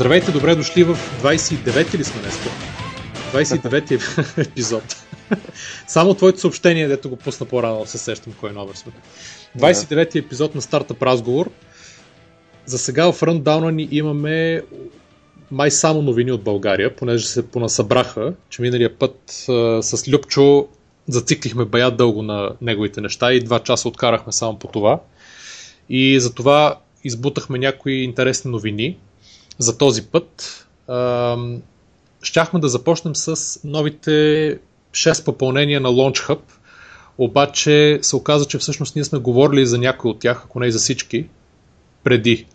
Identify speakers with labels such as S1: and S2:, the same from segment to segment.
S1: Здравейте, добре дошли в 29-ти ли сме днес? 29-ти епизод. Само твоето съобщение, дето го пусна по-рано, се сещам кой номер сме. 29-ти епизод на стартъп разговор. За сега в ръндауна ни имаме май само новини от България, понеже се понасъбраха, че миналия път а, с Любчо зациклихме бая дълго на неговите неща и два часа откарахме само по това. И затова избутахме някои интересни новини за този път. Щяхме да започнем с новите 6 попълнения на Launch Hub, обаче се оказа, че всъщност ние сме говорили за някои от тях, ако не и за всички, преди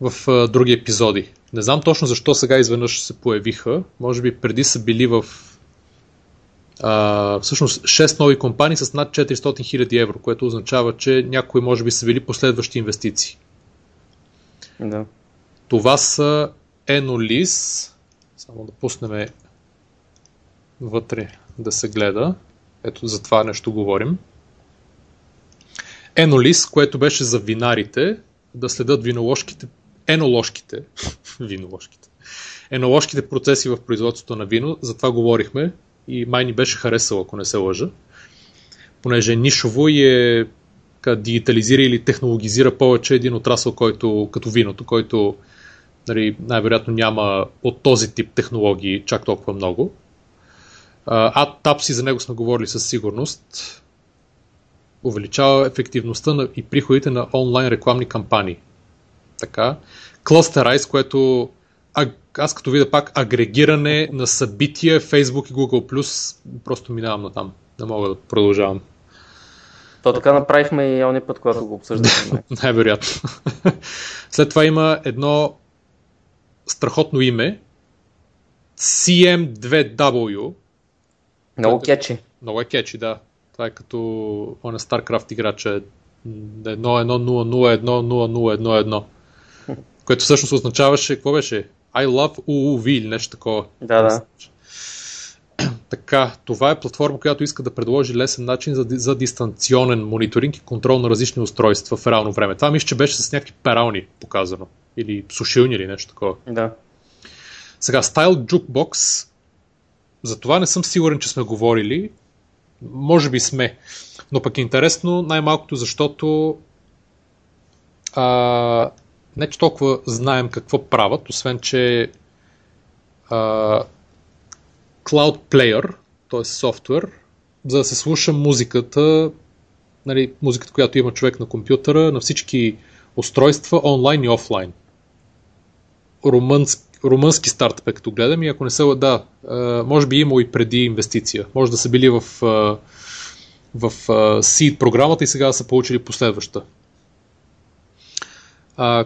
S1: в други епизоди. Не знам точно защо сега изведнъж се появиха. Може би преди са били в а, всъщност 6 нови компании с над 400 000 евро, което означава, че някои може би са били последващи инвестиции.
S2: Да.
S1: Това са Enolis. Само да пуснем вътре да се гледа. Ето за това нещо говорим. Enolis, което беше за винарите, да следят виноложките, еноложките, виноложките, еноложките процеси в производството на вино, за това говорихме и май ни беше харесало, ако не се лъжа, понеже нишово и е дигитализира или технологизира повече един отрасъл, който, като виното, който нали, най-вероятно няма от този тип технологии чак толкова много. А тапси за него сме говорили със сигурност. Увеличава ефективността на, и приходите на онлайн рекламни кампании. Така. Clusterize, което а, аз като видя пак агрегиране на събития Facebook и Google+, просто минавам на там. Не мога да продължавам.
S2: То така направихме и ония път, когато го обсъждахме.
S1: Най-вероятно. След това има едно страхотно име. CM2W.
S2: Много кечи.
S1: Много е кечи, да. Това е като он е StarCraft играча 1-1-0-0-1-0-0-1-1. Което всъщност означаваше, какво беше? I love UUV или нещо такова.
S2: Да, да.
S1: Така, това е платформа, която иска да предложи лесен начин за, за дистанционен мониторинг и контрол на различни устройства в реално време. Това мисля, че беше с някакви перални показано. Или сушилни или нещо такова.
S2: Да.
S1: Сега, Style Jukebox. За това не съм сигурен, че сме говорили. Може би сме. Но пък е интересно най-малкото, защото а, не че толкова знаем какво правят, освен че а, Cloud Player, т.е. софтуер, за да се слуша музиката, нали, музиката, която има човек на компютъра, на всички устройства, онлайн и офлайн. Румънски, румънски стартъп като гледам и ако не се... Да, може би имало и преди инвестиция. Може да са били в, в Seed програмата и сега са получили последваща. А,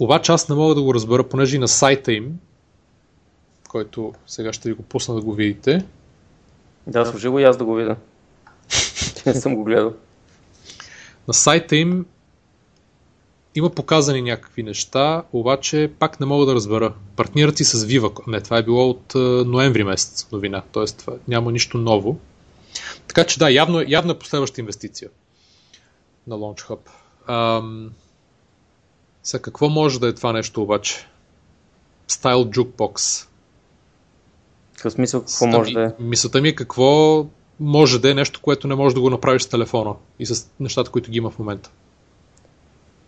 S1: обаче аз не мога да го разбера, понеже и на сайта им, който сега ще ви го пусна да го видите.
S2: Да, служи го и аз да го видя. не съм го гледал.
S1: На сайта им има показани някакви неща, обаче пак не мога да разбера. Партнират си с Viva. Не, това е било от ноември месец новина, т.е. няма нищо ново. Така че да, явно, явно е последваща инвестиция на Launch Hub. Ам... Сега какво може да е това нещо обаче? Style Jukebox.
S2: Какъв смисъл какво Стами, може да е?
S1: Мисълта ми е какво може да е нещо, което не можеш да го направиш с телефона и с нещата, които ги има в момента.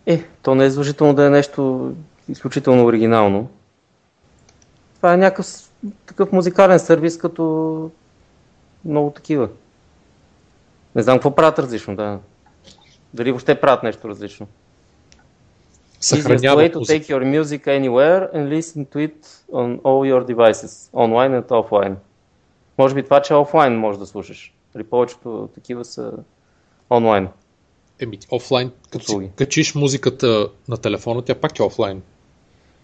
S2: Е, то не е задължително да е нещо изключително оригинално. Това е някакъв такъв музикален сервис, като много такива. Не знам какво правят различно, да. Дали въобще правят нещо различно.
S1: Съхранява
S2: way to take your music anywhere and listen to it on all your devices, online and offline. Може би това, че офлайн можеш да слушаш. При повечето такива са онлайн.
S1: Еми, офлайн, като си качиш музиката на телефона, тя пак е офлайн.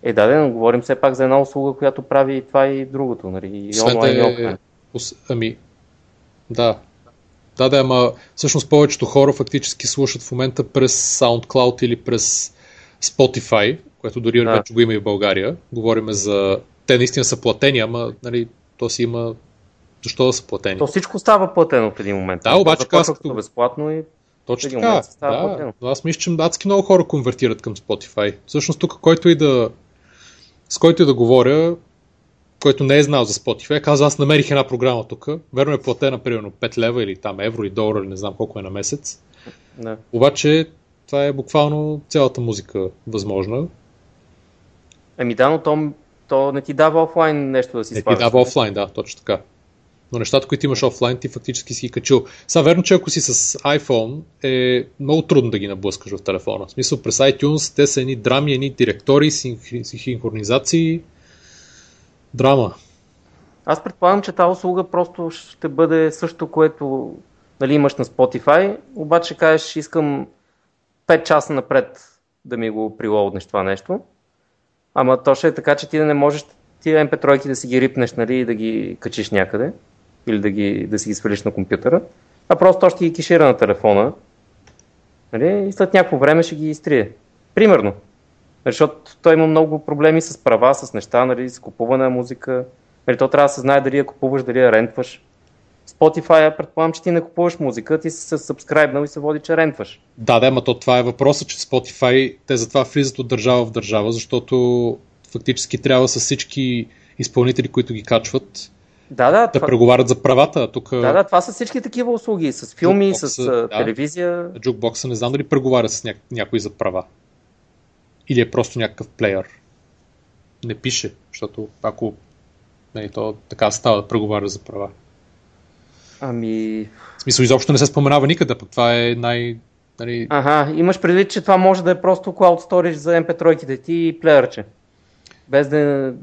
S2: Е, да, да, но говорим все пак за една услуга, която прави и това и другото, нали? И онлайн, да е, и офлайн.
S1: Ами, да. Да, да, ама всъщност повечето хора фактически слушат в момента през SoundCloud или през Spotify, което дори да. вече го има и в България. Говориме за... Те наистина са платени, ама нали, то си има... Защо да са платени?
S2: То всичко става платено в един момент.
S1: Да, обаче аз като...
S2: безплатно и
S1: точно така. Да, но аз мисля, че адски много хора конвертират към Spotify. Всъщност тук, който и да с който и да говоря, който не е знал за Spotify, казва, аз намерих една програма тук, верно е платена примерно 5 лева или там евро или долар или не знам колко е на месец.
S2: Да.
S1: Обаче това е буквално цялата музика възможна.
S2: Еми да, но то, то не ти дава офлайн нещо да си
S1: Не ти
S2: сваляш.
S1: дава офлайн, да, точно така. Но нещата, които имаш офлайн, ти фактически си качил. Сега, верно, че ако си с iPhone, е много трудно да ги наблъскаш в телефона. В смисъл, през iTunes те са едни драми, едни директори, синхронизации. Драма.
S2: Аз предполагам, че тази услуга просто ще бъде също, което нали, имаш на Spotify, обаче кажеш, искам 5 часа напред да ми го прилоуднеш това нещо. Ама то ще е така, че ти да не можеш тия MP3 да си ги рипнеш нали, и да ги качиш някъде или да, ги, да си ги свалиш на компютъра, а просто то ще ги кешира на телефона нали, и след някакво време ще ги изтрие. Примерно. Защото той има много проблеми с права, с неща, нали, с купуване на музика. Нали, то трябва да се знае дали я купуваш, дали я рентваш. Spotify, предполагам, че ти не купуваш музика, ти си се сабскрайбнал и се води, че рентваш.
S1: Да, да, ама то това е въпросът, че Spotify, те затова влизат от държава в държава, защото фактически трябва с всички изпълнители, които ги качват,
S2: Да, да,
S1: да
S2: това,
S1: преговарят за правата. Тук
S2: да, да, това са всички такива услуги, с филми,
S1: Jukebox,
S2: с
S1: да.
S2: телевизия.
S1: Jukebox не знам дали преговаря с ня... някой за права. Или е просто някакъв плеер. Не пише, защото ако нали, то така става да преговаря за права.
S2: Ами,
S1: В смисъл, изобщо не се споменава никъде, пък това е най... Нали,
S2: ага, имаш предвид, че това може да е просто cloud storage за MP3-ките ти и плеерче. Без да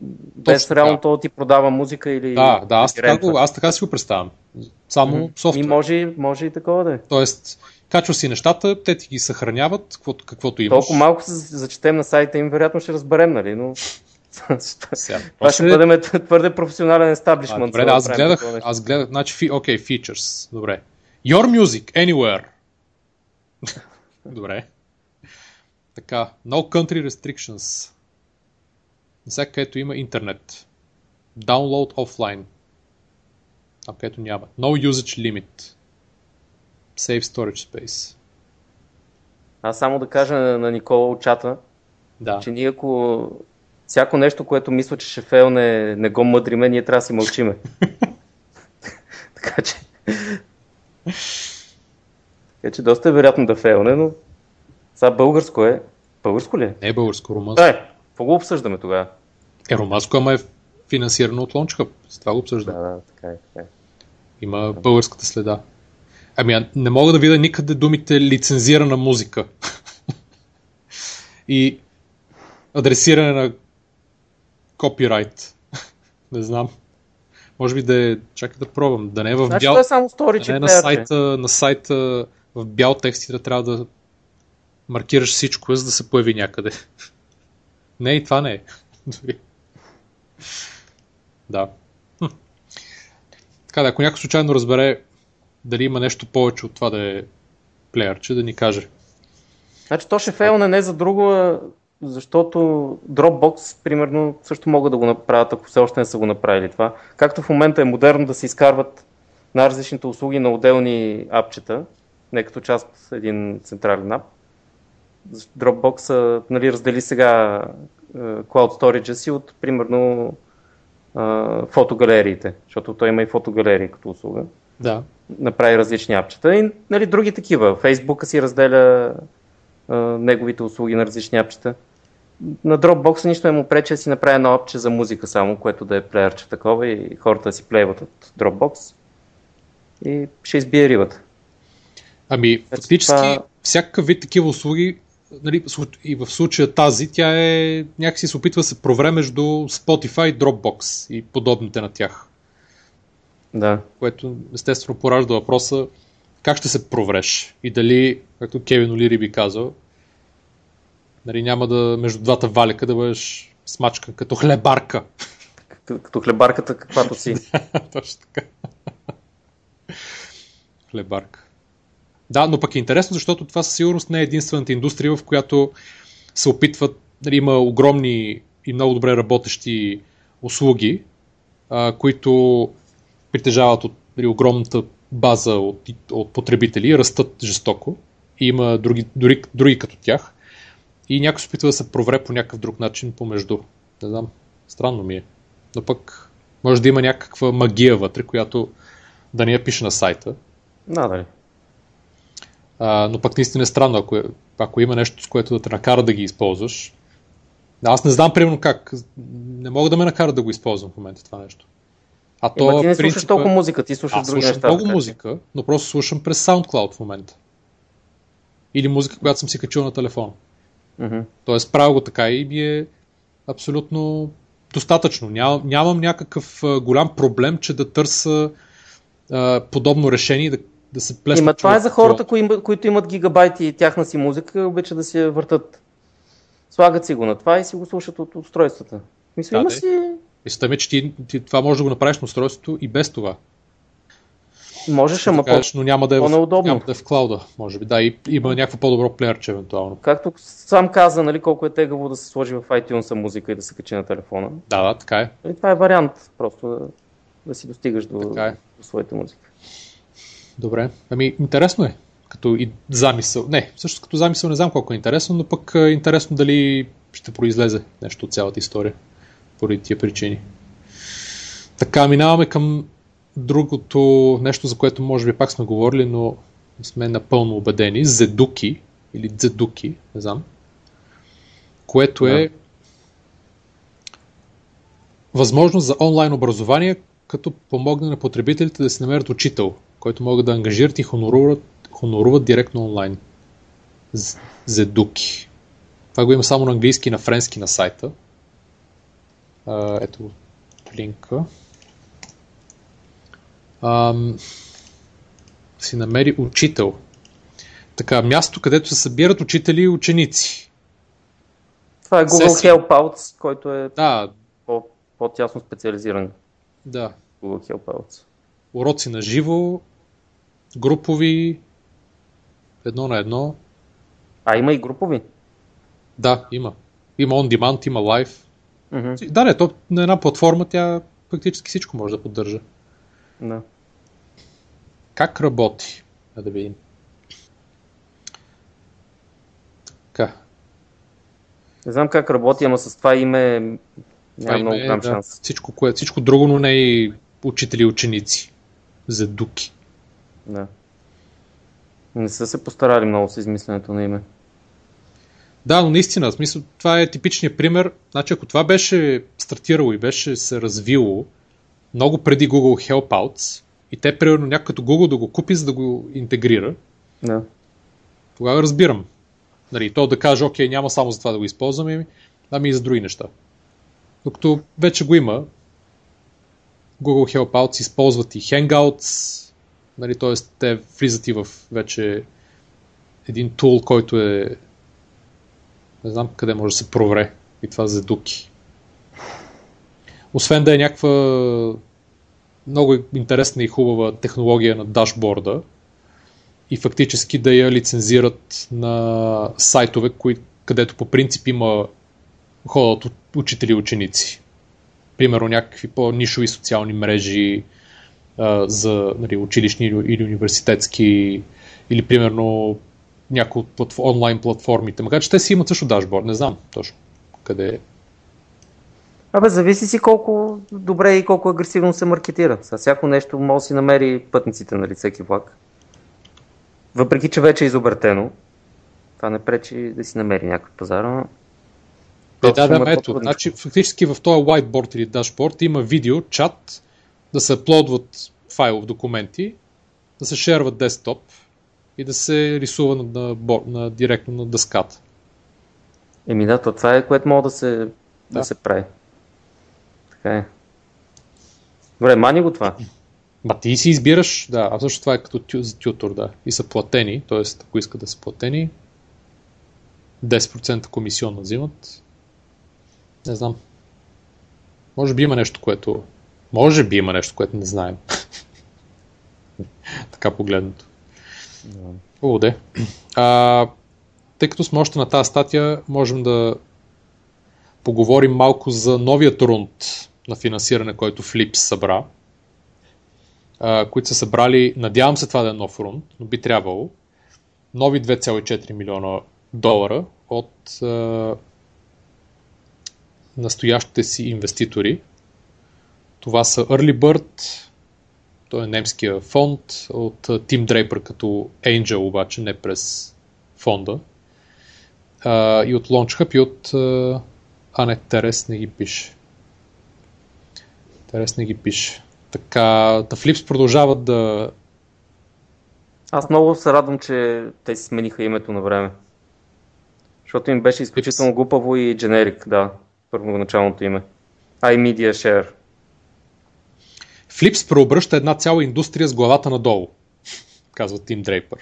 S2: без
S1: Точно
S2: реално
S1: така.
S2: то ти продава музика или
S1: да, да, аз така, го, аз така си го представям. Само
S2: Ми
S1: софтуер.
S2: може, може и такова да е.
S1: Тоест, качваш си нещата, те ти ги съхраняват, каквото, каквото имаш.
S2: Толкова малко се зачетем на сайта им, вероятно ще разберем, нали? Но
S1: Сега,
S2: това ще бъдем твърде професионален естаблишмент.
S1: добре, да, аз гледах, аз гледах, значи, фи, окей, features, добре. Your music, anywhere. добре. Така, no country restrictions. Навсяка където има интернет. Download offline. Там където няма. No usage limit. Save storage space.
S2: Аз само да кажа на, на Никола от чата,
S1: Да.
S2: че ние ако всяко нещо, което мисля, че ще фейлне, не го мъдриме, ние трябва да си мълчиме. така че... така че доста е вероятно да фейлне, но сега българско е. Българско ли е?
S1: Не е българско, румънско.
S2: Да, е. Какво го обсъждаме тогава?
S1: Е, румънско, ама е финансирано от Launch Hub. С това го обсъждам.
S2: Да, да, така е. Така е.
S1: Има българската следа. Ами, а не мога да видя никъде думите лицензирана музика. И адресиране на копирайт. не знам. Може би да е... Чакай да пробвам. Да не е в
S2: Значи
S1: бял...
S2: това е само storage
S1: да не е на сайта, на сайта в бял текст и да трябва да маркираш всичко, за да се появи някъде. не, и това не е. Да. Така да, ако някой случайно разбере дали има нещо повече от това да е плеерче, да ни каже.
S2: Значи то ще фейлне не за друго, защото Dropbox, примерно, също могат да го направят, ако все още не са го направили това. Както в момента е модерно да се изкарват на различните услуги на отделни апчета, не като част един централен ап. Dropbox нали, раздели сега а, Cloud Storage си от, примерно, а, фотогалериите, защото той има и фотогалерии като услуга
S1: Да.
S2: направи различни апчета и нали, други такива. Фейсбука си разделя а, неговите услуги на различни апчета. На Dropbox нищо не му пречи да си направи едно апче за музика само, което да е плеерче такова и хората да си плейват от Dropbox и ще избие рибата.
S1: Ами,
S2: Ето
S1: фактически,
S2: това-
S1: всякакъв вид такива услуги, нали, и в случая тази, тя е някакси се опитва да се провре между Spotify и Dropbox и подобните на тях.
S2: Да.
S1: Което естествено поражда въпроса как ще се провреш и дали, както Кевин Олири би казал, нали, няма да между двата валика да бъдеш смачкан като хлебарка.
S2: К- Като хлебарката, каквато си.
S1: Точно така. Хлебарка. Да, но пък е интересно, защото това със сигурност не е единствената индустрия, в която се опитват, нали, има огромни и много добре работещи услуги, а, които притежават от нали, огромната база от, от потребители растат жестоко. И има други, дори, други като тях. И някой се опитва да се провре по някакъв друг начин помежду. Не знам, странно ми е. Но пък може да има някаква магия вътре, която да не я пише на сайта.
S2: Да, дали.
S1: А, но пък наистина е странно, ако, е, ако има нещо, с което да те накара да ги използваш. Аз не знам примерно как. Не мога да ме накара да го използвам в момента това нещо.
S2: А то, Ема ти не слушаш принципа... толкова музика, ти слушаш
S1: Аз
S2: други
S1: слушам
S2: неща.
S1: много музика, но просто слушам през SoundCloud в момента. Или музика, която съм си качил на телефон.
S2: Mm-hmm.
S1: Тоест правя го така и ми е абсолютно достатъчно. Ням, нямам някакъв голям проблем, че да търся а, подобно решение да, да се плесна.
S2: Има, това е за хората, кои, които имат гигабайти и тяхна си музика, обичат да си въртат. Слагат си го на това и си го слушат от устройствата. Мисля, да, има си...
S1: Мисля, ми, че ти, ти, това може да го направиш на устройството и без това.
S2: Можеш, ама
S1: кажеш, но няма да, е в, няма да е в клауда, може би. Да, и има някакво по-добро плеерче, евентуално.
S2: Както сам каза, нали, колко е тегаво да се сложи в iTunes музика и да се качи на телефона.
S1: Да, да, така е.
S2: И това е вариант, просто да, да си достигаш до, е. до своята музика.
S1: Добре. Ами, интересно е. Като и замисъл. Не, също като замисъл не знам колко е интересно, но пък е интересно дали ще произлезе нещо от цялата история. Поради тия причини. Така, минаваме към другото нещо, за което може би пак сме говорили, но сме напълно убедени. Зедуки или Дзедуки, не знам. Което е да. възможност за онлайн образование, като помогне на потребителите да си намерят учител, който могат да ангажират и хоноруват, хоноруват директно онлайн. Зедуки. Това го има само на английски и на френски на сайта. ето линка. Ам, си намери учител. Така, място, където се събират учители и ученици.
S2: Това е Google Сесия. Helpouts, който е
S1: да.
S2: по- по-тясно специализиран.
S1: Да.
S2: Google Helpouts.
S1: Уроци на живо, групови, едно на едно.
S2: А, има и групови?
S1: Да, има. Има on demand, има live.
S2: Mm-hmm.
S1: Да, не, то на една платформа тя практически всичко може да поддържа.
S2: Да.
S1: Как работи? А да видим. Така.
S2: Не знам как работи, ама с това име няма много голям да, шанс.
S1: Всичко, кое, всичко друго, но не и учители и ученици. За дуки.
S2: Да. Не са се постарали много с измисленето на име.
S1: Да, но наистина, в смисъл, това е типичният пример. Значи, ако това беше стартирало и беше се развило много преди Google Helpouts и те, примерно, някой като Google да го купи, за да го интегрира,
S2: да.
S1: тогава разбирам. Нали, то да каже, окей, няма само за това да го използваме, ами и за други неща. Докато вече го има, Google Helpouts използват и Hangouts, нали, т.е. те влизат и в вече един тул, който е не знам къде може да се провре и това за дуки. Освен да е някаква много интересна и хубава технология на дашборда и фактически да я лицензират на сайтове, кои, където по принцип има ходят учители и ученици. Примерно някакви по-нишови социални мрежи а, за нали, училищни или, университетски или примерно някои от платф... онлайн платформите. Макар че те си имат също дашборд, не знам точно къде е.
S2: Абе, зависи си колко добре и колко агресивно се маркетира. С всяко нещо може да си намери пътниците, нали, всеки влак. Въпреки, че вече е изобретено, това не пречи да си намери някакъв пазар. Но...
S1: Е, да, да, ето. Значи, фактически в този whiteboard или дашборд има видео, чат, да се аплодват файлов документи, да се шерват десктоп и да се рисува на, на, на, директно на дъската.
S2: Еми да, то това е което мога да се, да. да се прави. Така е. Добре, мани го това.
S1: Ма ти си избираш, да, а също това е като тю, за тютор, да. И са платени, т.е. ако искат да са платени, 10% комисионно взимат. Не знам. Може би има нещо, което... Може би има нещо, което не знаем. така погледнато. О, де. А, тъй като сме още на тази статия, можем да поговорим малко за новият рунд на финансиране, който Flips събра, а, които са събрали, надявам се това да е нов рунд, но би трябвало, нови 2,4 милиона долара от а, настоящите си инвеститори. Това са Early Bird, той е немския фонд от Тим Дрейпър като Angel, обаче не през фонда. А, и от Launch и от... А, не, Терес не ги пише. Терес не ги пише. Така, да Flips продължават да...
S2: Аз много се радвам, че те си смениха името на време. Защото им беше изключително глупаво и дженерик, да, първоначалното име. iMedia Share.
S1: Флипс преобръща една цяла индустрия с главата надолу, казва Тим Дрейпър.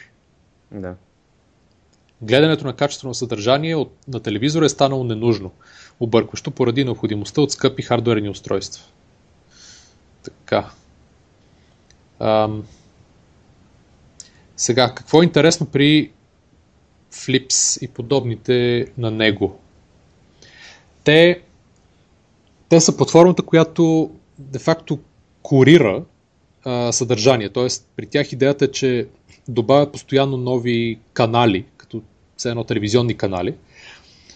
S2: Да.
S1: Гледането на качествено съдържание от, на телевизора е станало ненужно, объркващо поради необходимостта от скъпи хардуерни устройства. Така. Ам... Сега, какво е интересно при Flips и подобните на него? Те, те са платформата, която де-факто курира а, съдържание. Тоест, при тях идеята е, че добавят постоянно нови канали, като все едно телевизионни канали,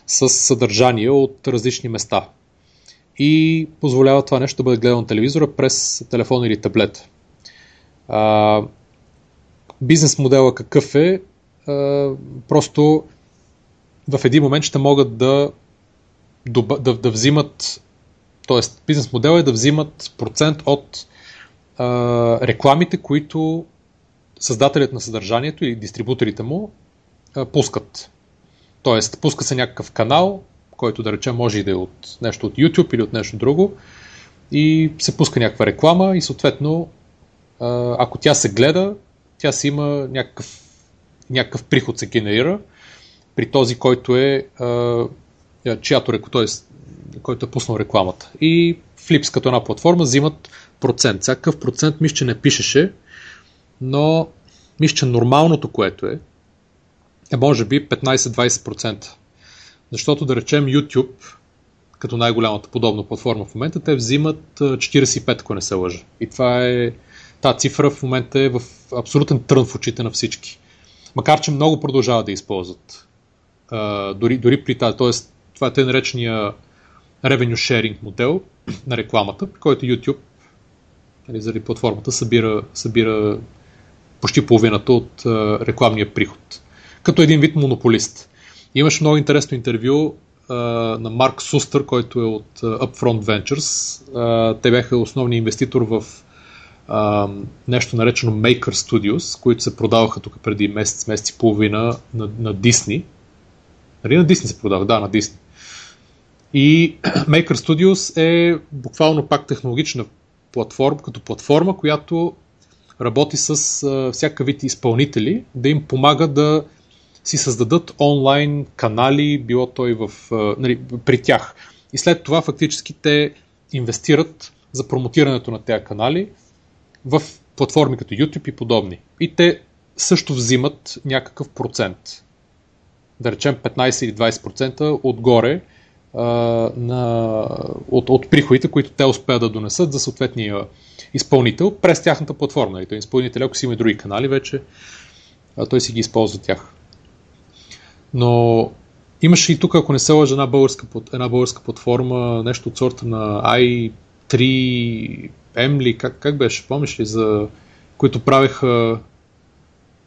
S1: с съдържание от различни места. И позволява това нещо да бъде гледано на телевизора през телефон или таблет. А, бизнес модела какъв е? А, просто в един момент ще могат да, да, да взимат Тоест, бизнес модел е да взимат процент от а, рекламите, които създателят на съдържанието или дистрибуторите му а, пускат. Тоест, пуска се някакъв канал, който да речем може и да е от нещо от YouTube или от нещо друго и се пуска някаква реклама и съответно, а, ако тя се гледа, тя си има някакъв, някакъв приход се генерира при този, който е а, чиято, т.е който е пуснал рекламата. И Flips като една платформа взимат процент. Всякакъв процент мисля, че не пишеше, но мисля, че нормалното, което е, е може би 15-20%. Защото да речем YouTube, като най-голямата подобна платформа в момента, те взимат 45, ако не се лъжа. И това е, тази цифра в момента е в абсолютен трън в очите на всички. Макар, че много продължават да използват. Uh, дори, дори при тази, т.е. това е те наречения revenue sharing модел на рекламата, който YouTube нали, заради платформата събира, събира почти половината от а, рекламния приход. Като един вид монополист. Имаше много интересно интервю а, на Марк Сустър, който е от а, Upfront Ventures. А, те бяха основни инвеститор в а, нещо наречено Maker Studios, които се продаваха тук преди месец, месец и половина на, на Disney. Нали на Disney се продава? Да, на Disney. И Maker Studios е буквално пак технологична платформа, като платформа, която работи с всяка вид изпълнители, да им помага да си създадат онлайн канали, било той в, нали, при тях. И след това фактически те инвестират за промотирането на тези канали в платформи като YouTube и подобни. И те също взимат някакъв процент. Да речем 15 или 20% отгоре на, от, от приходите, които те успеят да донесат за съответния изпълнител през тяхната платформа. И той изпълнител, ако си има други канали вече, той си ги използва тях. Но имаше и тук, ако не се лъжа, една българска, една българска платформа, нещо от сорта на i3M ли, как, как беше, помниш ли, за които правеха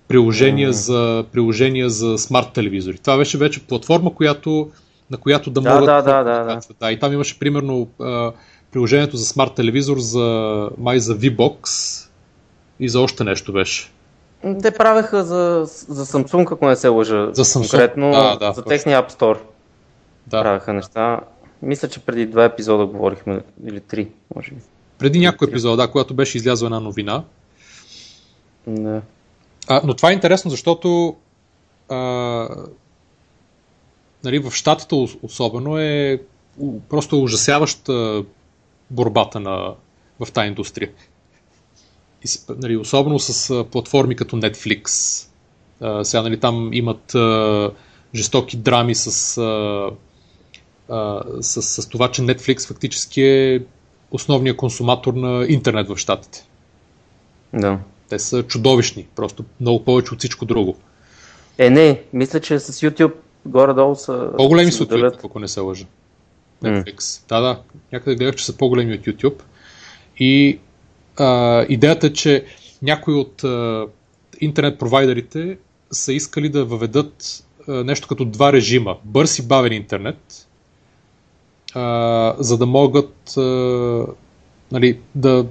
S1: приложения, за, приложения за смарт телевизори. Това беше вече платформа, която на която да,
S2: да
S1: могат
S2: да, да, да, да.
S1: да. И там имаше примерно приложението за смарт телевизор, за май за VBOX и за още нещо беше.
S2: Те правеха за, за Samsung, ако не се лъжа.
S1: За Samsung.
S2: Конкретно
S1: да, да,
S2: за техния App Store.
S1: Да.
S2: Правеха неща. Мисля, че преди два епизода говорихме, или три, може би.
S1: Преди някой епизод, да, когато беше излязла една новина.
S2: Да.
S1: А, но това е интересно, защото а, нали, в щатите особено е просто ужасяваща борбата на, в тази индустрия. И, нали, особено с платформи като Netflix. А, сега нали, там имат а, жестоки драми с, а, а, с, с това, че Netflix фактически е основният консуматор на интернет в щатите.
S2: Да.
S1: Те са чудовищни, просто много повече от всичко друго.
S2: Е, не, мисля, че с YouTube горе-долу са...
S1: По-големи са от YouTube, ако не се лъжа. Netflix. Mm. Да, да. Някъде гледах, че са по-големи от YouTube. И а, идеята е, че някои от а, интернет провайдерите са искали да въведат а, нещо като два режима. Бърз и бавен интернет, а, за да могат а, нали, да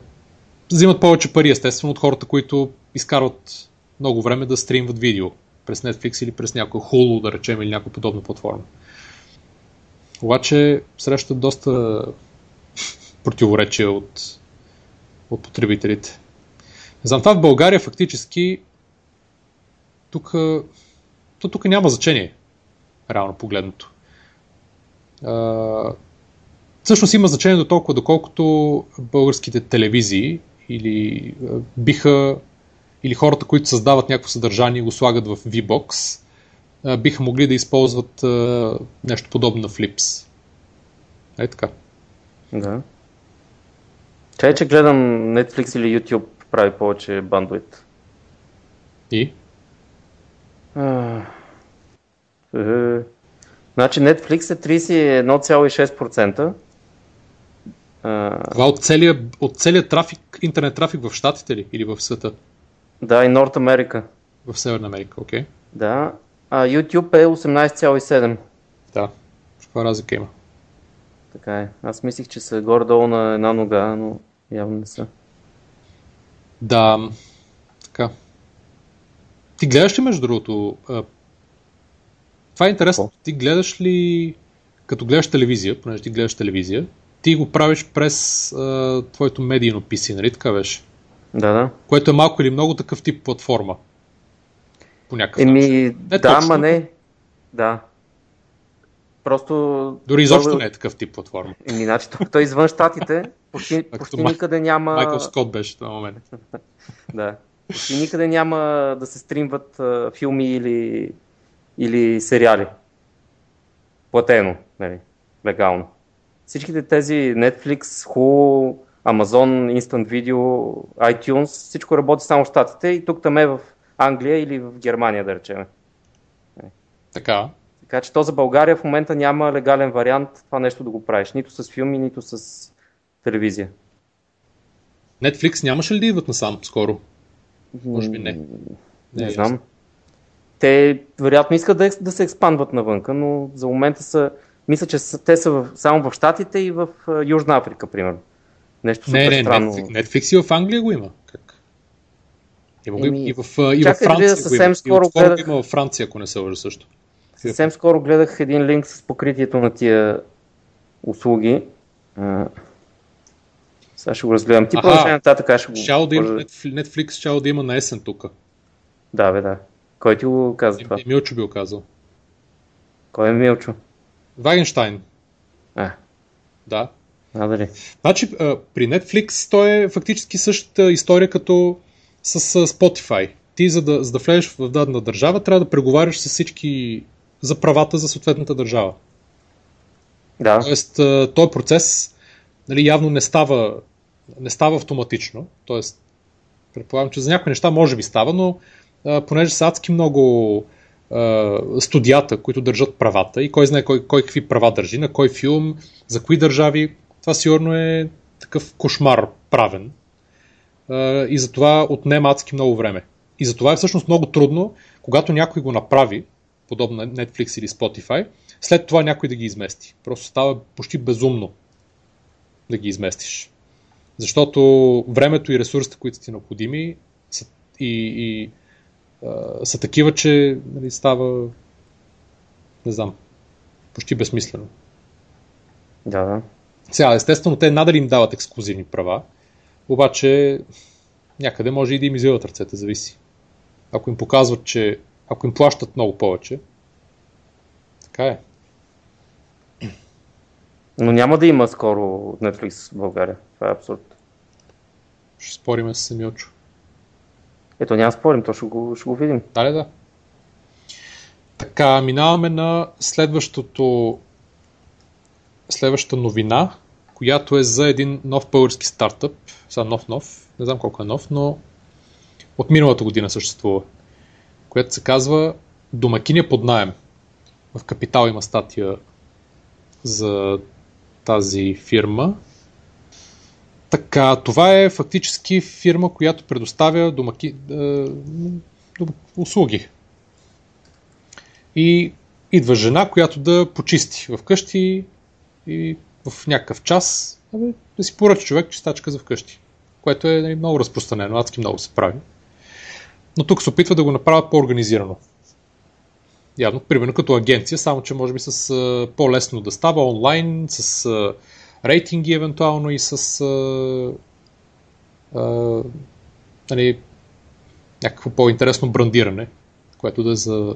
S1: взимат повече пари, естествено, от хората, които изкарват много време да стримват видео през Netflix или през някой Hulu, да речем, или някоя подобна платформа. Обаче срещат доста противоречия от, от потребителите. Не това в България фактически тук, то тук няма значение, реално погледното. А, всъщност има значение до толкова, доколкото българските телевизии или биха или хората, които създават някакво съдържание и го слагат в VBOX, биха могли да използват нещо подобно на Flips. Е така.
S2: Да. Чай, че гледам Netflix или YouTube прави повече бандуит.
S1: И?
S2: А, е, значи Netflix е 31,6%.
S1: Това от целия, от целия трафик, интернет трафик в Штатите ли или в света?
S2: Да, и Норт Америка.
S1: В Северна Америка, окей. Okay.
S2: Да. А YouTube е 18,7.
S1: Да. Каква разлика има?
S2: Така е. Аз мислих, че са горе-долу на една нога, но явно не са.
S1: Да. Така. Ти гледаш ли между другото? Това е интересно. Ти гледаш ли, като гледаш телевизия, понеже ти гледаш телевизия, ти го правиш през а, твоето медийно PC, нали така беше?
S2: Да, да.
S1: Което е малко или много такъв тип платформа. По някакъв
S2: Еми, начин. Не да, точно. ма не. Да. Просто...
S1: Дори изобщо не е такъв тип платформа.
S2: Еми, значи, той извън щатите почти, почти никъде няма...
S1: Майкъл Скот беше този момент.
S2: да. Почти никъде няма да се стримват а, филми или, или сериали. Платено, нали, легално. Всичките тези Netflix, Hulu, Amazon, Instant Video, iTunes, всичко работи само в Штатите и тук там е в Англия или в Германия, да речем.
S1: Така.
S2: Така че то за България в момента няма легален вариант това нещо да го правиш. Нито с филми, нито с телевизия.
S1: Netflix нямаше ли да идват насам скоро? Може би не.
S2: Не, не е знам. Те вероятно искат да, да се експандват навънка, но за момента са, мисля, че са, те са в, само в Штатите и в Южна Африка, примерно. Нещо
S1: не, не,
S2: странно.
S1: Netflix, Netflix и в Англия го има. Как? Има Еми, и, в, и
S2: в
S1: Франция.
S2: Да съвсем
S1: го
S2: скоро
S1: гледах... има в Франция, ако не се лъжа също.
S2: Съвсем скоро гледах един линк с покритието на тия услуги. Сега ще го разгледам. Ти продължай нататък, ще го...
S1: Щял да има, Netflix щял да има на есен тук.
S2: Да, бе, да. Кой ти го каза това?
S1: Милчо би го казал.
S2: Кой е Милчо?
S1: Вагенштайн.
S2: А.
S1: Да.
S2: А, дали.
S1: Значи, при Netflix то е фактически същата история като с Spotify. Ти, за да, за да влезеш в дадена държава, трябва да преговаряш с всички за правата за съответната държава.
S2: Да.
S1: Тоест, този процес нали, явно не става, не става автоматично. Тоест, предполагам, че за някои неща може би става, но а, понеже са адски много а, студията, които държат правата и кой знае кой, кой какви права държи, на кой филм, за кои държави, това сигурно е такъв кошмар правен. И затова отнема адски много време. И затова е всъщност много трудно, когато някой го направи, подобно на Netflix или Spotify, след това някой да ги измести. Просто става почти безумно да ги изместиш. Защото времето и ресурсите, които ти необходими, са, и, и са такива, че нали, става, не знам, почти безсмислено.
S2: Да, да.
S1: Сега, естествено, те надали им дават ексклюзивни права, обаче някъде може и да им извиват ръцете, зависи. Ако им показват, че ако им плащат много повече, така е.
S2: Но няма да има скоро Netflix в България. Това е абсурд.
S1: Ще спориме с Семиочо.
S2: Ето няма спорим, то ще го, ще го видим.
S1: Дали да. Така, минаваме на следващото следващата новина, която е за един нов български стартъп. Сега нов-нов, не знам колко е нов, но от миналата година съществува, която се казва Домакиня под найем. В Капитал има статия за тази фирма. Така, това е фактически фирма, която предоставя домаки, е, услуги. И идва жена, която да почисти вкъщи и в някакъв час да си поръча човек чистачка за вкъщи, което е нали, много разпространено, адски много се прави. Но тук се опитва да го направят по-организирано. Явно, примерно като агенция, само че може би с а, по-лесно да става онлайн, с а, рейтинги евентуално и с а, а, нали, някакво по-интересно брандиране, което да е за,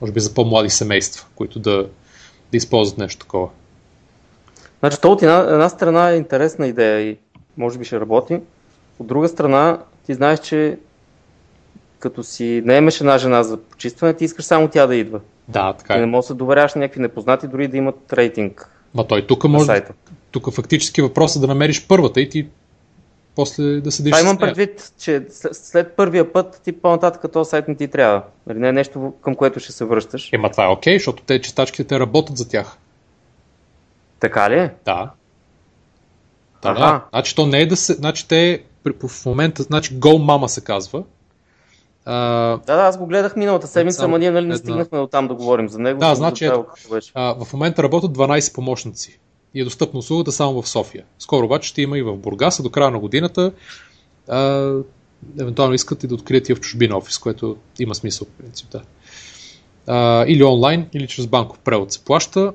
S1: може би за по-млади семейства, които да, да използват нещо такова.
S2: Значи, то от една, една страна е интересна идея и може би ще работи. От друга страна, ти знаеш, че като си наемеш една жена за почистване, ти искаш само тя да идва.
S1: Да, така
S2: е. Ти не можеш да доверяваш на някакви непознати, дори да имат рейтинг.
S1: Ма той тук може. Тук фактически въпросът е да намериш първата и ти после да седиш.
S2: Това имам предвид, че след първия път ти по-нататък този сайт не ти трябва. Нали, не е нещо към което ще се връщаш.
S1: Ема това е окей, okay, защото те чистачките те работят за тях.
S2: Така ли?
S1: Да. Да, да. Значи то не е да се. Значи те в момента, значи Go Mama се казва.
S2: А, да, да, аз го гледах миналата седмица, ама ние нали не стигнахме до там да говорим за него.
S1: Да, значи ето, а, в момента работят 12 помощници и е достъпна услугата само в София. Скоро обаче ще има и в Бургас, а до края на годината а, евентуално искат и да открият и в чужбина офис, което има смисъл в принцип. Да. А, или онлайн, или чрез банков превод се плаща.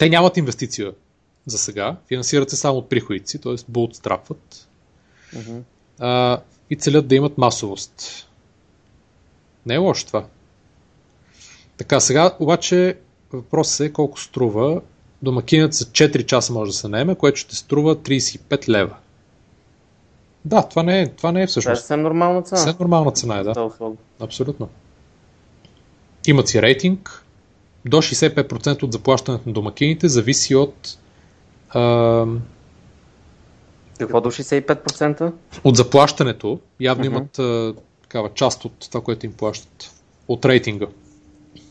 S1: Те нямат инвестиция за сега, финансират се само от приходите си, т.е. bootstrapват uh-huh. а, и целят да имат масовост. Не е лошо това. Така, сега обаче въпросът е колко струва. Домакинът за 4 часа може да се наеме, което ще струва 35 лева. Да, това не е, това не е всъщност. Това е
S2: съвсем нормална цена.
S1: Съвсем нормална цена е, да. Абсолютно. Имат си рейтинг, до 65% от заплащането на домакините зависи от. А...
S2: Какво до 65%?
S1: От заплащането. Явно uh-huh. имат а, такава част от това, което им плащат. От рейтинга.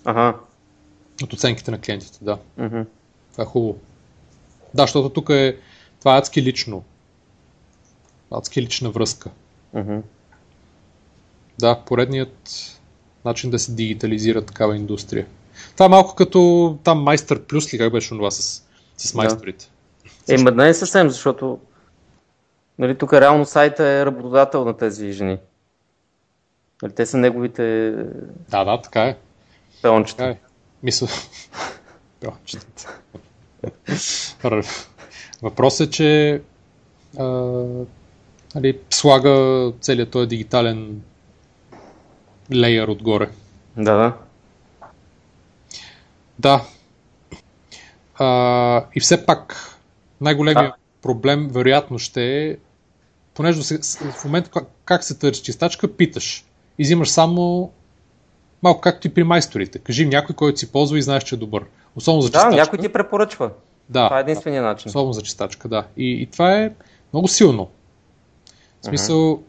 S2: Ага.
S1: От оценките на клиентите, да.
S2: Uh-huh.
S1: Това е хубаво. Да, защото тук е. Това е адски лично. Адски лична връзка.
S2: Uh-huh.
S1: Да, поредният начин да се дигитализира такава индустрия. Това е малко като там Майстър Плюс ли как беше това с, с майсторите?
S2: Да. Е, не е съвсем, защото нали, тук реално сайта е работодател на тези жени. Нали, те са неговите...
S1: Да, да, така е.
S2: Пеончета.
S1: Така е. Мисля... Пеончета. Въпросът е, че а, нали, слага целият този дигитален лейер отгоре.
S2: Да, да.
S1: Да. А, и все пак най-големият проблем вероятно ще е, понеже в момента как, как се търси чистачка, питаш. И взимаш само малко както и при майсторите. Кажи някой, който си ползва и знаеш, че е добър. Особено за чистачка.
S2: Да, някой ти препоръчва.
S1: Да.
S2: Това е единствения начин.
S1: Особено за чистачка, да. И, и това е много силно. В смисъл, uh-huh.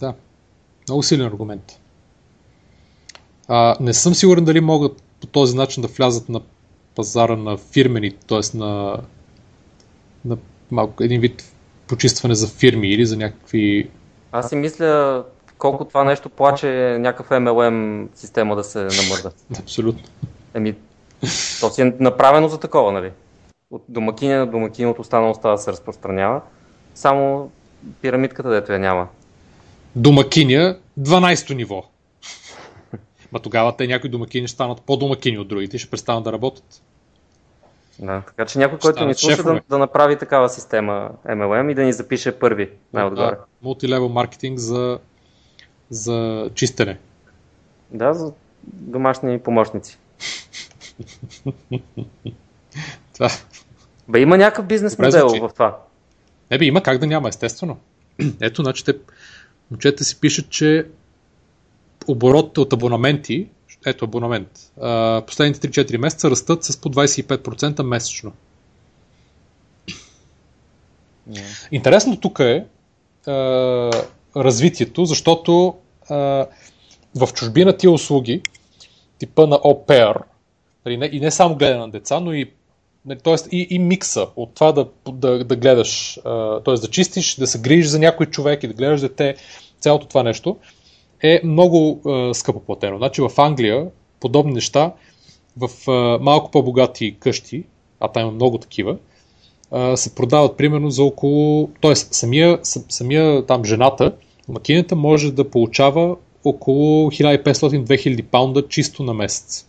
S1: да, много силен аргумент. А, не съм сигурен дали могат по този начин да влязат на пазара на фирмени, т.е. на, на малко, един вид почистване за фирми или за някакви...
S2: Аз си мисля колко това нещо плаче някакъв MLM система да се намърда.
S1: Абсолютно.
S2: Еми, то си е направено за такова, нали? От домакиня на домакин, от останалостта да се разпространява. Само пирамидката, дето я няма.
S1: Домакиня, 12-то ниво. Ма тогава те някои домакини ще станат по-домакини от другите и ще престанат да работят.
S2: Да, така че някой, който ни слуша да, да направи такава система MLM и да ни запише първи най-отгоре. Да,
S1: мултилевел маркетинг за, за чистене.
S2: Да, за домашни помощници.
S1: това...
S2: Бе, има някакъв бизнес модел в това.
S1: Не бе, има как да няма, естествено. Ето, значи те, момчета си пишат, че оборотите от абонаменти, ето абонамент, последните 3-4 месеца растат с по 25% месечно. Yeah. Интересно тук е развитието, защото в чужбина тия услуги, типа на ОПР, нали, и не само гледане на деца, но и Нали, тоест и, и микса от това да, да, да гледаш, т.е. да чистиш, да се грижиш за някой човек и да гледаш дете, цялото това нещо е много а, скъпо платено. Значи в Англия подобни неща в а, малко по-богати къщи, а там има много такива, а, се продават примерно за около, т.е. самия, самия там жената, макинята може да получава около 1500-2000 паунда чисто на месец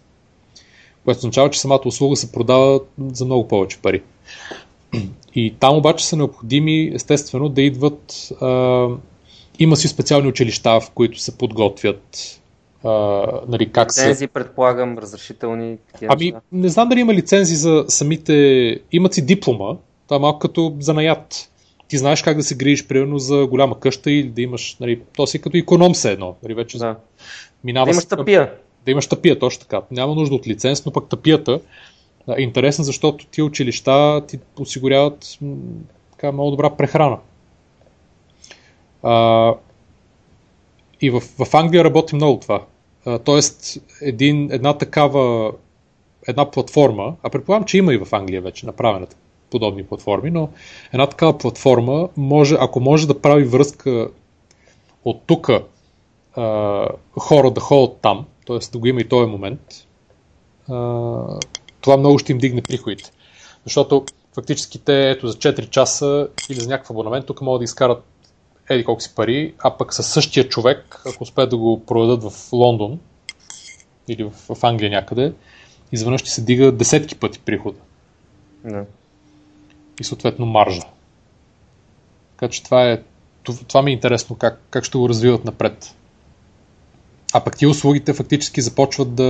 S1: което означава, че самата услуга се продава за много повече пари. И там обаче са необходими, естествено, да идват. А, има си специални училища, в които се подготвят. А, нали, как
S2: лицензи,
S1: се...
S2: предполагам, разрешителни.
S1: Ами, неща. не знам дали има лицензи за самите. Имат си диплома, това е малко като занаят. Ти знаеш как да се грижиш, примерно, за голяма къща или да имаш, нали, то си като економ се едно. Нали, вече
S2: да.
S1: Минава
S2: да имаш тъпия
S1: да имаш тъпия, точно така. Няма нужда от лиценз, но пък тъпията е интересна, защото ти училища ти осигуряват така, много добра прехрана. А, и в, в Англия работи много това. А, тоест, един, една такава една платформа, а предполагам, че има и в Англия вече направена подобни платформи, но една такава платформа може, ако може да прави връзка от тук хора да ходят там, т.е. да го има и този момент, това много ще им дигне приходите. Защото фактически те ето за 4 часа или за някакъв абонамент тук могат да изкарат еди колко си пари, а пък със същия човек, ако успеят да го продадат в Лондон или в, в Англия някъде, изведнъж ще се дига десетки пъти прихода.
S2: Не.
S1: И съответно маржа. Така че това е това ми е интересно как, как ще го развиват напред. А пък ти услугите фактически започват да...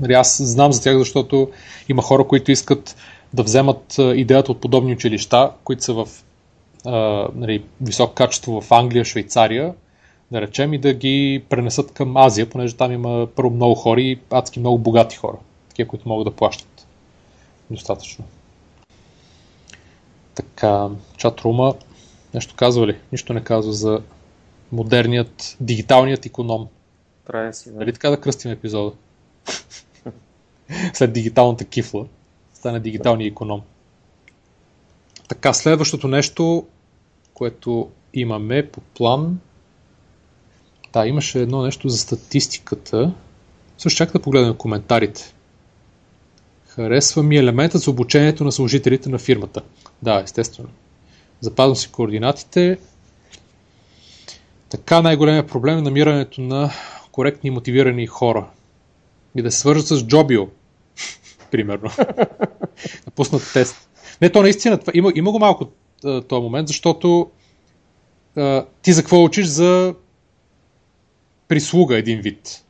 S1: Нали, аз знам за тях, защото има хора, които искат да вземат идеята от подобни училища, които са в а, нали, високо качество в Англия, Швейцария, да речем, и да ги пренесат към Азия, понеже там има първо много хора и адски много богати хора, такива, които могат да плащат достатъчно. Така, чат-рума, нещо казва ли? Нищо не казва за модерният, дигиталният економ.
S2: Трябва си, да.
S1: Нали така да кръстим епизода? След дигиталната кифла стане дигиталния економ. Така, следващото нещо, което имаме по план. Да, имаше едно нещо за статистиката. Също чак да погледнем коментарите. Харесва ми елементът за обучението на служителите на фирмата. Да, естествено. Запазвам си координатите. Така най-големият проблем е намирането на коректни и мотивирани хора. И да се свържат с Джобио, примерно. да пуснат тест. Не, то наистина, това, има, има го малко този момент, защото а, ти за какво учиш за прислуга един вид.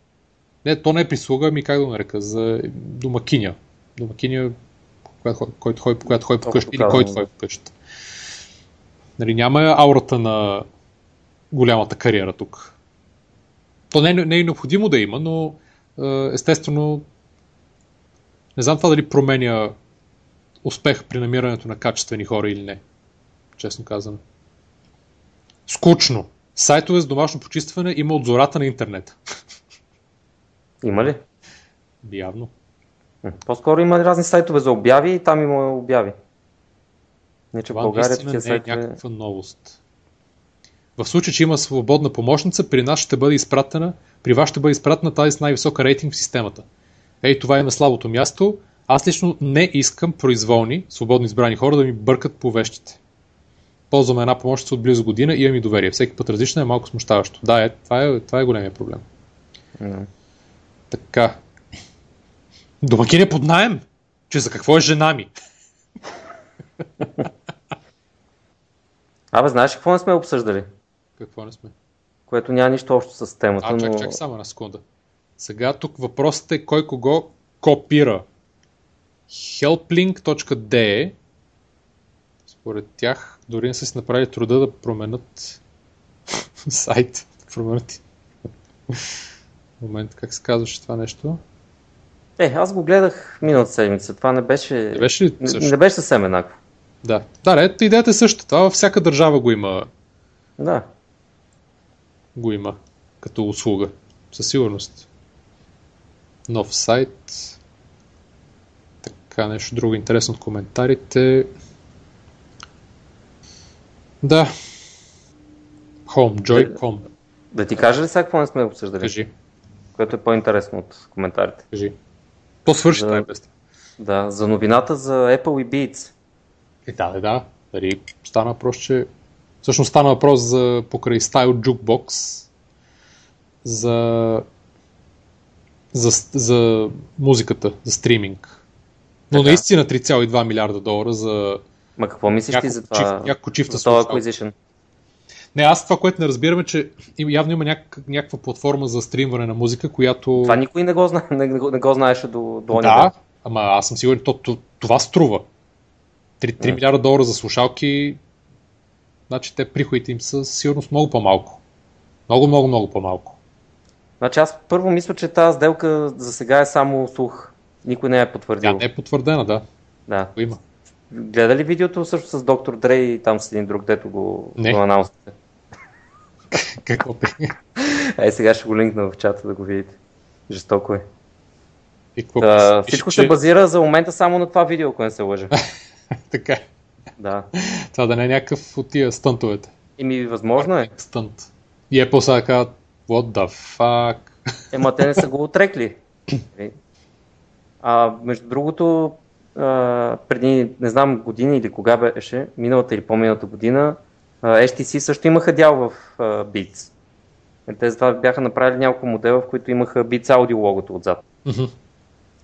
S1: Не, то не е прислуга, ами как да го нарека, за домакиня. Домакиня, който ходи, която ходи по къща или който ходи по къща. Нали, няма аурата на голямата кариера тук. То не, не е необходимо да има, но естествено не знам това дали променя успех при намирането на качествени хора или не. Честно казвам. Скучно. Сайтове с домашно почистване има от зората на интернет.
S2: Има ли?
S1: Явно.
S2: По-скоро има разни сайтове за обяви и там има обяви. Не, че в България такива
S1: не е някаква новост. В случай, че има свободна помощница, при нас ще бъде изпратена, при вас ще бъде изпратена тази с най-висока рейтинг в системата. Ей, това е на слабото място. Аз лично не искам произволни, свободно избрани хора да ми бъркат по вещите. Ползваме една помощница от близо година и имам и доверие. Всеки път различна е малко смущаващо. Да, е, това, е, това е големия проблем.
S2: Mm.
S1: Така. Домакин е под найем? Че за какво е жена ми?
S2: Абе, знаеш какво не сме обсъждали?
S1: Какво не сме?
S2: Което няма нищо общо с темата.
S1: А, чак, но... чак само на секунда. Сега тук въпросът е кой кого копира. helplink.de според тях дори не са си направили труда да променят сайт. променят. Момент, как се казваше това нещо?
S2: Е, аз го гледах миналата седмица. Това не беше.
S1: Не беше, ли
S2: не, не беше съвсем еднакво.
S1: Да. Да, ред, идеята е същата. Това във всяка държава го има.
S2: Да
S1: го има като услуга. Със сигурност. Нов сайт. Така, нещо друго интересно от коментарите. Да. Home, Joy
S2: Да.
S1: Home.
S2: Да ти кажа ли сега какво не сме обсъждали?
S1: Кажи,
S2: Което е по-интересно от коментарите.
S1: кажи. То свърши
S2: За-
S1: е без.
S2: Да, за новината за Apple и Beats.
S1: Е, да, да, да. Дали стана въпрос, че... Всъщност стана въпрос за покрай Style Jukebox, за... за, за музиката, за стриминг. Но
S2: Така.
S1: наистина 3,2 милиарда долара за
S2: Ма какво мислиш ти за това?
S1: няколко чифта
S2: за
S1: слушалки.
S2: acquisition?
S1: Не, аз това, което не разбираме, че явно има няк- някаква платформа за стримване на музика, която...
S2: Това никой не го, знае, не, го- не го знаеше до, до
S1: Да,
S2: ден.
S1: ама аз съм сигурен, то, то, това струва. 3, 3 милиарда долара за слушалки, значи те приходите им са сигурност много по-малко. Много, много, много по-малко.
S2: Значи аз първо мисля, че тази сделка за сега е само слух. Никой не е
S1: Тя
S2: потвърдил.
S1: не е потвърдена, да.
S2: Да.
S1: Има.
S2: Гледа ли видеото също с доктор Дрей и там с един друг, дето го,
S1: Не.
S2: го анонсите?
S1: Какво пи?
S2: Е, сега ще го линкна в чата да го видите. Жестоко е.
S1: И какво пише,
S2: всичко
S1: че-
S2: се базира за момента само на това видео, ако не се лъжа.
S1: Така. е.
S2: да.
S1: Това да не е някакъв от тия стънтовете.
S2: И ми възможно е.
S1: Стънт. И Apple сега казват, what the fuck?
S2: Ема те не са го отрекли. Нали? А между другото, а, преди, не знам, години или кога беше, миналата или по-миналата година, а, HTC също имаха дял в а, Beats. Те затова бяха направили няколко модела, в които имаха Beats Audio логото отзад.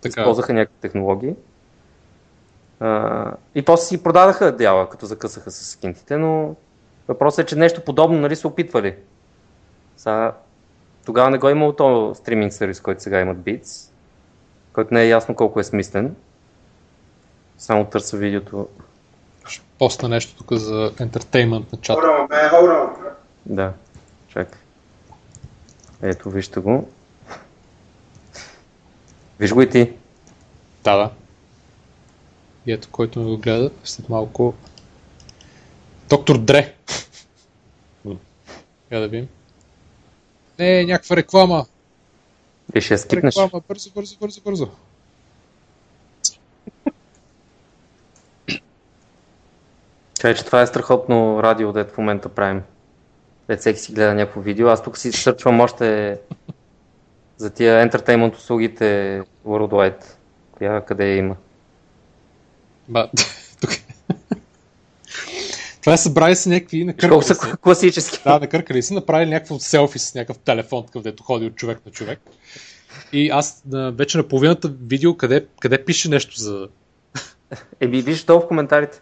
S1: Така.
S2: Използваха някакви технологии. А, и после си продадаха дяла, като закъсаха с скинтите, но въпросът е, че нещо подобно нали, са опитвали. Сега, тогава не го е имало то стриминг сервис, който сега имат Beats, който не е ясно колко е смислен. Само търся видеото.
S1: Ще Постна нещо тук за ентертеймент на чата.
S3: Hold on, man. Hold on.
S2: Да, чакай. Ето, вижте го. Виж го и ти.
S1: Да, да. И ето, който ме го гледа, след малко... Доктор Дре. Я да видим. Не, някаква реклама.
S2: Ще я скипнеш.
S1: Реклама, бързо, бързо, бързо, бързо.
S2: Чай, че това е страхотно радио, дето в момента правим. Дето всеки си гледа някакво видео. Аз тук си сърчвам още за тия entertainment услугите Worldwide. Коя къде я има?
S1: Ба, тук. Това е събрали се някакви накъркали
S2: са
S1: се.
S2: класически.
S1: Да, накъркали се, направили някакво селфи с някакъв телефон, такъв, дето ходи от човек на човек. И аз а, вече на половината видео, къде, къде пише нещо за...
S2: Еби, виж долу в коментарите.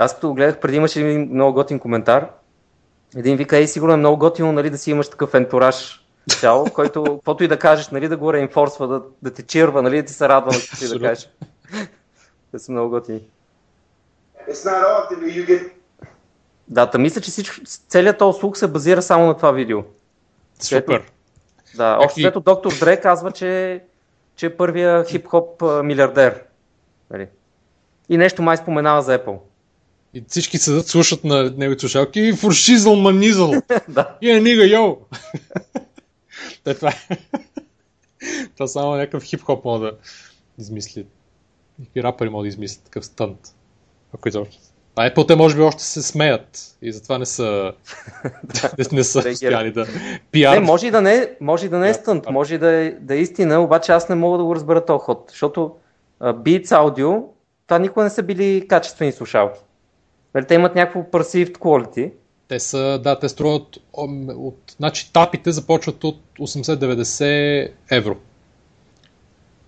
S2: Аз като го гледах преди имаше един много готин коментар. Един вика, ей, сигурно е много готино, нали, да си имаш такъв ентураж цяло, в който, каквото и да кажеш, нали, да го реинфорсва, да, да те чирва, нали, да ти се радва на каквото и да кажеш. Те са много готини.
S3: It's not often that you get
S2: Да, та мисля, че всичко, целият този услуг се базира само на това видео.
S1: Супер.
S2: Да, общо взето доктор Дре казва, че, че е първия хип-хоп милиардер. Нали? И нещо май споменава за Apple.
S1: И всички седат, слушат на неговите слушалки и фуршизъл манизъл.
S2: да.
S1: И е нига, йоу! Те, това е. Това само някакъв хип-хоп мога да измисли. Някакви рапъри могат да измислят такъв стънт. Ако изобщо. А Apple те може би още се смеят и затова не са, не, са успяли да пиар.
S2: Не, може и да не, може и да не е стънт, може и да е, да е истина, обаче аз не мога да го разбера този ход, защото а, Beats Audio, това никога не са били качествени слушалки. Нали, те имат някакво perceived quality.
S1: Те са, да, те струват ом, от, значи тапите започват от 80-90 евро.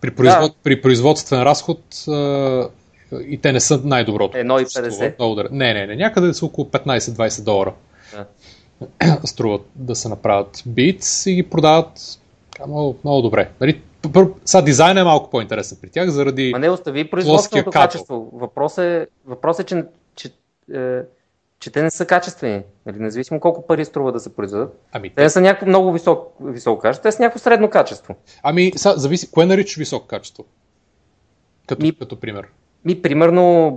S1: При, производ,
S2: Да.
S1: при производствен разход а, и те не са най-доброто.
S2: 1,50.
S1: Струват много дър- Не, не, не, някъде са около 15-20 долара.
S2: Да.
S1: Струват да се направят Beats и ги продават много, много добре. Нали, сега дизайнът е малко по-интересен при тях, заради...
S2: Ма не остави производственото качество. Въпрос е, въпрос е че, е, че те не са качествени. Нали, независимо колко пари струва да се произведат.
S1: Ами,
S2: Те не са някакво много висок, високо качество, те са някакво средно качество.
S1: ами сега, зависи, кое наричаш високо качество? Като,
S2: Ми-
S1: като пример.
S2: Ми, примерно,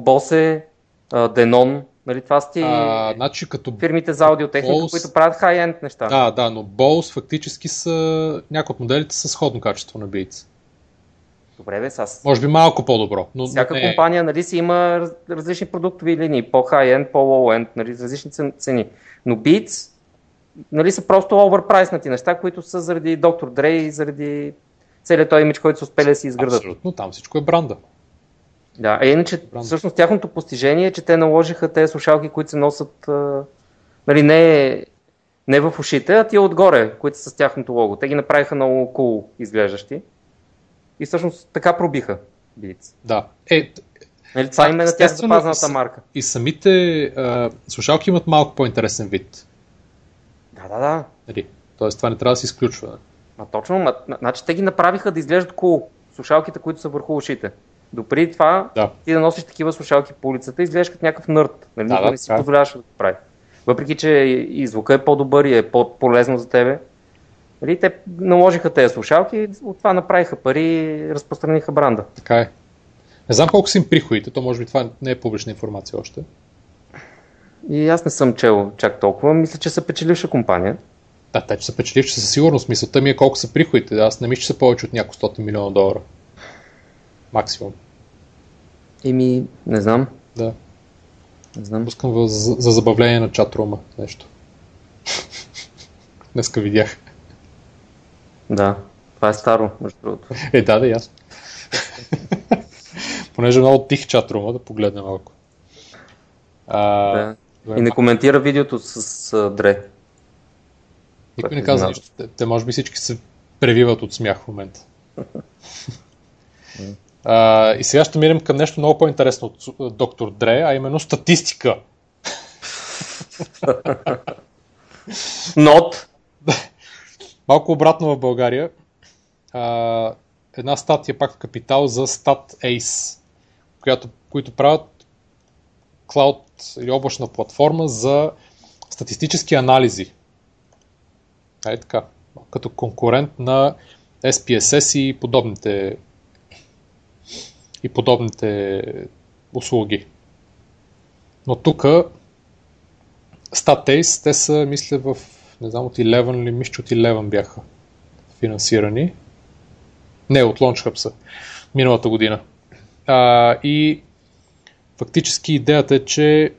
S2: а, Denon, нали, това са ти
S1: А, значи като
S2: фирмите за аудиотехника,
S1: Bose-
S2: които правят хай-енд неща.
S1: Да, да, но Bose фактически са някои от моделите са сходно качество на Beats.
S2: Добре, бе, аз...
S1: Може би малко по-добро. Но,
S2: Всяка
S1: не,
S2: компания нали, си има раз, различни продуктови линии, по-хай-енд, по-лоу-енд, нали, различни цен- цени. Но Beats нали, са просто оверпрайснати неща, които са заради Доктор Dre и заради целият този имидж, който са успели да си изградат.
S1: Абсолютно, там всичко е бранда.
S2: Да, а иначе
S1: Бранд.
S2: всъщност тяхното постижение е, че те наложиха тези слушалки, които се носят нали, не, не в ушите, а тия отгоре, които са с тяхното лого. Те ги направиха много cool изглеждащи. И всъщност така пробиха Beats.
S1: Да. Е,
S2: Нали, това им е на тях запазната марка.
S1: и самите а, слушалки имат малко по-интересен вид.
S2: Да, да, да.
S1: Нали? Тоест това не трябва да се изключва.
S2: Ма точно, ма, значи те ги направиха да изглеждат cool. Слушалките, които са върху ушите. Допреди това,
S1: Да.
S2: ти да носиш такива слушалки по улицата, изглеждаш като някакъв нърд. Нали?
S1: Да, да,
S2: не си
S1: е.
S2: позволяваше да го прави. Въпреки, че и звука е по-добър и е по-полезно за тебе. Нали? Те наложиха тези слушалки от това направиха пари и разпространиха бранда.
S1: Така е. Не знам колко са им приходите, то може би това не е публична информация още.
S2: И аз не съм чел чак толкова. Мисля, че са печеливша компания.
S1: Да, те, че са печеливши със сигурност. Мисълта ми е колко са приходите. Аз не мисля, че са повече от няколко стотин милиона долара. Максимум.
S2: Еми, не знам.
S1: Да.
S2: Не знам.
S1: Пускам в, за, за забавление на чатрума нещо. Днеска видях.
S2: Да. Това е старо, между другото.
S1: Е, да, да, ясно. Понеже е много тих чатрума, да погледне малко. А,
S2: Да. И не коментира видеото с, с Дре.
S1: Никой не
S2: което
S1: каза нищо. Те, те може би всички се превиват от смях в момента. а, и сега ще минем към нещо много по-интересно от доктор Дре, а именно статистика.
S2: Нот!
S1: Малко обратно в България. А, една статия пак в Капитал за StatAce, която, които правят клауд или облачна платформа за статистически анализи. Е така, като конкурент на SPSS и подобните и подобните услуги. Но тук StatAce, те са, мисля, в, не знам, от 11 или мисля, от 11 бяха финансирани. Не, от Launch Hub са. Миналата година. А, и фактически идеята е, че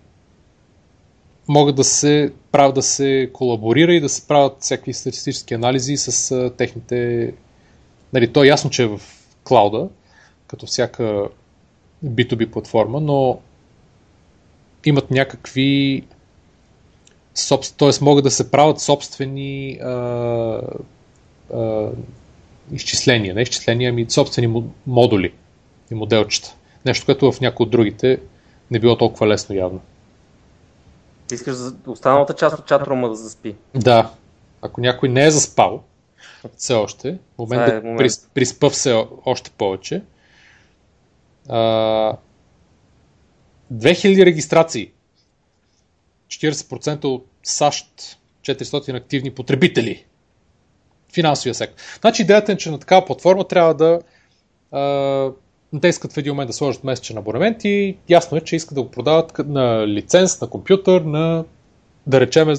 S1: могат да се правят да се колаборира и да се правят всякакви статистически анализи с а, техните... Нали, то е ясно, че е в клауда, като всяка B2B платформа, но имат някакви т.е. могат да се правят собствени а, а, изчисления, не изчисления, ами собствени мо- модули и моделчета. Нещо, което в някои от другите не било толкова лесно явно.
S2: Искаш останалата част от чатрума да заспи.
S1: Да, ако някой не е заспал все още, в момент
S2: Това е
S1: да
S2: момент.
S1: прис, приспа все още повече, а, 2000 регистрации, 40% от САЩ, 400 активни потребители, финансовия сектор. Значи идеята е, че на такава платформа трябва да а, те искат в един момент да сложат месечен абонемент и ясно е, че искат да го продават на лиценз, на компютър, на да речеме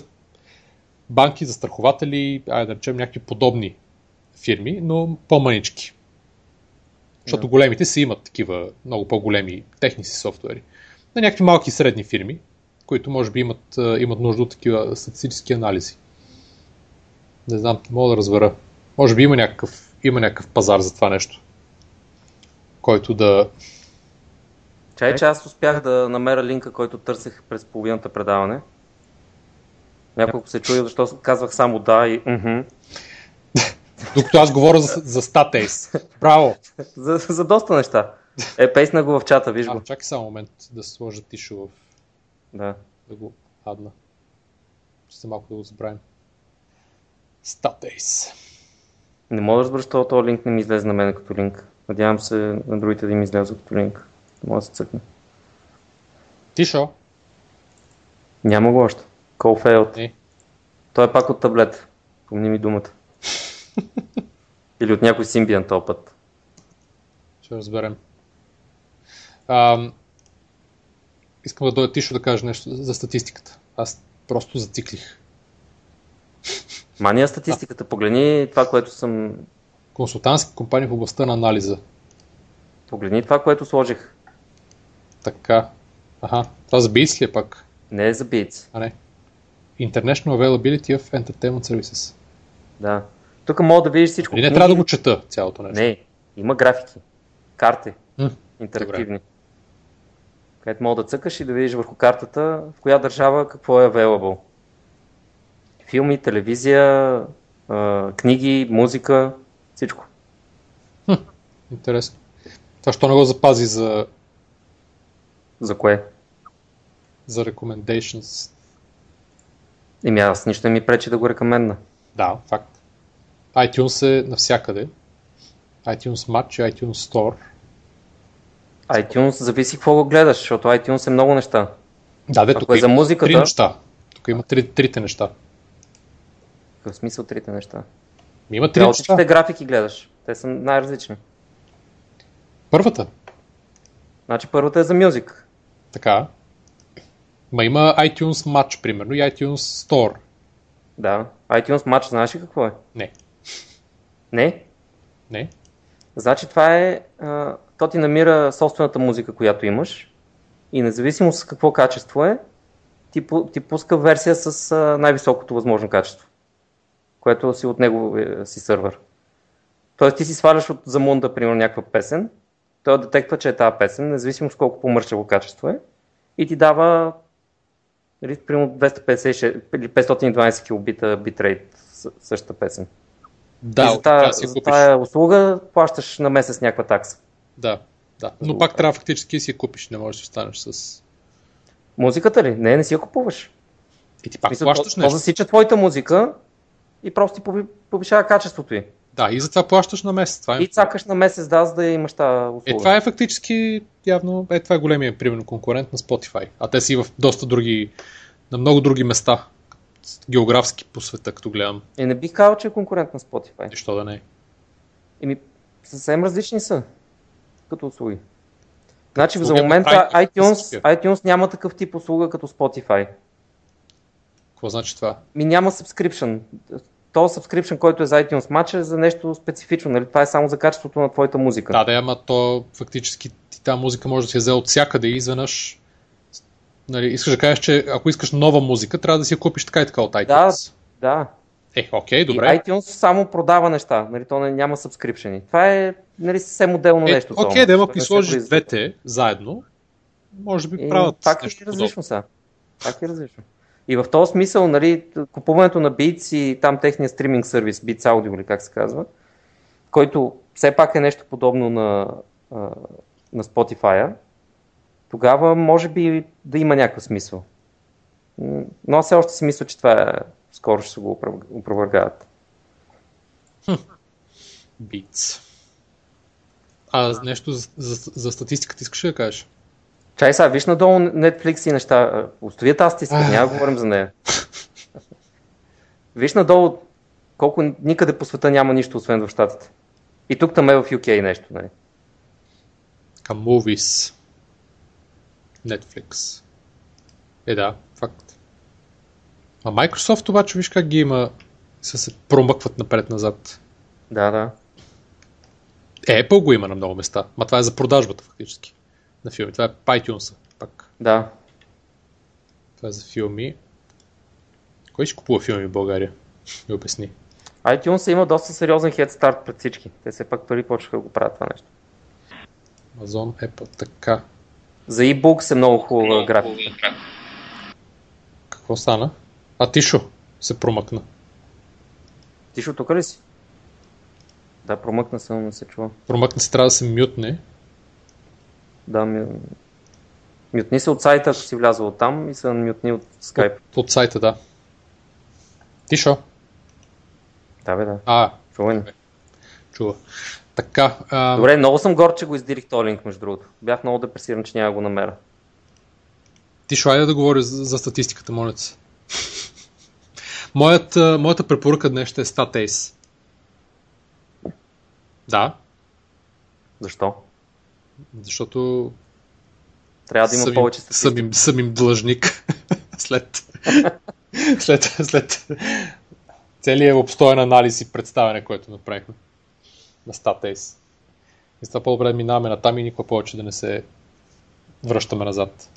S1: банки, застрахователи, ай да речем някакви подобни фирми, но по-манички. Защото
S2: Да.
S1: големите си имат такива много по-големи техни си софтуери. На някакви малки и средни фирми, които може би имат, имат нужда от такива статистически анализи. Не знам, не мога да разбера. Може би има някакъв, има някакъв пазар за това нещо, който да...
S2: Чай, че аз успях да намеря линка, който търсех през половината предаване. Няколко се чуя, защото казвах само да и мхм.
S1: Докато аз говоря за, за StatAce. Браво!
S2: За, за доста неща. Е, пейсна го в чата, виж го.
S1: А, чакай само момент да сложа тишо в...
S2: Да.
S1: да го адна. Ще малко да го забравим. StatAce.
S2: Не мога да разбера, защо този линк не ми излезе на мен като линк. Надявам се на другите да им излезе като линк. Не мога да се цъкне.
S1: Тишо?
S2: Няма го още. Call failed.
S1: Не.
S2: Той е пак от таблет. Помни ми думата. Или от някой Symbian този път.
S1: Ще разберем. Ам, искам да дойда Тишо да каже нещо за статистиката. Аз просто зациклих.
S2: Мания статистиката. Погледни това, което съм...
S1: Консултантски компании в областта на анализа.
S2: Погледни това, което сложих.
S1: Така. Аха, това за Beats ли е пак?
S2: Не е за Beats.
S1: А не. International Availability of Entertainment Services.
S2: Да. Тук мога да видиш всичко.
S1: Или не трябва да го чета цялото нещо?
S2: Не, има графики, карти,
S1: М,
S2: интерактивни. Където мога да цъкаш и да видиш върху картата в коя държава какво е available. Филми, телевизия, книги, музика, всичко.
S1: Интересно. Това що не го запази за,
S2: За кое?
S1: за recommendations?
S2: Еми аз нищо не ми пречи да го рекомендна.
S1: Да, факт. iTunes е навсякъде. iTunes Match, iTunes Store.
S2: iTunes зависи какво го гледаш, защото iTunes е много неща.
S1: Да, де,
S2: Ако
S1: тук
S2: е за музиката-
S1: три неща. Тук има три, трите неща.
S2: Какъв смисъл трите неща?
S1: Има три неща.
S2: всичките графики гледаш. Те са най-различни.
S1: Първата.
S2: Значи първата е за мюзик.
S1: Така. Ма има iTunes Match, примерно, и iTunes Store.
S2: Да. iTunes Match знаеш ли какво е?
S1: Не.
S2: Не?
S1: Не.
S2: Значи това е, а, то ти намира собствената музика, която имаш и независимо с какво качество е, ти, ти пуска версия с най-високото възможно качество, което си от него е, си сървър. Тоест ти си сваляш от Замунда, примерно, някаква песен, той детектва, че е тази песен, независимо с колко по-мършаво качество е, и ти дава нали, примерно 256 или 512 килобита битрейт същата песен.
S1: Да,
S2: и за, тая услуга плащаш на месец някаква такса.
S1: Да, да. Но пак трябва фактически да си я купиш, не можеш да останеш с...
S2: Музиката ли? Не, не си я купуваш.
S1: И ти пак
S2: Мисля,
S1: плащаш
S2: то, то
S1: нещо.
S2: засича твоята музика и просто ти пови- повишава качеството й.
S1: Да, и затова плащаш на месец. Това е...
S2: И цакаш на месец, да, за да имаш тази услуга.
S1: Е, това е фактически явно, е, това е големия, примерно, конкурент на Spotify. А те си в доста други, на много други места, географски по света, като гледам.
S2: И не бих казал, че е конкурент на Spotify.
S1: Защо да не е?
S2: Еми, съвсем различни са като услуги. Значи за
S1: услуги,
S2: момента
S1: ами,
S2: iTunes, iTunes няма такъв тип услуга като Spotify.
S1: Какво значи това?
S2: Ми няма subscription. То subscription, който е за iTunes Match е за нещо специфично. Нали? Това е само за качеството на твоята музика.
S1: Да, да, ама то фактически ти тази музика може да си я взе от всякъде и изведнъж нали, искаш да кажеш, че ако искаш нова музика, трябва да си я купиш така и така от iTunes.
S2: Да.
S1: Е, окей,
S2: И
S1: добре.
S2: iTunes само продава неща, нали, то не, няма subscription. Това е нали, съвсем отделно
S1: Е,
S2: нещо.
S1: окей, да,
S2: защото
S1: ги сложиш двете заедно, може би
S2: Е,
S1: правят
S2: пак
S1: нещо
S2: е различно са. Пак е различно. И в този смисъл, нали, купуването на Beats и там техния стриминг сервис, Beats Audio или как се казва, който все пак е нещо подобно на, на Spotify, тогава може би да има някакъв смисъл. Но все още си мисля, че това е, скоро ще се го опровер- опровергават.
S1: Beats. А нещо за, за, за статистиката искаш ли да кажеш?
S2: Чай сега, виж надолу Netflix и неща. Остави тази стиска, няма да говорим за нея. Виж надолу колко никъде по света няма нищо, освен в Штатите. И тук там е в UK нещо, нали?
S1: Към Movies. Netflix. Е, да, факт. А Microsoft обаче, виж как ги има, се, се промъкват напред-назад.
S2: Да, да.
S1: Е, Apple го има на много места. Ма това е за продажбата, фактически. На филми. Това е iTunes. Пак.
S2: Да.
S1: Това е за филми. Кой ще купува филми в България? Ми обясни.
S2: iTunes има доста сериозен head start пред всички. Те все пак пари почнаха да го правят това нещо.
S1: Amazon, Apple, така.
S2: За e-books е много хубава графика.
S1: Какво стана? А Тишо се промъкна.
S2: Ти ще тук ли си? Да, промъкна се, но не се чува.
S1: Промъкна се, трябва да се мютне.
S2: Да, ми... Мютни се от сайта, ако си влязъл от там и се мютни от Skype.
S1: От, от сайта, да. Тишо.
S2: Да, бе, да.
S1: А,
S2: Чува ни.
S1: чува. Така. А,
S2: Добре, много съм горд, че го издирих този линк, между другото. Бях много депресиран, че няма го намеря.
S1: Тишо, айде да говори за, за статистиката, моля се. моята, моята препоръка днес ще е StatAce. Да,
S2: Защо?
S1: защото
S2: Трябва да има
S1: съм,
S2: повече
S1: им, съм,
S2: статистика.
S1: им, съм им длъжник след, след, след целият обстоен анализ и представяне, което направихме на StatAce. И това по-добре да минаваме на там и никога повече да не се връщаме назад.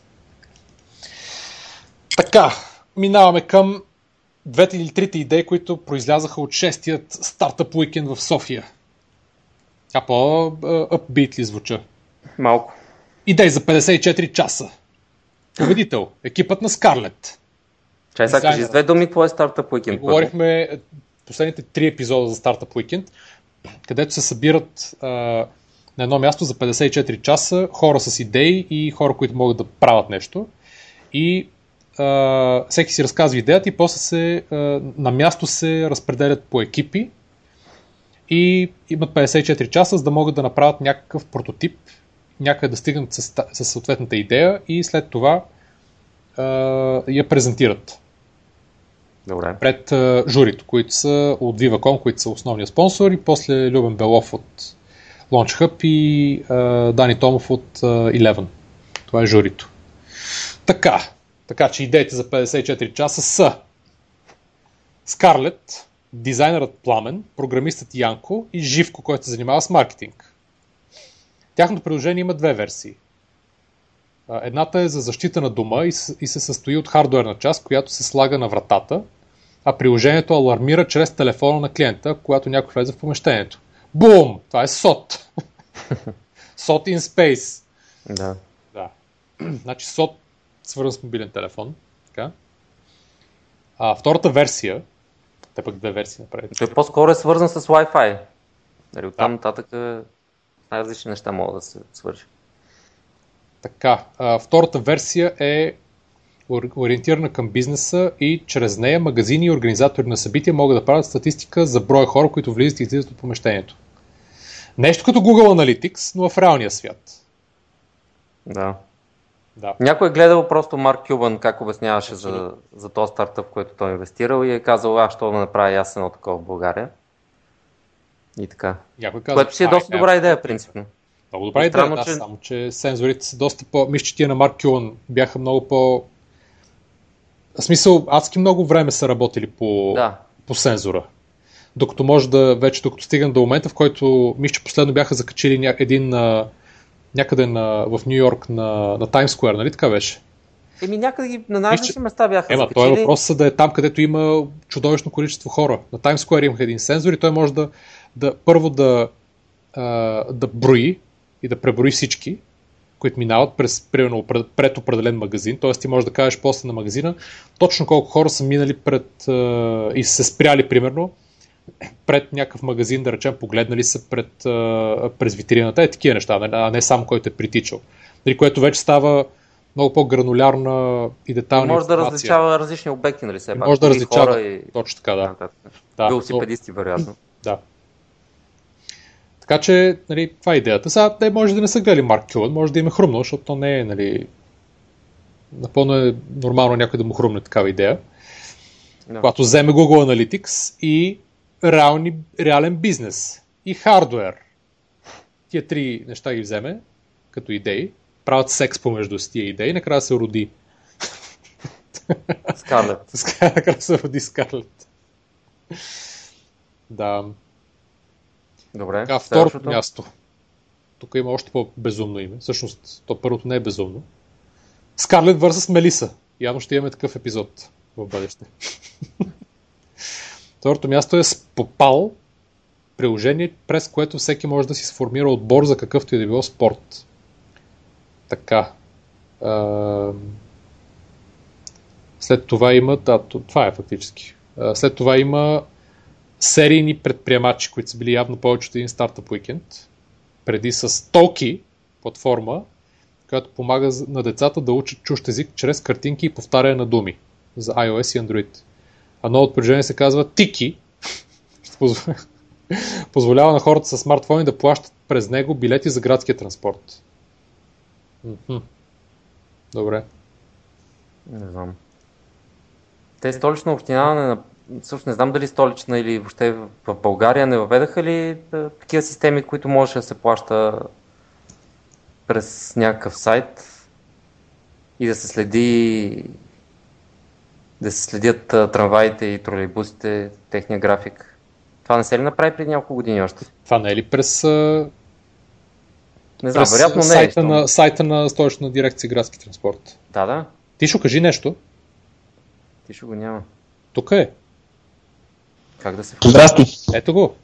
S1: Така, минаваме към двете или трите идеи, които произлязаха от шестият стартъп уикенд в София. А по-upbeat ли звуча?
S2: Малко.
S1: Идеи за 54 часа. Победител. Екипът на Скарлет.
S2: Чай сега кажи с две думи, какво е уикенд? първо?
S1: Говорихме последните три епизода за Стартъп Weekend, където се събират а, на едно място за 54 часа хора с идеи и хора, които могат да правят нещо. И а, всеки си разказва идеята и после се, а, на място се разпределят по екипи и имат 54 часа, за да могат да направят някакъв прототип, някъде да стигнат с, с съответната идея и след това а, я презентират
S2: Добре.
S1: пред а, журито, които са от Viva.com, които са основния спонсор и после Любен Белов от Launch Hub и а, Дани Томов от а, Eleven. Това е журито. Така, така че идеите за 54 часа са Скарлет, дизайнерът Пламен, програмистът Янко и Живко, който се занимава с маркетинг. Тяхното приложение има две версии. Едната е за защита на дома и се състои от хардуерна част, която се слага на вратата, а приложението алармира чрез телефона на клиента, когато някой влезе в помещението. Бум! Това е SOT. SOT in Space.
S2: Да.
S1: Да. значи SOT свързан с мобилен телефон. Така. А втората версия, те пък две версии направят.
S2: Той по-скоро е свързан с Wi-Fi. Нали, оттам нататък е, най-различни неща могат да се свържи.
S1: Така, а, втората версия е ор- ориентирана към бизнеса и чрез нея магазини и организатори на събития могат да правят статистика за броя хора, които влизат и излизат от помещението. Нещо като Google Analytics, но в реалния свят.
S2: Да.
S1: Да.
S2: Някой е гледал просто Марк Кюбан как обясняваше за, за този стартъп, който той е инвестирал и е казал, аз ще да направя аз едно такова в България. И така.
S1: Някой казва,
S2: Което си е
S1: «Това
S2: доста добра идея, принципно.
S1: Много добра идея, да,
S2: че-
S1: само че сензорите са доста по... Мисля, че тия на Марк Кюлан бяха много по... В смисъл, адски много време са работили по,
S2: Да.
S1: по сензора. Докато може да, вече докато стигам до момента, в който, мисля, че последно бяха закачили един на... някъде на... в Нью Йорк на, на Таймс Скуер, нали така беше?
S2: Еми някъде на най-различни места бяха
S1: Ема,
S2: закачили.
S1: той е въпросът да е там, където има чудовищно количество хора. На Times Square имах един сензор и той може да, да първо да, а, да брои и да преброи всички, които минават през, примерно, пред, пред определен магазин. Т.е. ти можеш да кажеш после на магазина точно колко хора са минали пред а, и се спряли, примерно, пред някакъв магазин, да речем, погледнали са пред, а, през витрината. Е, такива неща, а не само който е притичал. Нали, което вече става много по-гранулярна и детална
S2: Може да
S1: информация.
S2: различава различни обекти, нали пак.
S1: Може да различава.
S2: И...
S1: Точно така, да.
S2: Да, да.
S1: да.
S2: Велосипедисти, вероятно.
S1: Да. Така че, нали, това е идеята. Сега, те може да не са гледали Марк Кюлан, може да им е хрумно, защото то не е, нали, напълно е нормално някой да му хрумне такава идея.
S2: Да.
S1: Когато вземе Google Analytics и реални, реален бизнес и хардуер. Тия три неща ги вземе като идеи, правят секс помежду си тия идеи, накрая се роди.
S2: Скарлет.
S1: накрая се роди Скарлет. Да.
S2: Добре.
S1: Така, второто
S2: следващото.
S1: място. Тук има още по-безумно име. Всъщност, то първото не е безумно. Скарлет vs. Мелиса. Явно ще имаме такъв епизод в бъдеще. Второто място е Спопал. Приложение, през което всеки може да си сформира отбор за какъвто и да било спорт. Така. След това има... Да, това е фактически. След това има серийни предприемачи, които са били явно повече от един стартъп уикенд, преди с Толки платформа, която помага на децата да учат чужд език чрез картинки и повтаряне на думи за iOS и Android. А новото приложение се казва Тики. Позволява на хората с смартфони да плащат през него билети за градския транспорт. Добре.
S2: Не знам. Те столична община, не, всъщност не знам дали столична или въобще в България не въведаха ли такива системи, които можеше да се плаща през някакъв сайт и да се следи да се следят трамваите и тролейбусите, техния график. Това не се ли направи преди няколко години още?
S1: Това не е ли през
S2: Не знам,
S1: През
S2: вероятно не е.
S1: сайта,
S2: щом-
S1: на, сайта на столична дирекция градски транспорт.
S2: Да, да.
S1: Ти ще кажи нещо.
S2: Ти ще го няма.
S1: Тук е.
S2: Как да се...
S4: Здрасти,
S1: Ето го.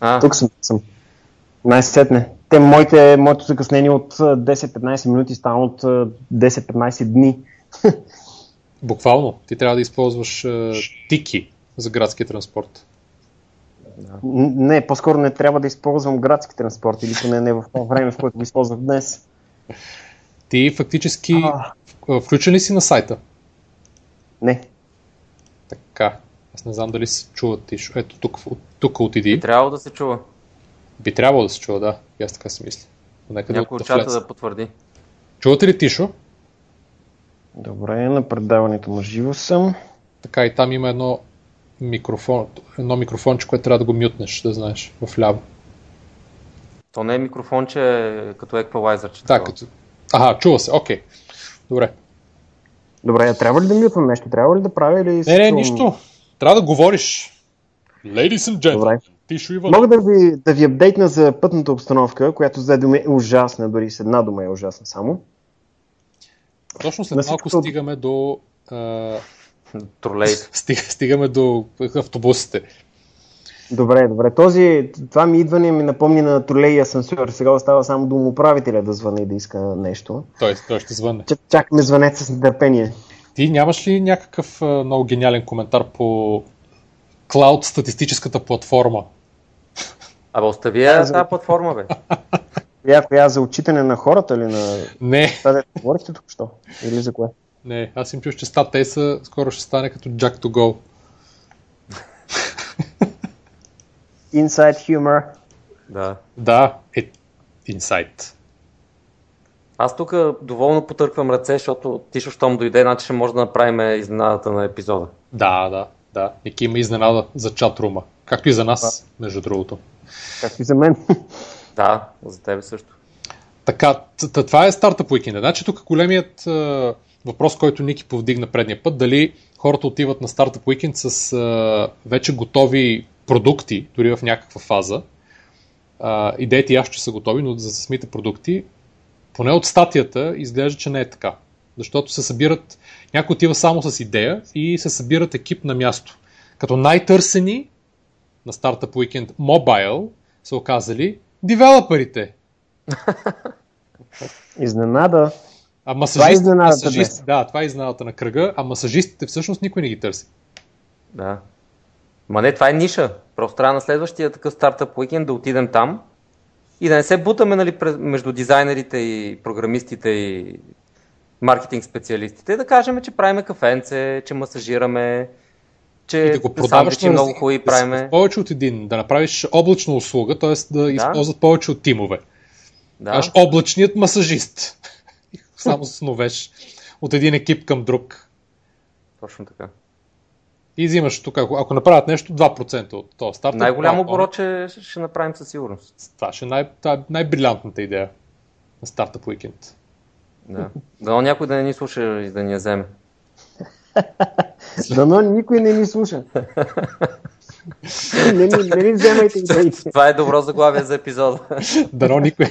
S2: А,
S4: тук съм. съм. Най-сетне. Те, моите, моето закъснение от а, 10-15 минути стана от а, 10-15 дни.
S1: Буквално. Ти трябва да използваш е, тики за градския транспорт.
S4: Н- Не, по-скоро не трябва да използвам градски транспорт или поне не в това време, в което го използвах днес.
S1: Ти фактически
S4: А.
S1: включен ли си на сайта?
S4: Не.
S1: Така. Аз не знам дали се чува ти. Ето тук, тук отиди.
S2: трябва да се чува.
S1: Би трябвало да се чува, да. И аз така си мисля.
S2: Някой
S1: да,
S2: от чата
S1: влезе.
S2: да потвърди.
S1: Чувате ли Тишо?
S4: Добре, на предаването на живо съм.
S1: Така и там има едно микрофон, едно микрофонче, което трябва да го мютнеш, да знаеш, в ляво.
S2: То не е микрофонче, е като еквалайзър. че
S1: Да, като... Ага, чува се, окей. Добре.
S4: Добре, а трябва ли да мютвам нещо? Трябва ли да правя или...
S1: Не, не, нищо. Трябва да говориш. Ladies and gentlemen,
S4: Добре.
S1: Тишо Иван.
S4: Мога да ви, да ви апдейтна за пътната обстановка, която за дума е ужасна, дори с една дума е ужасна само.
S1: Точно след
S4: На
S1: малко стигаме до... А...
S2: Тролейт.
S1: Стига, стигаме до автобусите.
S4: Добре, добре. Този, това ми идване ми напомни на тролей и асансьор. Сега остава само домоуправителя да звъне и да иска нещо.
S1: Той, той ще звънне.
S4: Ч- Чакаме звънец с нетърпение.
S1: Ти нямаш ли някакъв а, много гениален коментар по клауд статистическата платформа?
S2: Абе, остави я
S4: за-
S2: тази платформа, бе.
S4: Коя, коя за отчитане на хората ли на
S1: Не,
S4: това, говорихте тук що? Или за кое?
S1: не, аз им чуш, че статейса скоро ще стане като Jack to Go.
S4: Inside humor.
S2: Да.
S1: Да, е инсайт.
S2: Аз тук доволно потърквам ръце, защото Тишо, щом дойде, значи ще може да направим изненадата на епизода.
S1: Да, да, да. Ники има изненада за чатрума. Както и за нас, между другото.
S4: Както и за мен.
S2: Да, за тебе също.
S1: Така, това е стартъп уикенда. Значи тук големият въпрос, който Ники повдигна предния път, дали хората отиват на стартъп уикенд с вече готови продукти, дори в някаква фаза. Е, идеите аз ще са готови, но за самите продукти, поне от статията, изглежда, че не е така. Защото се събират, някой отива само с идея и се събират екип на място. Като най-търсени на стартъп уикенд мобайл са оказали девелоперите.
S4: Изненада.
S1: А
S4: Това е днес.
S1: да, това е изненадата на кръга, а масажистите всъщност никой не ги търси.
S2: Да. Ма не, това е ниша. Просто трябва на следващия такъв стартъп уикенд да отидем там и да не се бутаме нали, между дизайнерите и програмистите и маркетинг специалистите. Да кажем, че правиме кафенце, че масажираме, че
S1: И да го продаваш на
S2: много хубави
S1: да
S2: правиме.
S1: повече от един, да направиш облачна услуга, т.е. да, използват повече от тимове.
S2: Да.
S1: Кажеш облачният масажист. Само сновеш от един екип към друг.
S2: Точно така.
S1: И взимаш тук, ако, ако направят нещо, 2% от този старт.
S2: Най-голям оборот ще, ще направим със сигурност.
S1: Това ще е най- е най-брилянтната идея на стартъп уикенд.
S2: Да. Дано някой да не ни слуша и да ни я вземе.
S4: Дано никой не ни слуша. не, ни, не ни вземайте идеите.
S2: Това е добро заглавие за епизода.
S1: Дано никой.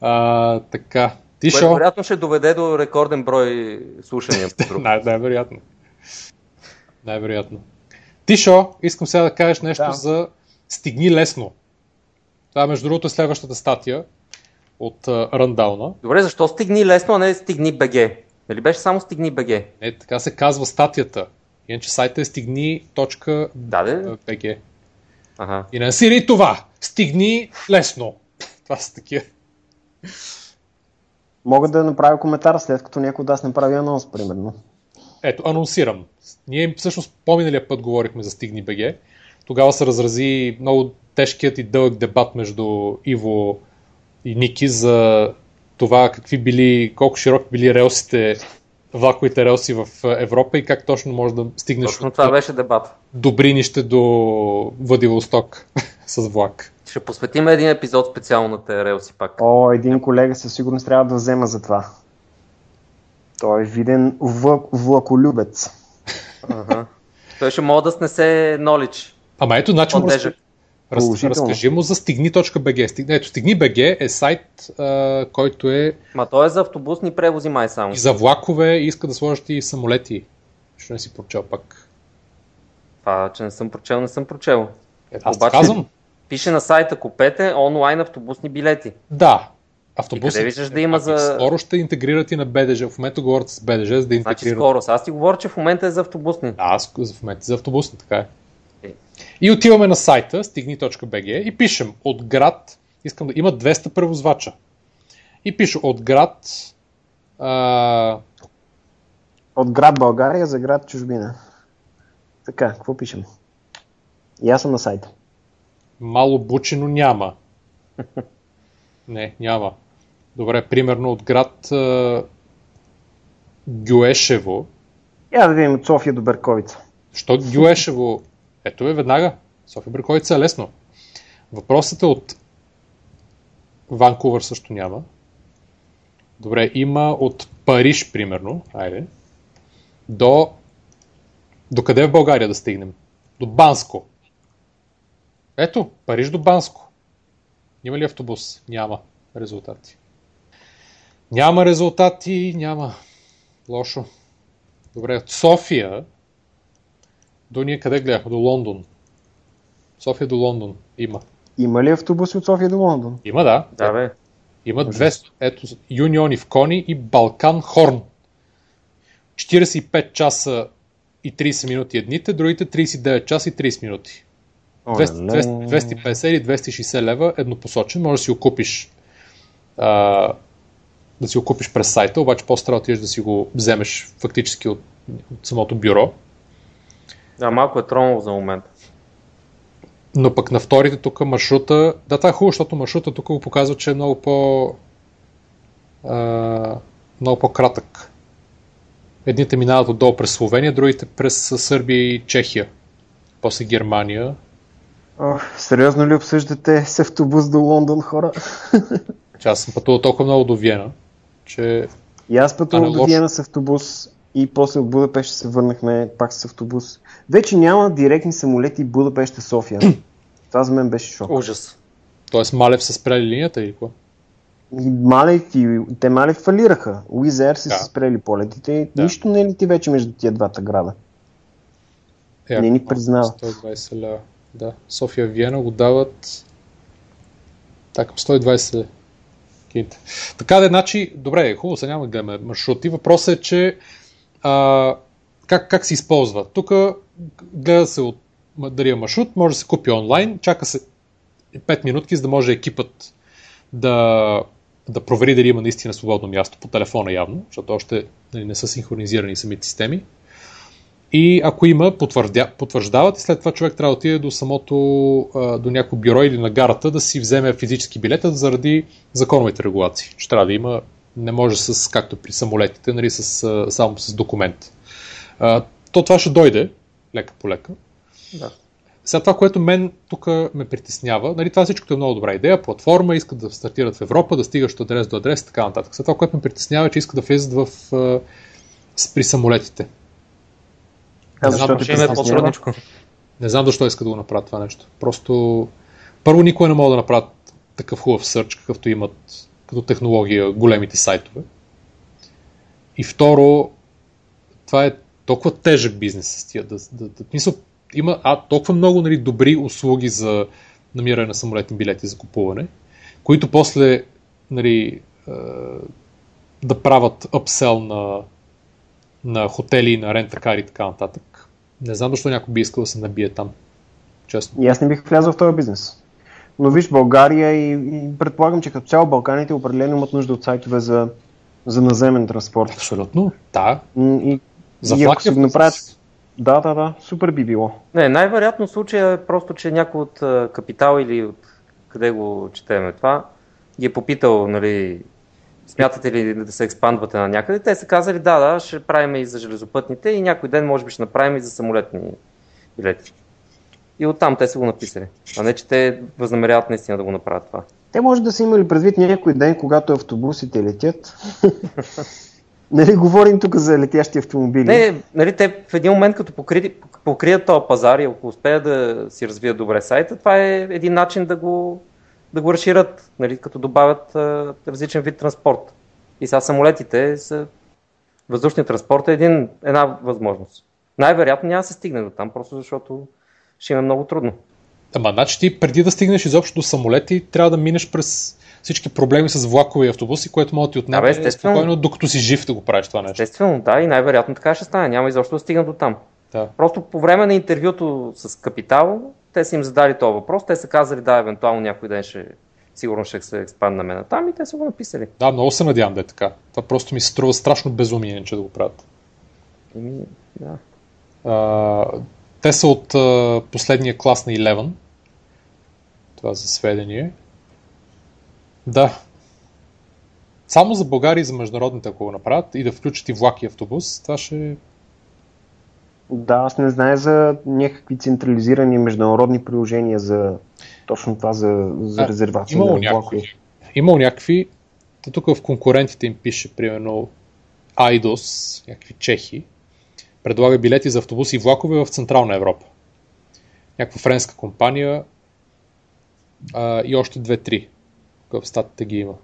S1: а, така. Ти
S2: Което
S1: шо?
S2: вероятно ще доведе до рекорден брой слушания.
S1: Най- най-вероятно. Най-вероятно. Тишо, искам сега да кажеш нещо
S4: Да.
S1: за Стигни лесно. Това, между другото, е следващата статия от uh, Рандауна.
S2: Добре, защо стигни лесно, а не стигни БГ? Нали беше само стигни БГ?
S1: Не, така се казва статията. Иначе сайта е стигни.bg.
S2: Ага.
S1: И не си това. Стигни лесно. Това са такива.
S4: Мога да направя коментар след като някой да аз направи анонс, примерно.
S1: Ето, анонсирам. Ние всъщност по-миналия път говорихме за Стигни БГ. Тогава се разрази много тежкият и дълъг дебат между Иво и Ники за това какви били, колко широки били релсите, влаковите релси в Европа и как точно може да стигнеш
S2: Точно
S1: от
S2: това беше дебат.
S1: Добринище до Владивосток с влак.
S2: Ще посветим един епизод специално на тези релси пак.
S4: О, един колега със сигурност трябва да взема за това. Той е виден влак, влаколюбец.
S2: Ага. Той ще може да снесе knowledge.
S1: Ама ето, значи разкажи, Раз, разкажи му за стигни.bg. Стиг- Ето, стигни.bg е сайт, а, който е
S2: Ма той е за автобусни превози май само.
S1: и за влакове и иска да сложат и самолети. Що не си прочел пак?
S2: Това, че не съм прочел, не съм прочел.
S1: Е, аз Обаче- казвам.
S2: Пише на сайта купете онлайн автобусни билети.
S1: Да.
S2: И
S1: Автобуси.
S2: къде виждаш да има за-
S1: Скоро ще интегрират и на БДЖ. В момента говорят с БДЖ, за да
S2: Значи
S1: интегрират.
S2: скоро. Аз ти говоря, че в момента е за автобусни.
S1: Да, аз в момента за автобусни, така е.
S2: Е.
S1: И отиваме на сайта стигни.bg и пишем от град, искам да има 200 превозвача. И пише от град а,
S4: От град България за град чужбина. Така, какво пишем? И аз съм на сайта.
S1: Мало Бучино няма. Не, няма. Добре, примерно от град а, Гюешево.
S4: Я да видим от София до Берковица.
S1: Що Гюешево? Ето е веднага. София Бриковица е лесно. Въпросът е от Ванкувър също няма. Добре, има от Париж, примерно. Айде. До... До къде в България да стигнем? До Банско. Ето, Париж до Банско. Има ли автобус? Няма резултати. Няма резултати, няма. Лошо. Добре, от София до ние къде гледахме? До Лондон. София до Лондон. Има.
S4: Има ли автобуси от София до Лондон?
S1: Има, да.
S2: Да, бе.
S1: Има 200. Ето, Юниони в Кони и Балкан Хорн. 45 часа и 30 минути едните, другите 39 часа и 30 минути. 200, 200, 250 или 260 лева еднопосочен. Може да си го купиш а, да си го купиш през сайта, обаче по-стара отидеш да си го вземеш фактически от, от самото бюро.
S2: Да, малко е тромово за момент.
S1: Но пък на вторите тук маршрута, да, това е хубаво, защото маршрута тук го показва, че е много по а, много по-кратък. Едните минават отдолу през Словения, другите през Сърбия и Чехия. После Германия.
S4: Ох, сериозно ли обсъждате с автобус до Лондон, хора?
S1: Че аз съм пътувал толкова много до Виена, че
S4: И аз пътувам до. Виена с автобус и после от Будапеща се върнахме пак с автобус. Вече няма директни самолети Будапеща-София. Това за мен беше шок.
S2: Ужас.
S1: т.е. Малев са спрели линията или какво?
S4: Малев и те Малев фалираха. Уизер са
S1: Да.
S4: спрели полетите. и
S1: Да.
S4: Нищо не лети вече между тия двата града.
S1: Е,
S4: Не ни признава.
S1: 120 лева. Да, София Виена го дават така 120 кинта. Така да, значи, добре, хубаво се няма да гледаме маршрути. Въпросът е, че а, как, как се използва. Тук гледа се от дали е маршрут, може да се купи онлайн, чака се 5 минутки, за да може екипът да, да провери дали има наистина свободно място по телефона явно, защото още нали, не са синхронизирани самите системи. И ако има, потвърдя, потвърждават и след това човек трябва да отиде до самото, до някое бюро или на гарата да си вземе физически билета заради законовите регулации. Че трябва да има, не може с, както при самолетите, нали, с, само с документ. А, то това ще дойде, лека по лека.
S2: Да.
S1: Сега това, което мен тук ме притеснява, нали, това всичко е много добра идея, платформа, искат да стартират в Европа, да стигаш от адрес до адрес и така нататък. Сега това, което ме притеснява е, че искат да влезат в, а, при самолетите.
S4: А
S1: Не знам,
S4: защо
S2: е по-трудничко.
S1: Не знам защо искат да го направят това нещо. Просто първо никой не може да направят такъв хубав сърч, какъвто имат като технология големите сайтове. И второ, това е толкова тежък бизнес с тия. Да, да, да, мисъл, има а, толкова много нали, добри услуги за намиране на самолетни билети за купуване, които после нали, е, да правят upsell на, на хотели, на рентакари и така нататък. Не знам защо някой би искал да се набие там. Честно.
S4: И аз не бих влязъл в този бизнес. Но виж, България и, и предполагам, че като цяло Балканите определено имат нужда от сайтове за, за наземен транспорт.
S1: Абсолютно. Да.
S4: И,
S1: За
S4: и ако го направят... Да, да, да, супер би било.
S2: Не, най-вероятно случая е просто, че някой от Капитал или от къде го четеме това, ги е попитал, нали, смятате ли да се експандвате на някъде. Те са казали, да, да, ще правим и за железопътните и някой ден може би ще направим и за самолетни билети. И оттам те са го написали. А не, че те възнамеряват наистина да го направят това.
S4: Те може да са имали предвид някой ден, когато автобусите летят. Нали говорим тук за летящи автомобили?
S2: Не, нали, те в един момент, като покри, покрият този пазар и ако успеят да си развият добре сайта, това е един начин да го, да го разширят, нали, като добавят а, различен вид транспорт. И сега самолетите са въздушният транспорт е един, една възможност. Най-вероятно няма да се стигне до там, просто защото ще има много трудно.
S1: Ама, значи ти преди да стигнеш изобщо до самолети, трябва да минеш през всички проблеми с влакови и автобуси, което може да ти отнеме
S2: Да,
S1: спокойно, докато си жив да го правиш това нещо.
S2: Естествено, да, и най-вероятно така ще стане. Няма изобщо да стигна до там.
S1: Да.
S2: Просто по време на интервюто с Капитал, те са им задали този въпрос, те са казали да, евентуално някой ден ще сигурно ще се експанднаме на там и те са го написали.
S1: Да, много се надявам да е така. Това просто ми се струва страшно безумие, че да го правят.
S2: Еми, да.
S1: А, те са от а, последния клас на 11. Това за сведение. Да. Само за България и за международните, ако го направят и да включат и влак и автобус, това ще...
S4: Да, аз не знае за някакви централизирани международни приложения за точно това за, за
S1: А,
S4: резервация
S1: имало
S4: на
S1: някакви.
S4: влакове.
S1: Имал някакви... Тук в конкурентите им пише, примерно, Айдос, някакви чехи, предлага билети за автобуси и влакове в Централна Европа. Някаква френска компания а, и още две-три. Тук в статите ги има.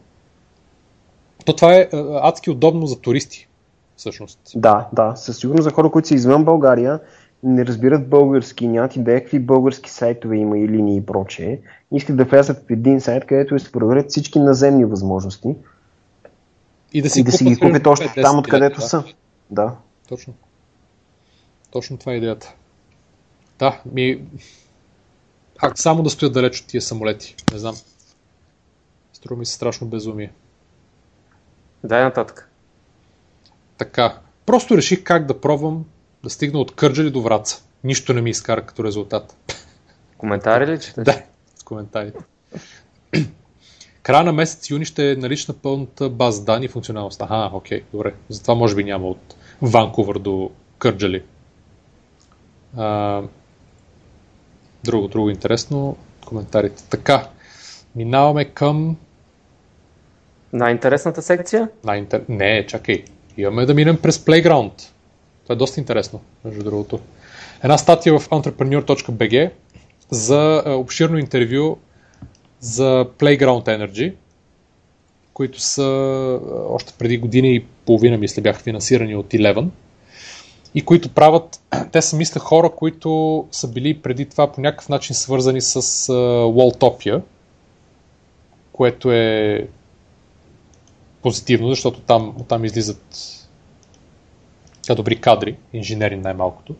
S1: То това е адски удобно за туристи, всъщност.
S4: Да, да, със сигурност за хора, които са извън България, не разбират български, нямат идея какви български сайтове има и линии и прочее. Искат да влязат в един сайт, където се проверят всички наземни възможности
S1: И да си,
S4: и да си ги купят още
S1: 5-10
S4: там, откъдето
S1: билета,
S4: са. Да.
S1: Точно. Точно това е идеята. Да, ми... Ако само да стоят далеч от тия самолети, не знам. Струва ми се страшно безумие.
S2: Дай нататък.
S1: Така, просто реших как да пробвам да стигна от Кърджали до Враца. Нищо не ми изкара като резултат.
S2: Коментари ли четеш?
S1: Да, коментарите. Края на месец юни ще е налична пълната база данни и функционалност. Аха, окей, добре. Затова може би няма от Ванкувър до Кърджали. А, друго, друго интересно. Коментарите. Така, минаваме към
S2: Най-интересната секция?
S1: най-интер... Не, чакай. Имаме да минем през Playground. Това е доста интересно, между другото. Една статия в entrepreneur.bg за е, обширно интервю за Playground Energy, които са е, още преди година и половина, мисля, бяха финансирани от Eleven и които правят, те са мисля хора, които са били преди това по някакъв начин свързани с Walltopia, което е позитивно, защото там, оттам излизат добри кадри, инженери най-малкото.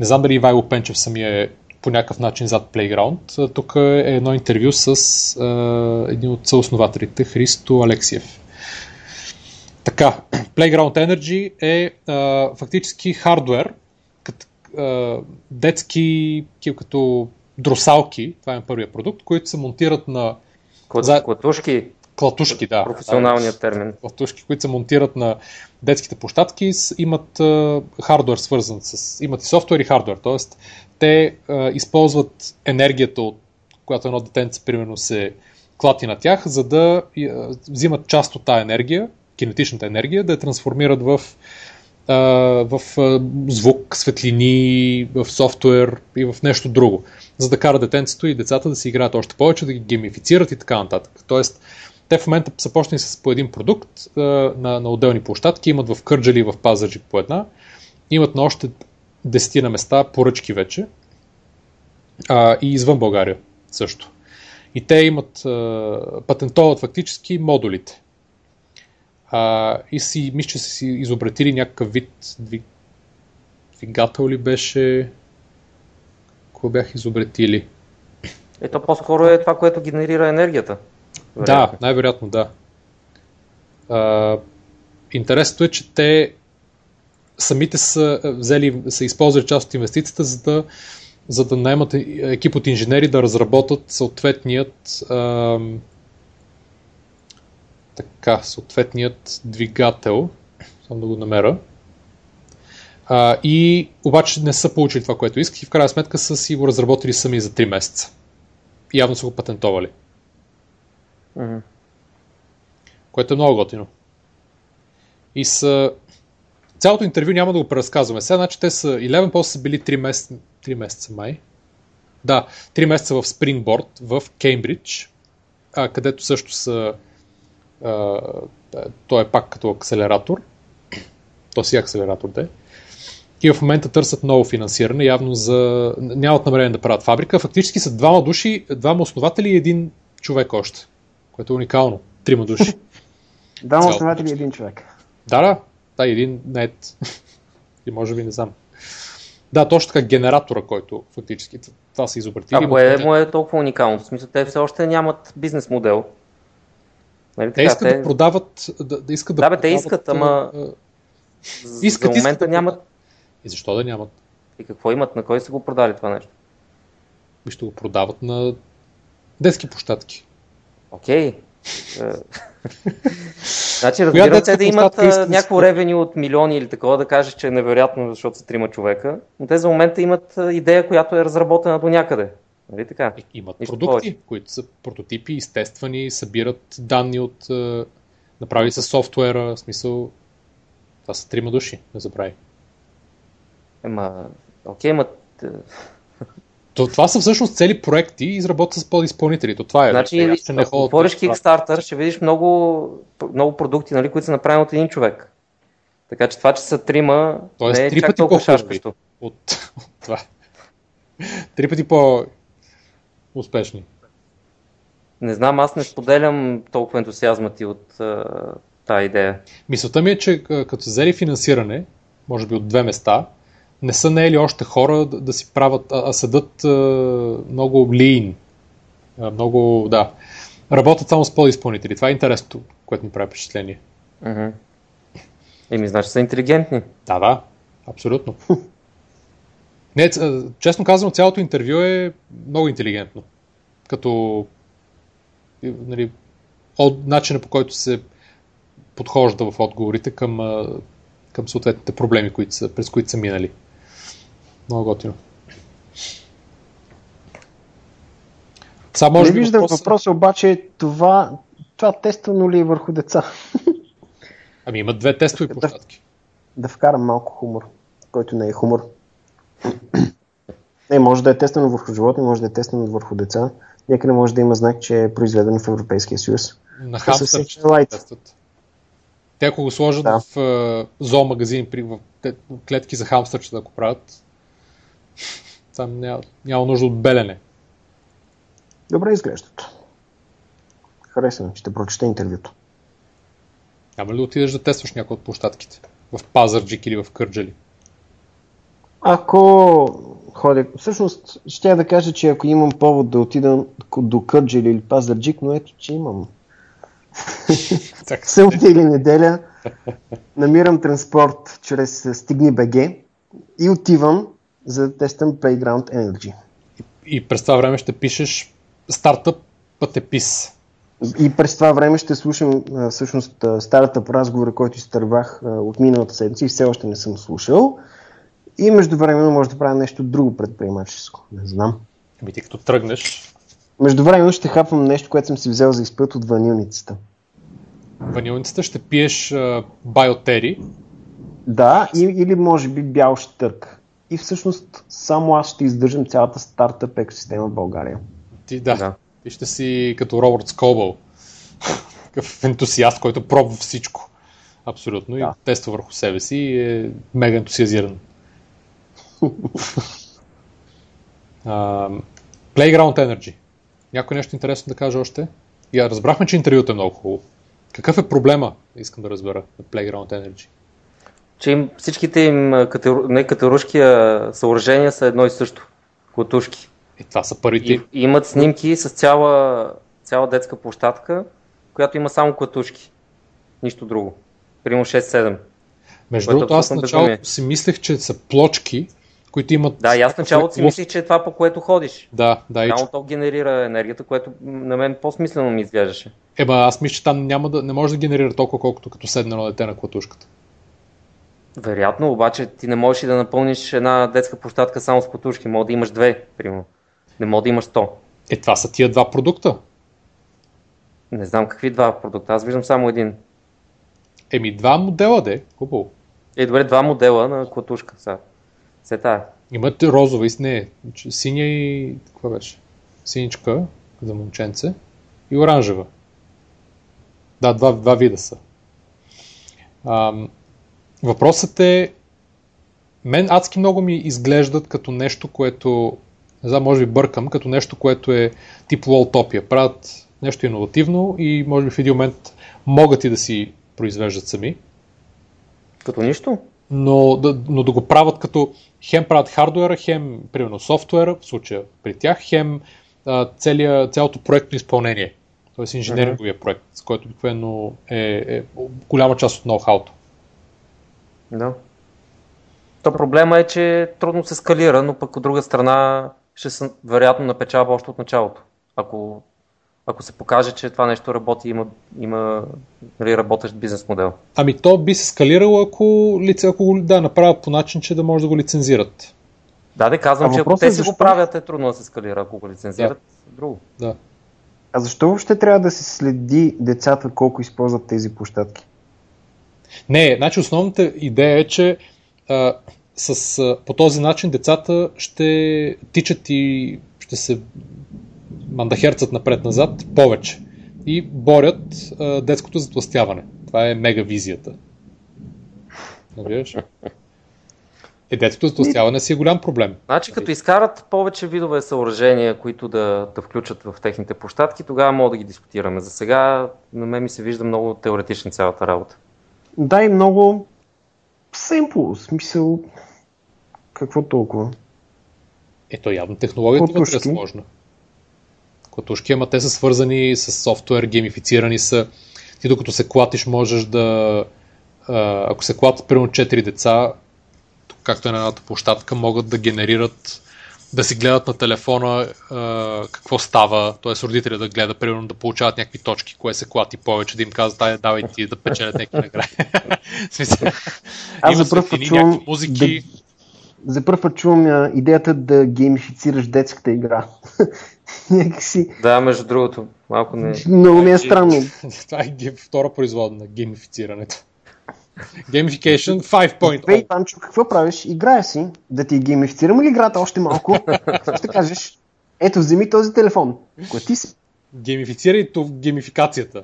S1: Не знам дали Ивайло Пенчев самия е по някакъв начин зад Playground. Тук е едно интервю с е, един от съоснователите, Христо Алексиев. Така, Playground Energy е, е фактически хардвер, като, е, детски, такива като дросалки, това е първия продукт, които се монтират на
S2: Клад,
S1: За-
S2: Клатушки,
S1: клатушки, да.
S2: професионалният термин.
S1: Клатушки, които се монтират на детските площадки, имат а, хардвер свързан с... Имат и софтуер и хардвер, т.е. те а, използват енергията, от която едно детенце примерно се клати на тях, за да а, взимат част от тази енергия, кинетичната енергия, да я трансформират в, в звук, светлини, в софтуер и в нещо друго, за да кара детенцето и децата да си играят още повече, да ги геймифицират и така нататък. Тоест, те в момента са почнали с по един продукт на, на отделни площадки, имат в Кърджали и в Пазарджик по една, имат на още десетина места поръчки вече а, и извън България също. И те имат, а, патентоват фактически модулите. А, и си, мисля, че са си изобретили някакъв вид двиг... двигател ли беше? Какво бях изобретили?
S2: Ето по-скоро е това, което генерира енергията.
S1: Да,
S2: Вероятно.
S1: най-вероятно да. А, интересното е, че те самите са взели, са използвали част от инвестицията, за да, за да наемат екип от инженери да разработят съответният ам, така, съответният двигател. Само да го намеря. А, и обаче не са получили това, което искат и в крайна сметка са си го разработили сами за 3 месеца. И явно са го патентовали.
S2: Мгм.
S1: което е много готино. И са... Цялото интервю няма да го преразказваме. Сега, значи, те са 11, после са били 3 месеца, 3 месеца май. Да, 3 месеца в Springboard в Кеймбридж, а, където също са а, той е пак като акселератор. То си е акселератор да е. И в момента търсят ново финансиране, явно за... нямат намерение да правят фабрика. Фактически са двама души, двама основатели и един човек още, което е уникално. Трима души.
S4: Двама основатели и един човек.
S1: Да, да. Да, един нет. И може би не знам. Да, точно така генератора, който фактически това са изобретили.
S2: А кое му е толкова уникално? В смисъл, те все още нямат бизнес модел. Нали,
S1: Те искат да продават, да, да искат да
S2: Да, бе, те
S1: продават,
S2: искат, ама
S1: а,
S2: за
S1: искат,
S2: момента
S1: искат
S2: нямат.
S1: И защо да нямат?
S2: И какво имат? На кой са го продали това нещо?
S1: И ще го продават на детски площадки.
S2: Окей. Е, значи
S1: детска
S2: те да имат а, някакво ревени от милиони или такова, да кажеш, че е невероятно, защото са трима човека, но те за момента имат идея, която е разработена до някъде. Нали така?
S1: И- Имат
S2: Нищо
S1: продукти,
S2: повече.
S1: които са прототипи, изтествани, събират данни от... е, направили са софтуера, в смисъл... Това са трима души, не забрави.
S2: Ема, окей, ма...
S1: То, това са всъщност цели проекти, изработват с подизпълнители. То това е.
S2: Значи.
S1: Аз ще не
S2: ако отвориш
S1: да.
S2: Kickstarter, ще видиш много, много продукти, нали, които са направени от един човек. Така че това, че са трима,
S1: Тоест,
S2: не е
S1: три
S2: чак
S1: пъти
S2: толкова шашкащо.
S1: От, от това. Три пъти по-успешни.
S2: Не знам, аз не споделям толкова ентусиазма ти от а, тази идея.
S1: Мисълта ми е, че като взели финансиране, може би от две места, не са наели още хора да, да си правят, а, а седат а, много lean. А, много, да. Работят само с подизпълнители. Това е интересното, което ми прави впечатление.
S2: Еми, значи са интелигентни.
S1: Да, да, абсолютно. Не, честно казано, цялото интервю е много интелигентно. Като нали, от начина по който се подхожда в отговорите към, към съответните проблеми, които са, през които са минали. Много готино. Сега може
S4: не виждам
S1: въпроса-
S4: въпроса, обаче това, това тествано ли е върху деца?
S1: Ами имат две тестови
S4: Да.
S1: площадки.
S4: да вкарам малко хумор, който не е хумор. Не, може да е тествано върху животни, може да е тествано върху деца. Някъде може да има знак, че е произведено в Европейския съюз.
S1: На хамстър
S4: лайт.
S1: тестват. Те ако го сложат
S4: Да.
S1: в е, зоомагазин, при, в клетки за хамстърчета да го правят, там няма, няма нужда от белене.
S4: Добре изглеждат. Харесва ми, ще прочета интервюто.
S1: Няма ли да отидеш да тестваш някои от площадките? В Пазарджик или в Кърджали?
S4: Ако ходя, всъщност ще да кажа, че ако имам повод да отида до Кърджали или Пазарджик, но ето, че имам. Събота или неделя намирам транспорт чрез Стигни БГ и отивам за да тествам Playground Energy.
S1: И през това време ще пишеш стартъп пътепис.
S4: И през това време ще слушам а, всъщност старата по разговора, който изтървах а, от миналата седмица и все още не съм слушал. И междувременно може да правя нещо друго предприемаческо. Не знам.
S1: Ами ти като тръгнеш,
S4: Междувременно ще хапвам нещо, което съм си взел за изпът от ванилницата.
S1: ванилницата ще пиеш а, байотери.
S4: Да, и, или може би бял штърк. И всъщност само аз ще издържам цялата стартъп екосистема в България.
S1: Ти, да,
S2: Да.
S1: ти ще си като Робърт Скобъл. Такъв ентусиаст, който пробва всичко. Абсолютно. И
S4: Да.
S1: тества върху себе си и е мега ентусиазиран. Playground Energy. Някой нещо интересно да каже още? Я разбрахме, че интервюто е много хубаво. Какъв е проблема, искам да разбера, на Playground Energy?
S2: Че им, всичките им не, катерушки а, съоръжения са едно и също. Клатушки.
S1: И това са първите.
S2: И, имат снимки с цяла, цяла детска площадка, която има само клатушки. Нищо друго. Примерно 6-7.
S1: Между другото, аз
S2: абсолютно
S1: началото си мислех, че са плочки, които имат...
S2: Да, и аз в началото си мислих, че е това по което ходиш.
S1: Да, да, и
S2: Само то генерира енергията, което на мен по-смислено ми изглеждаше.
S1: Еба, аз мисля, че там няма да, не може да генерира толкова, колкото като седне на дете на клатушката.
S2: Вероятно, обаче ти не можеш и да напълниш една детска площадка само с клатушки. Може да имаш две, примерно. Не може да имаш 100.
S1: Е, това са тия два продукта.
S2: Не знам какви два продукта. Аз виждам само един.
S1: Еми, два модела, де. Хубаво.
S2: Е, добре, два модела на клатушка. Сега. Се тая.
S1: Имате розова и с не. Синя и... Каква беше? Синичка за момченце и оранжева. Да, два, два вида са. Ам, въпросът е... Мен адски много ми изглеждат като нещо, което... Не знам, може би бъркам, като нещо, което е тип Лолтопия. Правят нещо иновативно и може би в един момент могат и да си произвеждат сами.
S2: Като нищо?
S1: Но да, но да го правят като хем правят хардуера, хем, примерно, софтуера, в случая при тях, хем а, целия, цялото проектно изпълнение. Тоест инженеринговия проект, с който обикновено е, е голяма част от ноу-хауто.
S2: Да. То проблема е, че трудно се скалира, но пък от друга страна ще се вероятно напечава още от началото. Ако, ако се покаже, че това нещо работи, има, има нали, работещ бизнес модел.
S1: Ами то би се скалирало, ако, лице, ако го да, направят по начин, че да може да го лицензират.
S2: Да, да, казвам,
S4: А
S2: че ако
S4: въпросът
S2: те
S4: е
S2: си
S4: защо?
S2: го правят, е трудно да се скалира, ако го лицензират. Друго.
S1: Да.
S4: А защо въобще трябва да се следи децата колко използват тези площадки?
S1: Не, значи основната идея е, че а, с, а, по този начин децата ще тичат и ще се мандахерцат напред-назад повече и борят а, детското затластяване. Това е мега визията. Разбираш? Е, детското затластяване си е голям проблем.
S2: Значи, като изкарат повече видове съоръжения, които да, да включат в техните площадки, тогава мога да ги дискутираме. За сега на мен ми се вижда много теоретична цялата работа.
S4: Да, и много семпл, смисъл, какво толкова?
S1: Ето явно технологията вътре е сложна. Клатушки, ама те са свързани с софтуер, геймифицирани са. Ти докато се клатиш можеш да... Ако се клатят примерно 4 деца, както е на едната площадка, могат да генерират да си гледат на телефона а, какво става, т.е. родителя да гледа, примерно да получават някакви точки, кое се клати повече, да им казват, дай, давай ти да печелят някакви награди.
S4: Аз за първ път чувам
S1: музики.
S4: За първ път чувам а, идеята да геймифицираш детската игра. Някакси
S2: Да, между другото, малко не...
S4: много ми е странно.
S1: Това е втора производна на геймифицирането. Gamification 5.0.
S4: Бей, Панчо, какво правиш? Играя си, да ти геймифицирам ли играта още малко? Ще кажеш, ето, вземи този телефон. Клати си.
S1: Геймифицирай то геймификацията.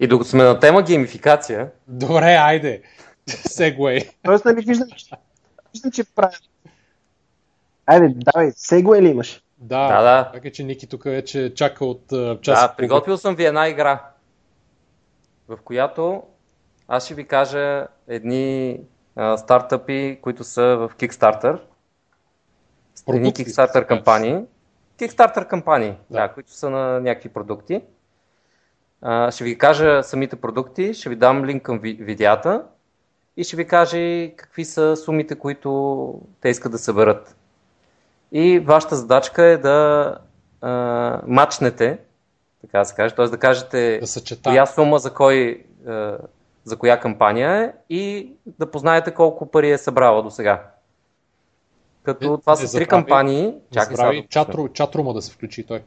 S2: И докато сме на тема геймификация,
S1: Добре, айде. Segway.
S4: Тоест, нали виждам, че, виждам, че правя. Айде, давай, сегуе ли имаш?
S1: Да,
S2: Да, да.
S1: Така че Ники тук вече чака от uh, час.
S2: да, приготвил съм ви една игра, в която аз ще ви кажа едни а, стартъпи, които са в Kickstarter. Едни Kickstarter кампании. Kickstarter кампании,
S1: Да.
S2: да. които са на някакви продукти. А, ще ви кажа самите продукти, ще ви дам линк към ви- видеята и ще ви кажа какви са сумите, които те искат да съберат. И вашата задачка е да а, мачнете, така да се каже, т.е. да кажете
S1: Да
S2: коя сума за, кой, а, за коя кампания е и да познаете колко пари е събрала до сега. Като
S1: Не-
S2: това
S1: не
S2: са три кампании. Чакай сега.
S1: чатру, чатрума да се включи той.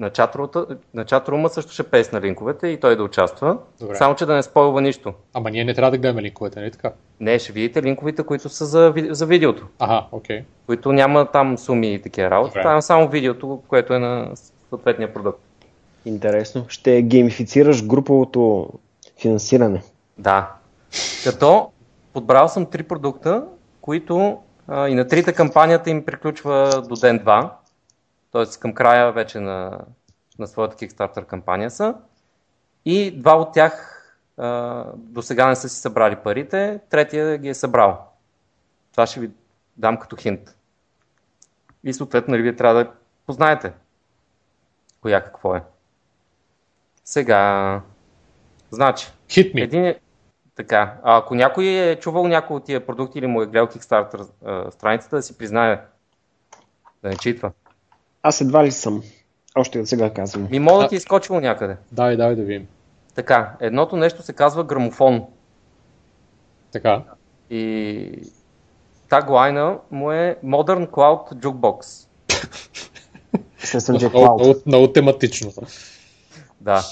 S2: На чатрума, на чатрума също ще песна линковете и той да участва.
S1: Добре.
S2: Само, че да не спойва нищо.
S1: Ама ние не трябва да гледаме линковете, нали така?
S2: Не, ще видите линковете, които са за, за видеото.
S1: Ага, окей.
S2: които няма там суми и такива работи.
S1: Добре.
S2: Там е само видеото, което е на съответния продукт.
S4: Интересно. Ще геймифицираш груповото финансиране.
S2: Да. Като подбрал съм три продукта, които а, и на трите кампанията им приключва до ден 2, т.е. към края вече на, на своята Kickstarter кампания са. И два от тях до сега не са си събрали парите, третия ги е събрал. Това ще ви дам като хинт. И съответно нали, вие трябва да познаете коя какво е. Сега, значи,
S1: Hit me.
S2: един е... Така, а ако някой е чувал някой от тия продукти или му е гледал Kickstarter страницата, да си признае. Да не читва.
S4: Аз едва ли съм. Още от сега казвам.
S2: Ми мога да ти е скочило някъде.
S1: Давай, давай да видим.
S2: Така, едното нещо се казва грамофон.
S1: Така.
S2: И таглайна му е Modern Cloud Jukebox.
S4: Естествено, че е
S1: Много, много, много тематично.
S2: Да.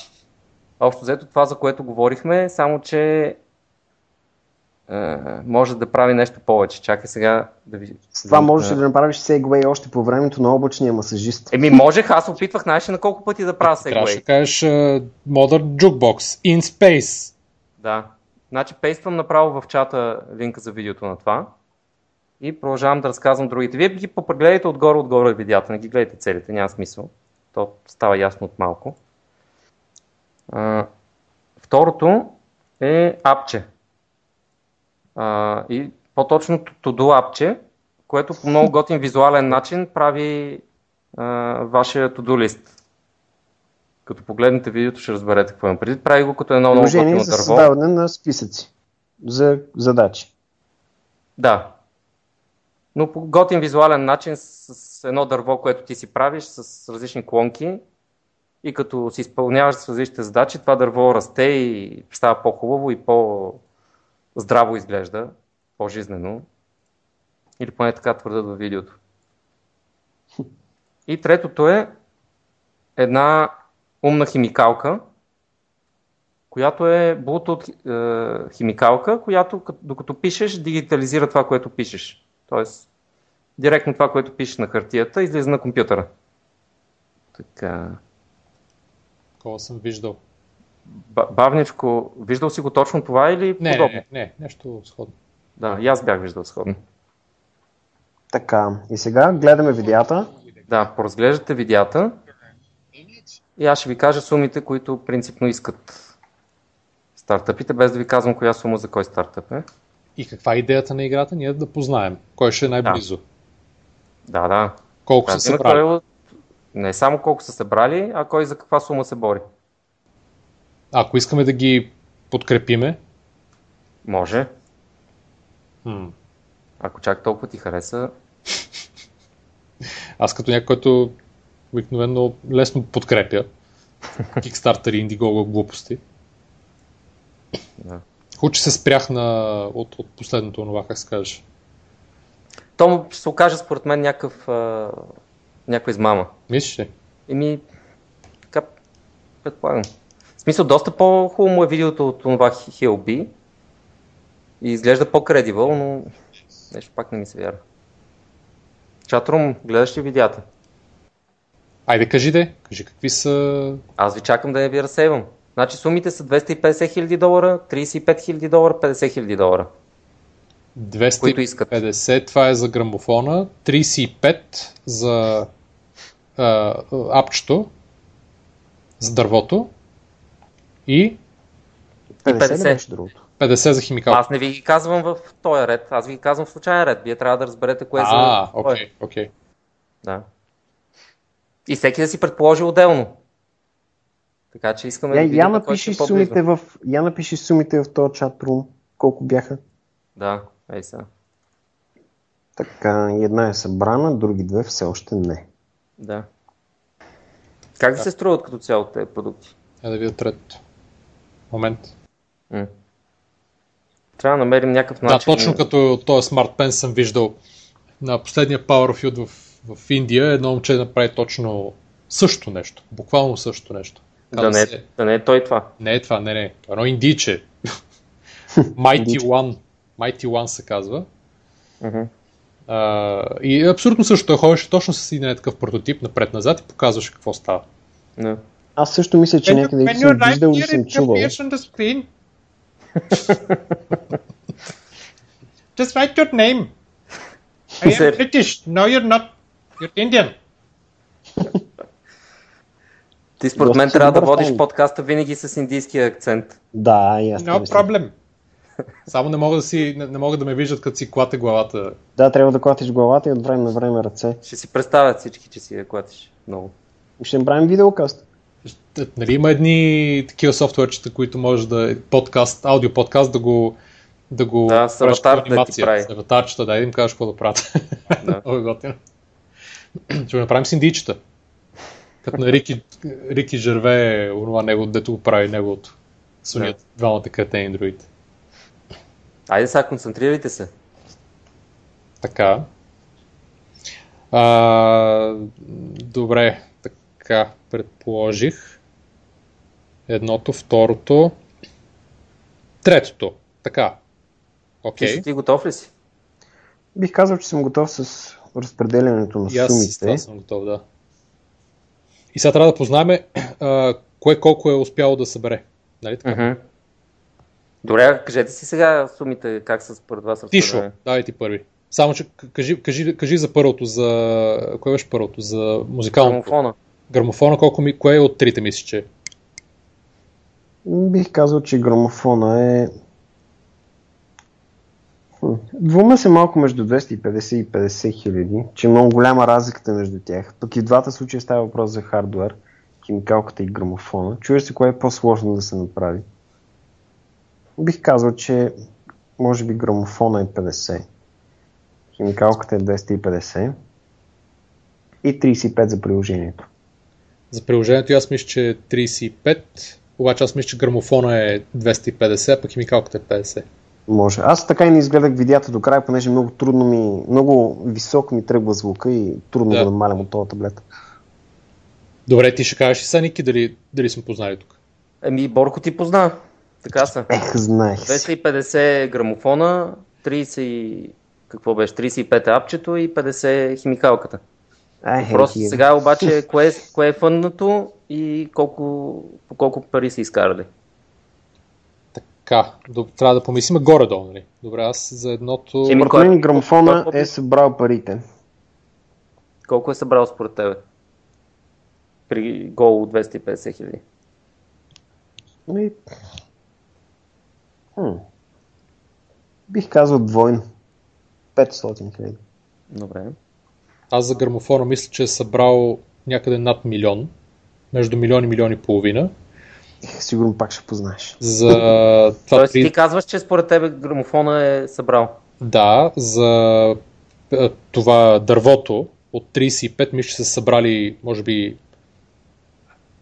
S2: Общо взето това, за което говорихме, само че може да прави нещо повече. Чакай сега да ви...
S4: С това можеш да направиш сегвей още по времето на облачния масажист.
S2: Еми можех, аз опитвах, знаеш на колко пъти да правя
S1: Трябваше да
S2: сегвей.
S1: кажеш uh, Modern Jukebox in Space.
S2: Да. Значи пействам направо в чата линка за видеото на това и продължавам да разказвам другите. Вие ги попрегледайте отгоре-отгоре видеята, не ги гледайте целите, няма смисъл. То става ясно от малко. А, второто е апче. А, и по-точно to-do апче, което по много готин визуален начин прави а, вашия to-do лист. Като погледнете видеото, ще разберете какво имам преди. Прави го като едно много готино
S4: за
S2: дърво.
S4: създаване на списъци за задачи.
S2: Да. Но по готин визуален начин с, с едно дърво, което ти си правиш с различни клонки и като си изпълняваш с различните задачи, това дърво расте и става по-хубаво и по-здраво изглежда, по-жизнено. Или поне така твърдат във видеото. И третото е една умна химикалка, която е Bluetooth е, химикалка, която като- докато пишеш, дигитализира това, което пишеш. Тоест, директно това, което пишеш на хартията, излиза на компютъра. Така.
S1: Такова съм виждал.
S2: Ба- Бавничко, виждал си го точно това или
S1: Не, не,
S2: подобно?
S1: не, не, нещо сходно.
S2: Да, и аз бях виждал сходно.
S4: Така, и сега гледаме видеята.
S2: Да, поразглеждате видеята и аз ще ви кажа сумите, които принципно искат стартъпите, без да ви казвам коя сума за кой стартъп е.
S1: И каква е идеята на играта? Ние да познаем. Кой ще е най-близо.
S2: Да, да.
S1: Колко са
S2: Тази има
S1: събрали.
S2: не само колко са събрали, а кой за каква сума се бори.
S1: Ако искаме да ги подкрепиме,
S2: Може.
S1: хм,
S2: Ако чак толкова ти хареса,
S1: аз като някой, който обикновено лесно подкрепя Kickstarter и Indiegogo глупости.
S2: Да.
S1: Хубаво, че се спрях на, от, от последното това, как се каже.
S2: то ще се окаже според мен някакъв, а, някаква измама.
S1: Мислиш ли?
S2: Еми, така, предполагам. Смисъл, доста по-хубаво му е видеото от това Хилби и изглежда по-кредибъл, но нещо пак не ми се вярва. Чатрум, гледаш ли видеята?
S1: Айде, кажи де. Кажи какви са...
S2: Аз ви чакам да я ви разсейвам. Значи сумите са 250 хиляди долара, 35 хиляди долара, 50 хиляди долара. Които искат.
S1: 250, това е за грамофона, 35 за а, апчето, за дървото и
S4: 50 ли
S2: 50.
S4: беше другото?
S1: 50 за химикал.
S2: Аз не ви ги казвам в този ред, аз ви ги казвам в случайен ред. Вие трябва да разберете кое
S1: А,
S2: за... кое.
S1: окей, окей.
S2: Да. И всеки да си предположи отделно. Така че искаме
S4: Я,
S2: да видим
S4: я напиши
S2: е по-близо.
S4: сумите в, я напиши сумите в този чат рум. Колко бяха?
S2: Да, ей сега.
S4: Така, една е събрана, други две все още не.
S2: Да. Как да се струват като цяло тези продукти?
S1: Я да видя третото. Момент.
S2: М. Трябва да намерим някакъв
S1: Да,
S2: начин.
S1: точно като този Smart Pen съм виждал на последния Powerfield в, в Индия, едно момче направи точно същото нещо. Буквално същото нещо.
S2: да,
S1: Казва
S2: не,
S1: се-
S2: да не е той това.
S1: Не е това, не, не. Едно индийче. Mighty One. Mighty One се казва. А, и е абсолютно също. Той ходеше точно с един такъв прототип напред-назад и показваше какво става.
S2: Да.
S4: Аз също мисля, че някъде го съм виждал и съм чувал.
S1: Just write your name. I
S2: Sir.
S1: British. No, you're not. You're Indian.
S2: Ти според мен трябва да водиш подкаста винаги с индийския акцент.
S4: Да, така
S1: No problem. Само не мога да, си, не, не мога да ме виждат, като си клате главата.
S4: Да, трябва да клатиш главата и от време на време ръце.
S2: Ще си представят всички, че си я клатиш много.
S4: Ще направим видеокаст.
S1: Нали има едни такива софтуерчета, които може да подкаст, аудио подкаст да го да го
S2: Да, с аватар да ти прави.
S1: С аватарчета, да, да им кажеш какво да правят.
S2: Да.
S1: Много е готино. Ще го направим с индийчета. Като на Рики, Рики Жерве, онова него, дето го прави неговото. Сунят двамата кретени другите.
S2: Айде сега, концентрирайте се.
S1: Така. А, добре, така предположих. Едното, второто, третото. Така. Окей.
S2: Ти, ти готов ли си?
S4: Бих казал, че съм готов с разпределянето на
S1: аз
S4: сумите.
S1: това съм готов, да. И сега трябва да познаем а, кое колко е успяло да събере. Нали така?
S2: Мгм. Добре, кажете си сега сумите, как са според вас
S1: Тишо, давай ти първи. Само, че кажи, кажи, кажи за първото, за... Кое беше първото? За музикалното.
S2: Грамофона.
S1: Грамофона, колко ми... Кое е от трите мислиш, че?
S4: Бих казал, че грамофона е... Двума се малко между 250 и 50 хиляди, че е много голяма разликата между тях. Пък и в двата случая става въпрос за хардвер, химикалката и грамофона. Чуеш се кое е по-сложно да се направи. Бих казал, че може би грамофона е 50. Химикалката е 250. И 35 за приложението.
S1: За приложението аз мисля, че е 35, обаче аз мисля, че грамофона е 250, а пък химикалката е 50.
S4: Може. Аз така и не изгледах видеята до края, понеже много трудно ми, много високо ми тръгва звука и трудно
S1: Да.
S4: да, намалям от този таблет.
S1: Добре, ти ще кажеш и са, Ники, дали, дали сме познали тук.
S2: Еми, Борко ти позна. Така са.
S4: Ех, знаех си.
S2: 250 грамофона, 30 и- какво беше, 35 е апчето и 50 химикалката. Просто
S4: хей,
S2: сега обаче кое, е- кое е фънднато и колко, по колко пари са изкарали.
S1: Така, доб- трябва да помислим горе-долу, нали? Добре, аз за едното...
S4: Според
S2: кой-
S4: мен грамофона
S2: кой-
S4: е събрал парите.
S2: Колко е събрал според тебе? При гол от 250 хиляди.
S4: Ами, хм. Бих казал двойно. 500 хиляди.
S2: Добре.
S1: Аз за грамофона мисля, че е събрал някъде над милион. Между милион и милион и половина.
S4: Сигурно пак ще познаеш.
S1: За това
S2: Тоест ти казваш, че според тебе грамофона е събрал.
S1: Да, за е, това дървото от 35 мисля, че са събрали, може би...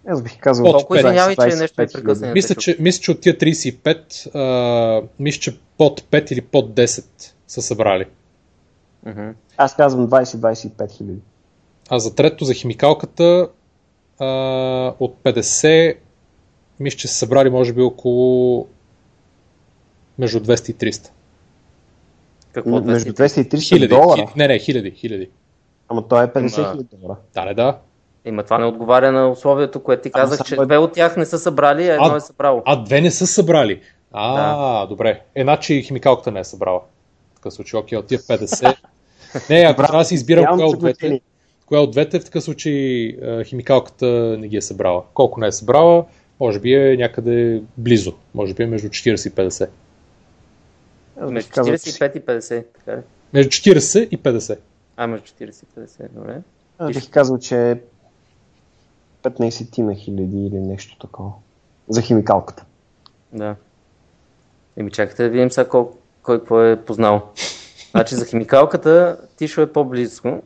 S4: Аз бих казал
S1: От
S2: Толкова извинявай, че
S4: 20-25
S2: нещо прекъсна.
S1: Мисля, че, мисля, че от тия 35, а, мисля, че под 5 или под 10 са събрали.
S2: Мгм.
S4: Аз казвам 20-25 хиляди.
S1: А за трето, за химикалката, а, от 50, мисля, че са събрали може би около между 200 и 300.
S2: Какво
S4: Между
S2: 200?
S4: 200 и 300
S1: Хиляди.
S4: долара.
S1: Хи- Не, не, хиляди, хиляди.
S4: Ама той е 50
S2: Ама-
S4: хиляди долара.
S1: Да, не, да.
S2: Има това не отговаря на условието, което ти казах, че две от тях не са събрали, а едно
S1: А,
S2: е събрало.
S1: А, две не са събрали. А, добре. Е, значи химикалката не е събрала. В такъв случай, окей, от тия 50. Не, ако трябва да си избирам коя от двете, коя от двете, в такъв случай а, химикалката не ги е събрала. Колко не е събрала, може би е някъде близо. Може би е между 40 и 50.
S4: Аз бих
S2: Между
S4: казал,
S2: 45 и 50, така ли?
S1: Между 40 и 50.
S2: А, между 40 и 50, добре.
S4: Аз бих казал, че е 15 на хиляди или нещо такова. За химикалката.
S2: Да. Еми чакайте да видим сега кой, кой какво е познал. Значи за химикалката Тишо е по-близко.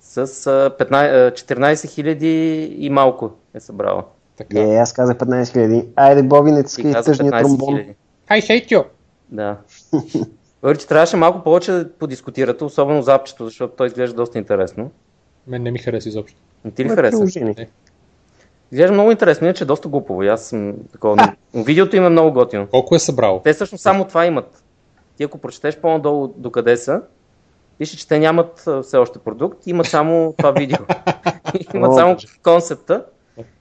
S2: С а, 15, а, 14 хиляди и малко е събрала.
S1: Така.
S4: Е, аз казах 15 хиляди. Айде, Боби, не
S2: Ти
S4: тъжния
S2: 15
S4: тромбон.
S1: hate you!
S2: Да. Въпреки, че трябваше малко повече да подискутирате, особено за апчето, защото той изглежда доста интересно.
S1: Мен не ми хареса изобщо.
S2: Не ти ли хареса?
S4: приложение.
S2: Изглежда много интересно, иначе е доста глупово. и Аз съм такова. Но видеото им е много готино.
S1: Колко е събрал?
S2: Те всъщност само това имат. Ти ако прочетеш по-надолу до къде са, пише, че те нямат все още продукт, имат само това видео. имат само концепта,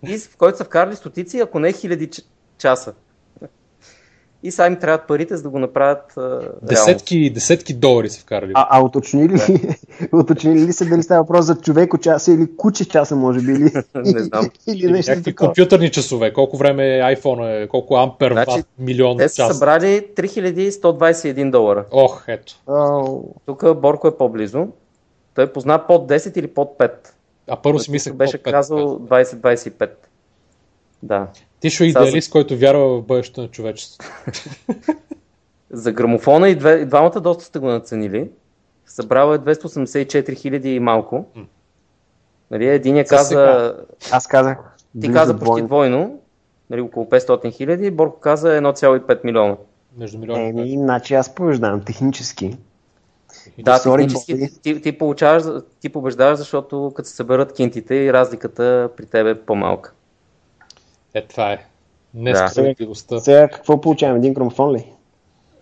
S2: и в който са вкарали стотици, ако не хиляди часа. И сега им трябват парите, за да го направят а, реално.
S1: Десетки, десетки долари са вкарали.
S4: А, а уточнили ли, уточнили ли се дали става въпрос за човеко часа или куче часа, може би? Или,
S2: Не знам.
S4: или нещо
S1: Някакви
S4: такова.
S1: компютърни часове, колко време е iPhone, е, колко ампер,
S2: Значи,
S1: ват, милион
S2: Те са
S1: час.
S2: събрали 3121 долара.
S1: Ох, ето.
S4: Ау,
S2: Тук Борко е по-близо. Той позна под 10 или под 5.
S1: А първо си мислех
S2: беше
S1: под пет.
S2: казал 20-25. Да.
S1: Тишо е
S2: Сега
S1: идеалист, който вярва в бъдещето на човечеството.
S2: За грамофона и, две, и двамата доста сте го наценили. Събрал е 284 хиляди и малко. Нали, единия
S1: За
S2: каза,
S1: сега.
S4: аз казах.
S2: ти каза почти
S4: двойно.
S2: двойно, нали, около 500 хиляди, Борко каза 1,5 милиона.
S1: Между милиони.
S4: Еми, значи аз побеждавам технически.
S2: Да,
S4: Sorry,
S2: технически ти, ти, получаваш, ти побеждаваш, защото като се съберат кинтите и разликата при теб е по-малка.
S1: Е, това е. Не
S2: Да.
S1: справедливостта.
S4: Сега какво получаваме? Един грамофон ли?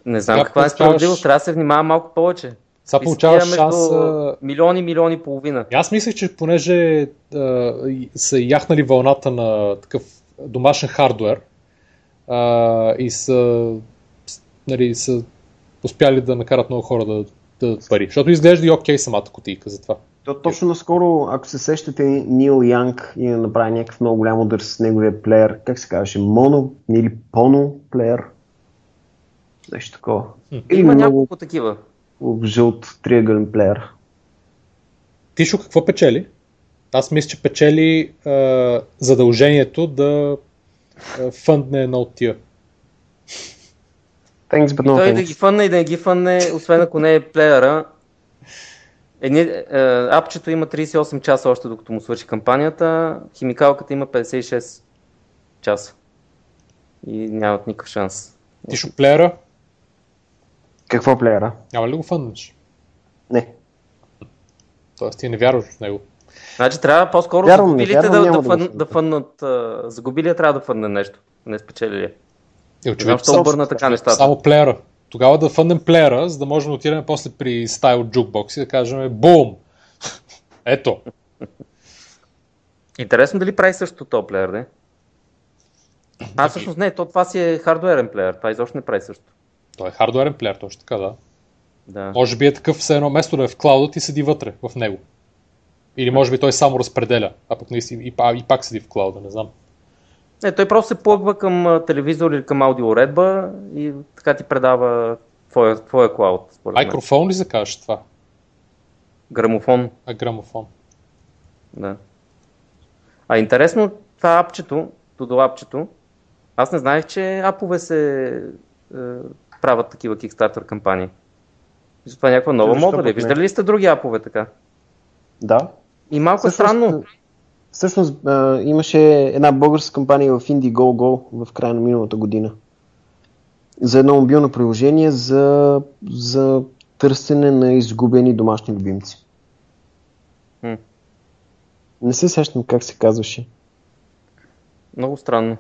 S2: Не знам
S1: Сега
S2: каква е
S1: получаваш-
S2: справедливост, трябва да се внимава малко повече.
S1: Сега получаваш
S2: между
S1: шанс. а,
S2: Милиони, милиони и половина.
S1: И Аз мислех, че понеже а, и- са яхнали вълната на такъв домашен хардвер а, и са, с- нали, са успяли да накарат много хора да да дадат пари. Защото изглежда и окей самата кутийка за това.
S4: То, точно наскоро, ако се сещате, Нил Янг и направи някакъв много голям удар с неговия плеер, как се казваше, моно или поно плеер. Нещо такова. Или
S2: Има
S4: много
S2: няколко такива.
S4: жълт триъгълен плеер.
S1: Тишо какво печели? Аз мисля, че печели а, задължението да а, фъндне едно от тия.
S4: Thanks, but
S2: И
S4: no
S2: той да
S4: thanks.
S2: ги фънне и да не ги фънне, освен ако не е плеера. Едни, е, апчето има 38 часа още докато му свърши кампанията, химикалката има 56 часа. И нямат никакъв шанс.
S1: Тишо плеера,
S4: Какво плеера?
S1: няма ли го фънднеш?
S4: Не.
S1: Тоест ти не вярваш в него.
S2: Значи трябва по-скоро
S4: Вярвам,
S2: загубилите
S4: вярвам,
S2: да, да, фън, да фъннат. а, Загубилия трябва да фънне нещо, не спечелили.
S1: Е,
S2: Не
S1: очевидно,
S2: знам, що обърна така нещата.
S1: Само плеера. Тогава да фъндем плеера, за да можем да отидем после при Style Jukebox и да кажем бум! Ето.
S2: Интересно дали прави същото то плеер, не? А, всъщност не, то това си е хардуерен плеер, това изобщо не прави също.
S1: Той е хардуерен плеер, точно така, да.
S2: Да.
S1: Може би е такъв все едно, вместо да е в клауда, ти седи вътре, в него. Или може би той само разпределя, а пък наистина и, и пак седи в клауда, не знам.
S2: Не, той просто се плъгва към телевизор или към аудиоредба и така ти предава твоя, твоя клауд.
S1: Микрофон ли се кажеш това?
S2: Грамофон,
S1: А грамофон.
S2: да. А интересно, това апчето, Tudor апчето, аз не знаех, че апове се е, правят такива Kickstarter кампании. Мисля, Това е някаква нова мода ли? е? Виждали ли сте други апове така?
S4: Да.
S2: И малко е странно.
S4: Всъщност а, имаше една българска компания в Indiegogo в края на миналата година. За едно мобилно приложение за, за търсене на изгубени домашни любимци.
S2: Хм.
S4: Не се сещам как се казваше.
S2: Много странно.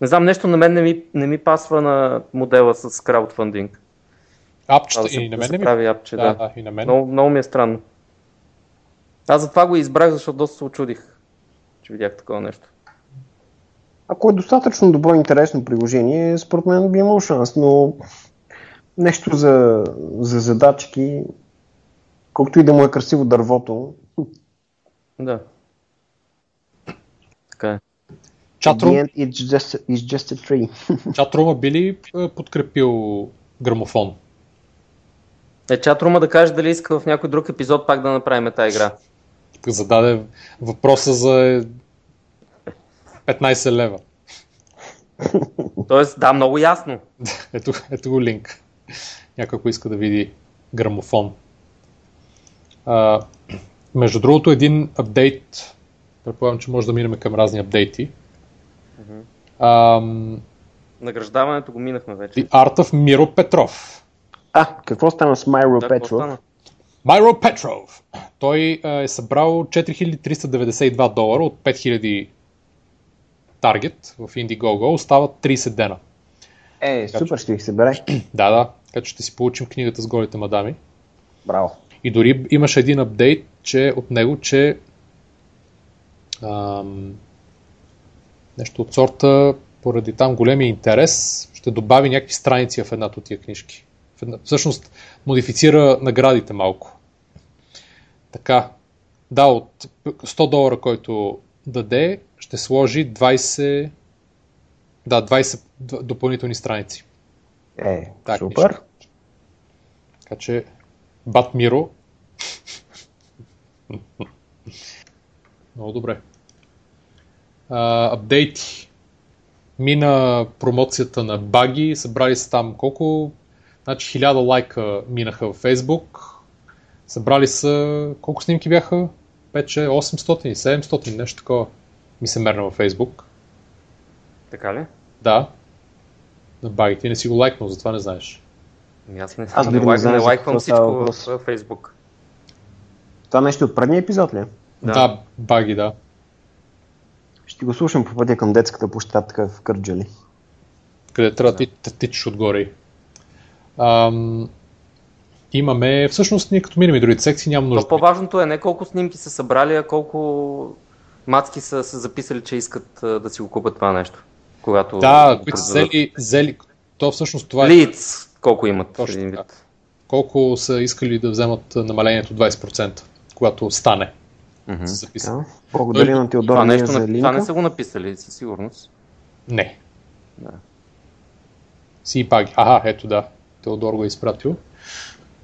S2: Не знам, нещо на мен не ми, не ми пасва на модела с краудфандинг.
S1: Апчета
S2: да
S1: и на мен не ми...
S2: прави апче,
S1: да,
S2: да.
S1: да, и на мен.
S2: Много, много ми е странно. Аз затова го избрах, защото доста се очудих, че видях такова нещо.
S4: Ако е достатъчно добро и интересно приложение, според мен би имал шанс, но нещо за, за задачки, колкото и да му е красиво дървото,
S2: Да. Така е.
S1: Чатрум,
S4: the end it's just, it's just a tree.
S1: чатрума би ли е, подкрепил грамофон?
S2: Е, чатрума да каже дали иска в някой друг епизод пак да направим тази игра.
S1: Зададе въпроса за 15 лева.
S2: Тоест, да, много ясно.
S1: Ето, ето го линк. Някой, ако иска да види грамофон. А, между другото, един апдейт, предполагам, че може да минем към разни апдейти. Ам,
S2: Награждаването го минахме вече.
S1: The Art of Миро Петров.
S4: А, какво стана с Майро
S2: Да,
S4: Петров?
S1: Майро Петров. Той а, е събрал 4392 долара от 5000 таргет в Indiegogo. Остават 30 дена.
S4: Е, супер, ще их събере.
S1: Да, да. Така че ще си получим книгата с голите мадами.
S4: Браво.
S1: И дори имаше един апдейт че, от него, че ам, нещо от сорта, поради там големия интерес, ще добави някакви страници в едната от тия книжки. Една, всъщност, модифицира наградите малко. Така, да, от 100 долара, който даде, ще сложи 20, да, 20 д- допълнителни страници.
S4: Е,
S1: Так,
S4: супер.
S1: нищо. Така че, Бат Миро. Много добре. А, апдейти. Мина промоцията на баги, събрали се там колко? Значи 1000 лайка минаха в Facebook. Събрали са, колко снимки бяха? 5, 800, 700, нещо такова. Ми се мерна във Facebook.
S2: Така ли?
S1: Да. На баги. Ти не си го лайкнал, затова не знаеш.
S2: Ами Аз не,
S4: Аз
S2: не, лайк, не лайквам всичко в, Facebook.
S4: Това нещо от предния епизод ли? е?
S1: Да,
S2: Да.
S1: баги, да.
S4: Ще го слушам по пътя към детската площадка в Кърджали.
S1: къде трябва да ти, тичаш отгоре. Ам, имаме, всъщност ние като минем и другите секции няма
S2: Но
S1: нужда.
S2: по-важното е не колко снимки са събрали, а колко мацки са се записали, че искат да си го купят това нещо. Когато
S1: Да, които са взели, взели, то всъщност това е
S2: Leads, колко имат.
S1: Точно
S2: един вид.
S1: колко са искали да вземат намалението 20%, когато стане.
S2: Мгм.
S1: Се записва.
S4: Да. Благодаря
S1: Той-
S4: на
S2: Това,
S4: Теодор Мия
S2: нещо,
S4: за линка.
S2: това не са го написали, със сигурност.
S1: Не.
S2: Да.
S1: Си паги. Ага, ето да. Теодор го е изпратил.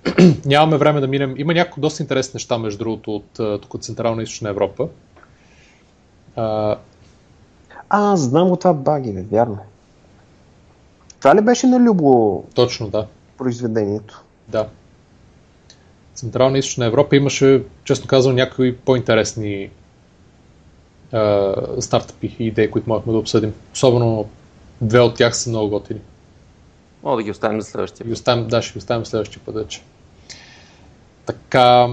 S1: Нямаме време да минем. Има някои доста интересни неща, между другото, от, тук от Централна и Източна Европа. А,
S4: А, знам го това баги, бе, вярно. Това ли беше на Любо
S1: точно, да.
S4: произведението?
S1: Да. Централна и Източна Европа имаше, честно казвам, някои по-интересни а, стартъпи и идеи, които можехме да обсъдим. Особено две от тях са много готини.
S2: Мога да ги оставим за следващия.
S1: И оставим, да, ще ги оставим следващия път вече. Така,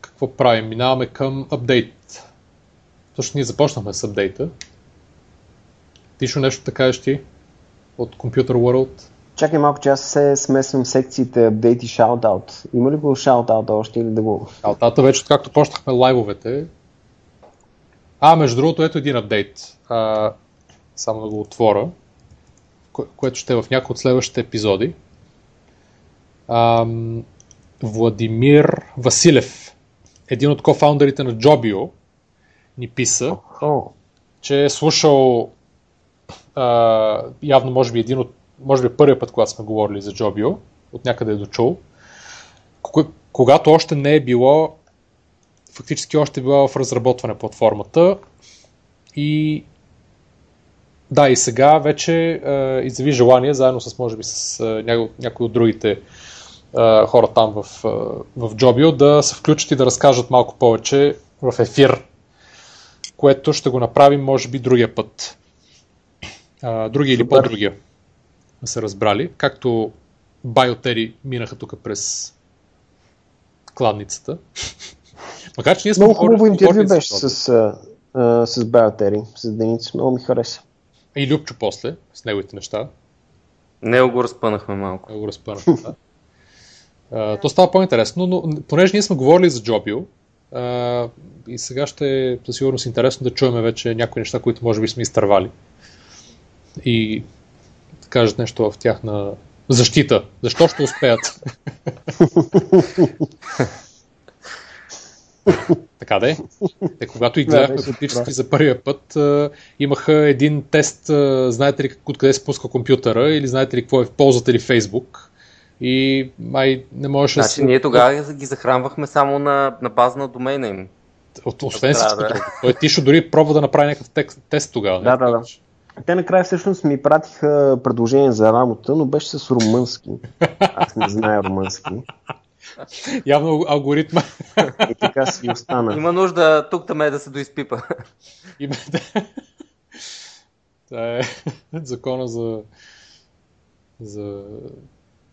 S1: какво правим? Минаваме към апдейт. Точно ние започнахме с апдейта. Тишо нещо така кажеш ти от Computer World?
S4: Чакай малко, че аз се смесвам секциите апдейт и шаутаут. Има ли го шаутаут още или да го...
S1: Алтата вече, както почнахме лайвовете. А, между другото, ето един апдейт. А, само да го отворя, което ще е в някои от следващите епизоди. Ам, Владимир Василев, един от кофаундерите на Jobio, ни писа, че е слушал а, явно може би един от може би първият път, когато сме говорили за Jobio, от някъде е дочул, кога- когато още не е било фактически още е била в разработване платформата и да, и сега вече е, изяви желание, заедно с, може би, с е, няко, някои от другите е, хора там в, е, в Jobio, да се включат и да разкажат малко повече в ефир, което ще го направим, може би, другия път. А, другия или по-другия. Да се разбрали. Както Байотери минаха тук през кладницата. Макар, че ние сме
S4: много хубаво интервю беше с, а, а, с Биотери, с Деница. Много ми хареса.
S1: И Любчо после, с неговите неща.
S2: Не го разпънахме малко.
S1: Много разпънахме. да. То става по-интересно, но понеже ние сме говорили за а, и сега ще е със сигурност интересно да чуем вече някои неща, които може би сме изтървали. И да кажат нещо в тяхна защита. Защо ще успеят? така де. Те, когато ги
S4: Да,
S1: гледахме
S4: беше
S1: практически за първия път, а, имаха един тест, а, знаете ли откъде се пуска компютъра или знаете ли какво е, ползвате ли Фейсбук. И май не можеше да
S2: Значи
S1: се...
S2: ние тогава ги захранвахме само на, на база на домейна им.
S1: От, освен
S2: Да,
S1: всичко
S2: да.
S1: друго. Той Тишо дори пробва да направи някакъв текст, тест тогава.
S4: Да, да, да. Те накрая всъщност ми пратиха предложение за работа, но беше с румънски. Аз не зная румънски.
S1: Явно алгоритма
S4: И така си остана.
S2: Има нужда тук там е да се доизпипа.
S1: има да. Това е закона за за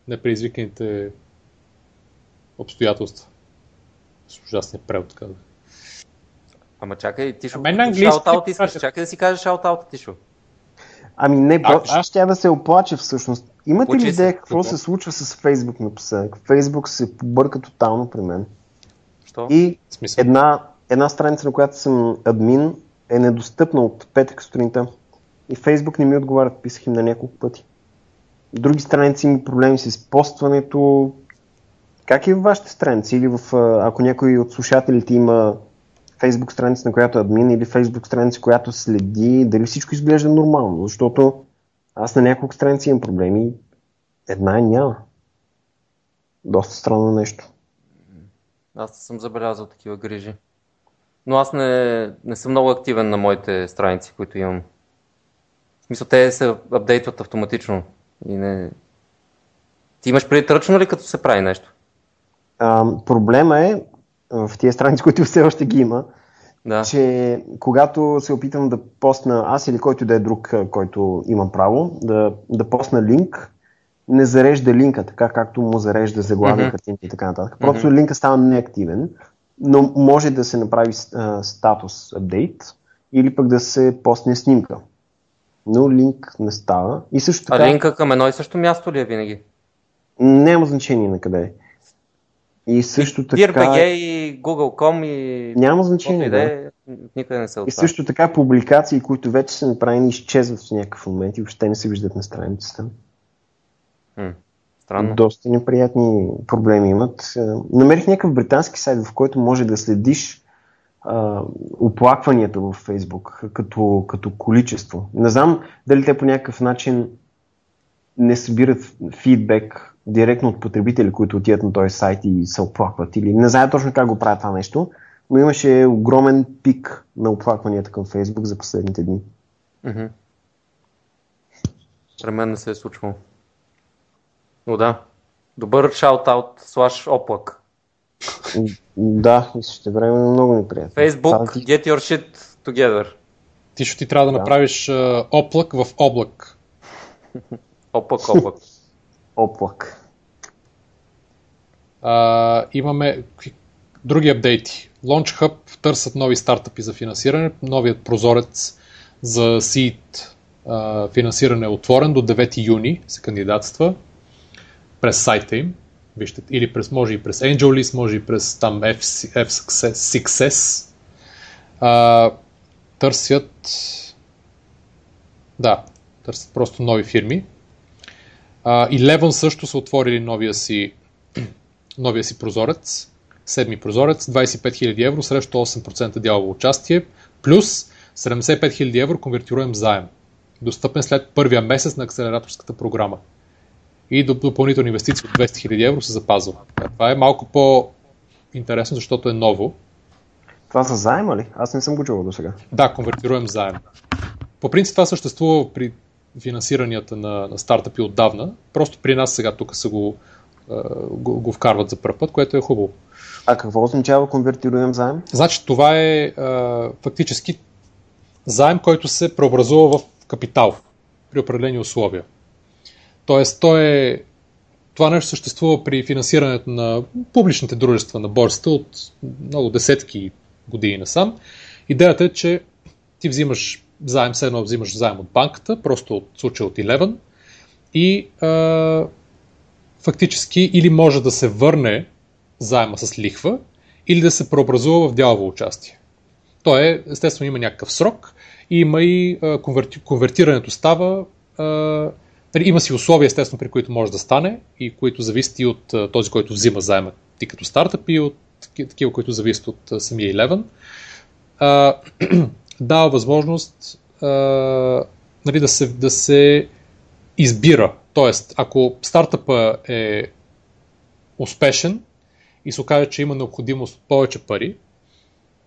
S1: непредизвиканите обстоятелства. С ужасния превод, да.
S2: Ама чакай, Тишо.
S1: А мен на английски
S2: Шаутаут искаш. Чакай да си кажеш шаутаут, Тишо.
S4: Ами не,
S1: А,
S4: а, аз ще я да се оплача всъщност. Имате ли
S2: Учи се.
S4: идея какво се случва с Фейсбук напоследък? Фейсбук се побърка тотално при мен.
S2: Що?
S4: И
S1: смисъл.
S4: една, една страница, на която съм админ, е недостъпна от петък сутринта. И Фейсбук не ми отговарят, писах им на няколко пъти. Други страници има проблеми с постването. Как е в вашите страници? Или в, ако някой от слушателите има Фейсбук страница, на която е админ, или Фейсбук страница, която следи, дали всичко изглежда нормално? Защото аз на няколко страници имам проблеми. Една няма. Доста странно нещо.
S2: Аз не съм забелязал такива грижи. Но аз не, не съм много активен на моите страници, които имам. В смисъл, те се апдейтват автоматично. И не... Ти имаш преди ръчно ли като се прави нещо?
S4: А, проблема е, в тия страници, които все още ги има,
S2: Да.
S4: че когато се опитам да постна аз или който да е друг, който имам право, да, да постна линк, не зарежда линка, така както му зарежда заглавия,
S2: Мгм.
S4: картинки и така нататък. Просто линка става неактивен, но може да се направи а, статус апдейт или пък да се постне снимка. Но линк не става. И също така...
S2: А линка към едно и също място ли е винаги?
S4: Няма значение на къде е. И също така...
S2: DRPG и Google.com и...
S4: Няма значение,
S2: да. Е, никъде не се
S4: И
S2: оставя.
S4: също така публикации, които вече са направени, изчезват в някакъв момент и въобще не се виждат на страницата.
S2: Странно.
S4: Доста неприятни проблеми имат. Е, Намерих някакъв британски сайт, в който може да следиш а, оплакванията в Фейсбук като, като количество. Не знам дали те по някакъв начин не събират фидбек директно от потребители, които отиват на този сайт и се оплакват. Или не знае точно как го правят това нещо, но имаше огромен пик на оплакванията към Фейсбук за последните дни.
S2: Мгм. При мен не се е случвало. Но да. Добър шаут-аут слаш оплак.
S4: Да, и също време много неприятно.
S2: Facebook,
S4: ти-
S2: get your shit together.
S1: Ти ще ти трябва да,
S4: Да.
S1: направиш а, оплак в облак.
S2: Оплак, оплак.
S4: Оплак.
S1: А, имаме други апдейти. Launch Hub търсят нови стартъпи за финансиране. Новият прозорец за Seed а, финансиране е отворен до 9 юни се кандидатства през сайта им. Вижте, или през, може и през AngelList, може и през там F, F Success. А, търсят да, търсят просто нови фирми. А, Eleven също са отворили новия си новия си прозорец, седми прозорец, 25 000 евро срещу 8% дялово участие, плюс 75 000 евро конвертируем заем, достъпен след първия месец на акселераторската програма. И доп- допълнителни инвестиции от 200 000 евро се запазва. Това е малко по-интересно, защото е ново.
S4: Това за заема ли? Аз не съм го чувал до сега.
S1: Да, конвертируем заем. По принцип това съществува при финансиранията на, на стартъпи отдавна. Просто при нас сега тук са го, го, го вкарват за първ път, което е хубаво.
S4: А какво означава конвертируем заем?
S1: Значи това е а, фактически заем, който се преобразува в капитал при определени условия. Тоест, то е, това нещо съществува при финансирането на публичните дружества на борсата от много десетки години насам. Идеята е, че ти взимаш заем, все едно взимаш заем от банката, просто от случая от Eleven и а, фактически или може да се върне заема с лихва, или да се преобразува в дялово участие. То е, естествено, има някакъв срок и има и а, конверти, конвертирането става. А, нали, има си условия, естествено, при които може да стане и които зависят и от а, този, който взима заема ти като стартъп и от таки- такива, които зависят от а, самия Eleven. А, дава възможност а, нали, да, се, да се избира. Тоест, ако стартъпа е успешен и се окаже, че има необходимост от повече пари,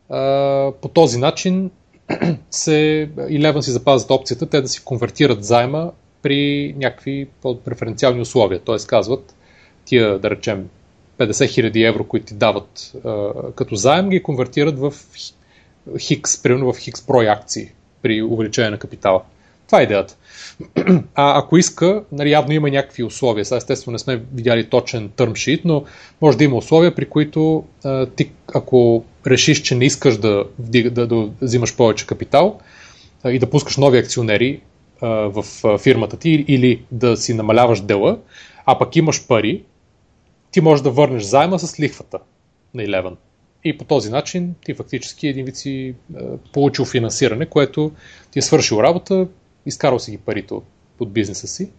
S1: а, по този начин се, Eleven си запазват опцията те да си конвертират заема при някакви преференциални условия. Т.е. казват, тия, да речем, 50 000 евро, които ти дават а, като заем, ги конвертират в хикс, примерно в хикс акции при увеличение на капитала. Това е идеята. А ако иска, нали, явно има някакви условия. Сега естествено не сме видяли точен term но може да има условия, при които а, ти, ако решиш, че не искаш да, вдига, да, да взимаш повече капитал а, и да пускаш нови акционери а, в а, фирмата ти или да си намаляваш дела, а пък имаш пари, ти можеш да върнеш заема с лихвата на Eleven. И по този начин ти фактически един вид си а, получил финансиране, което ти е свършил работа, изкарал си ги парите от, от бизнеса си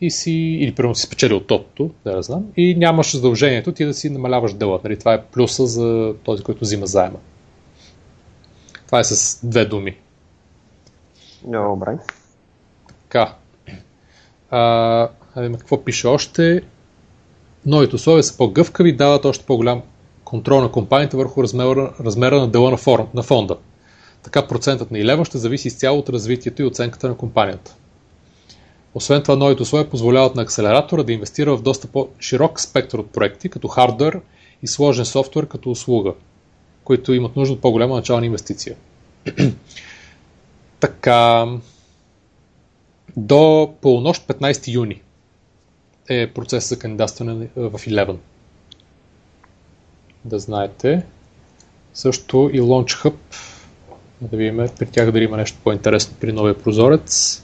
S1: и си, или примерно си спечелил тотото, да я знам, и нямаш задължението ти да си намаляваш дела. Нали? Това е плюса за този, който взима заема. Това е с две думи.
S4: Добре.
S1: Така. А, какво пише още. Новите условия са по-гъвкави, дават още по-голям контрол на компанията върху размера, размера на дела на, форум, на фонда. Така процентът на Eleven ще зависи изцяло от развитието и оценката на компанията. Освен това, новите условия позволяват на акселератора да инвестира в доста по-широк спектър от проекти, като хардвер и сложен софтуер като услуга, които имат нужда от по-голяма начална инвестиция. така, до полунощ 15 юни е процес за кандидатстване в Eleven. Да знаете. Също и Launch Hub Да видим при тях дали има нещо по-интересно при новия прозорец.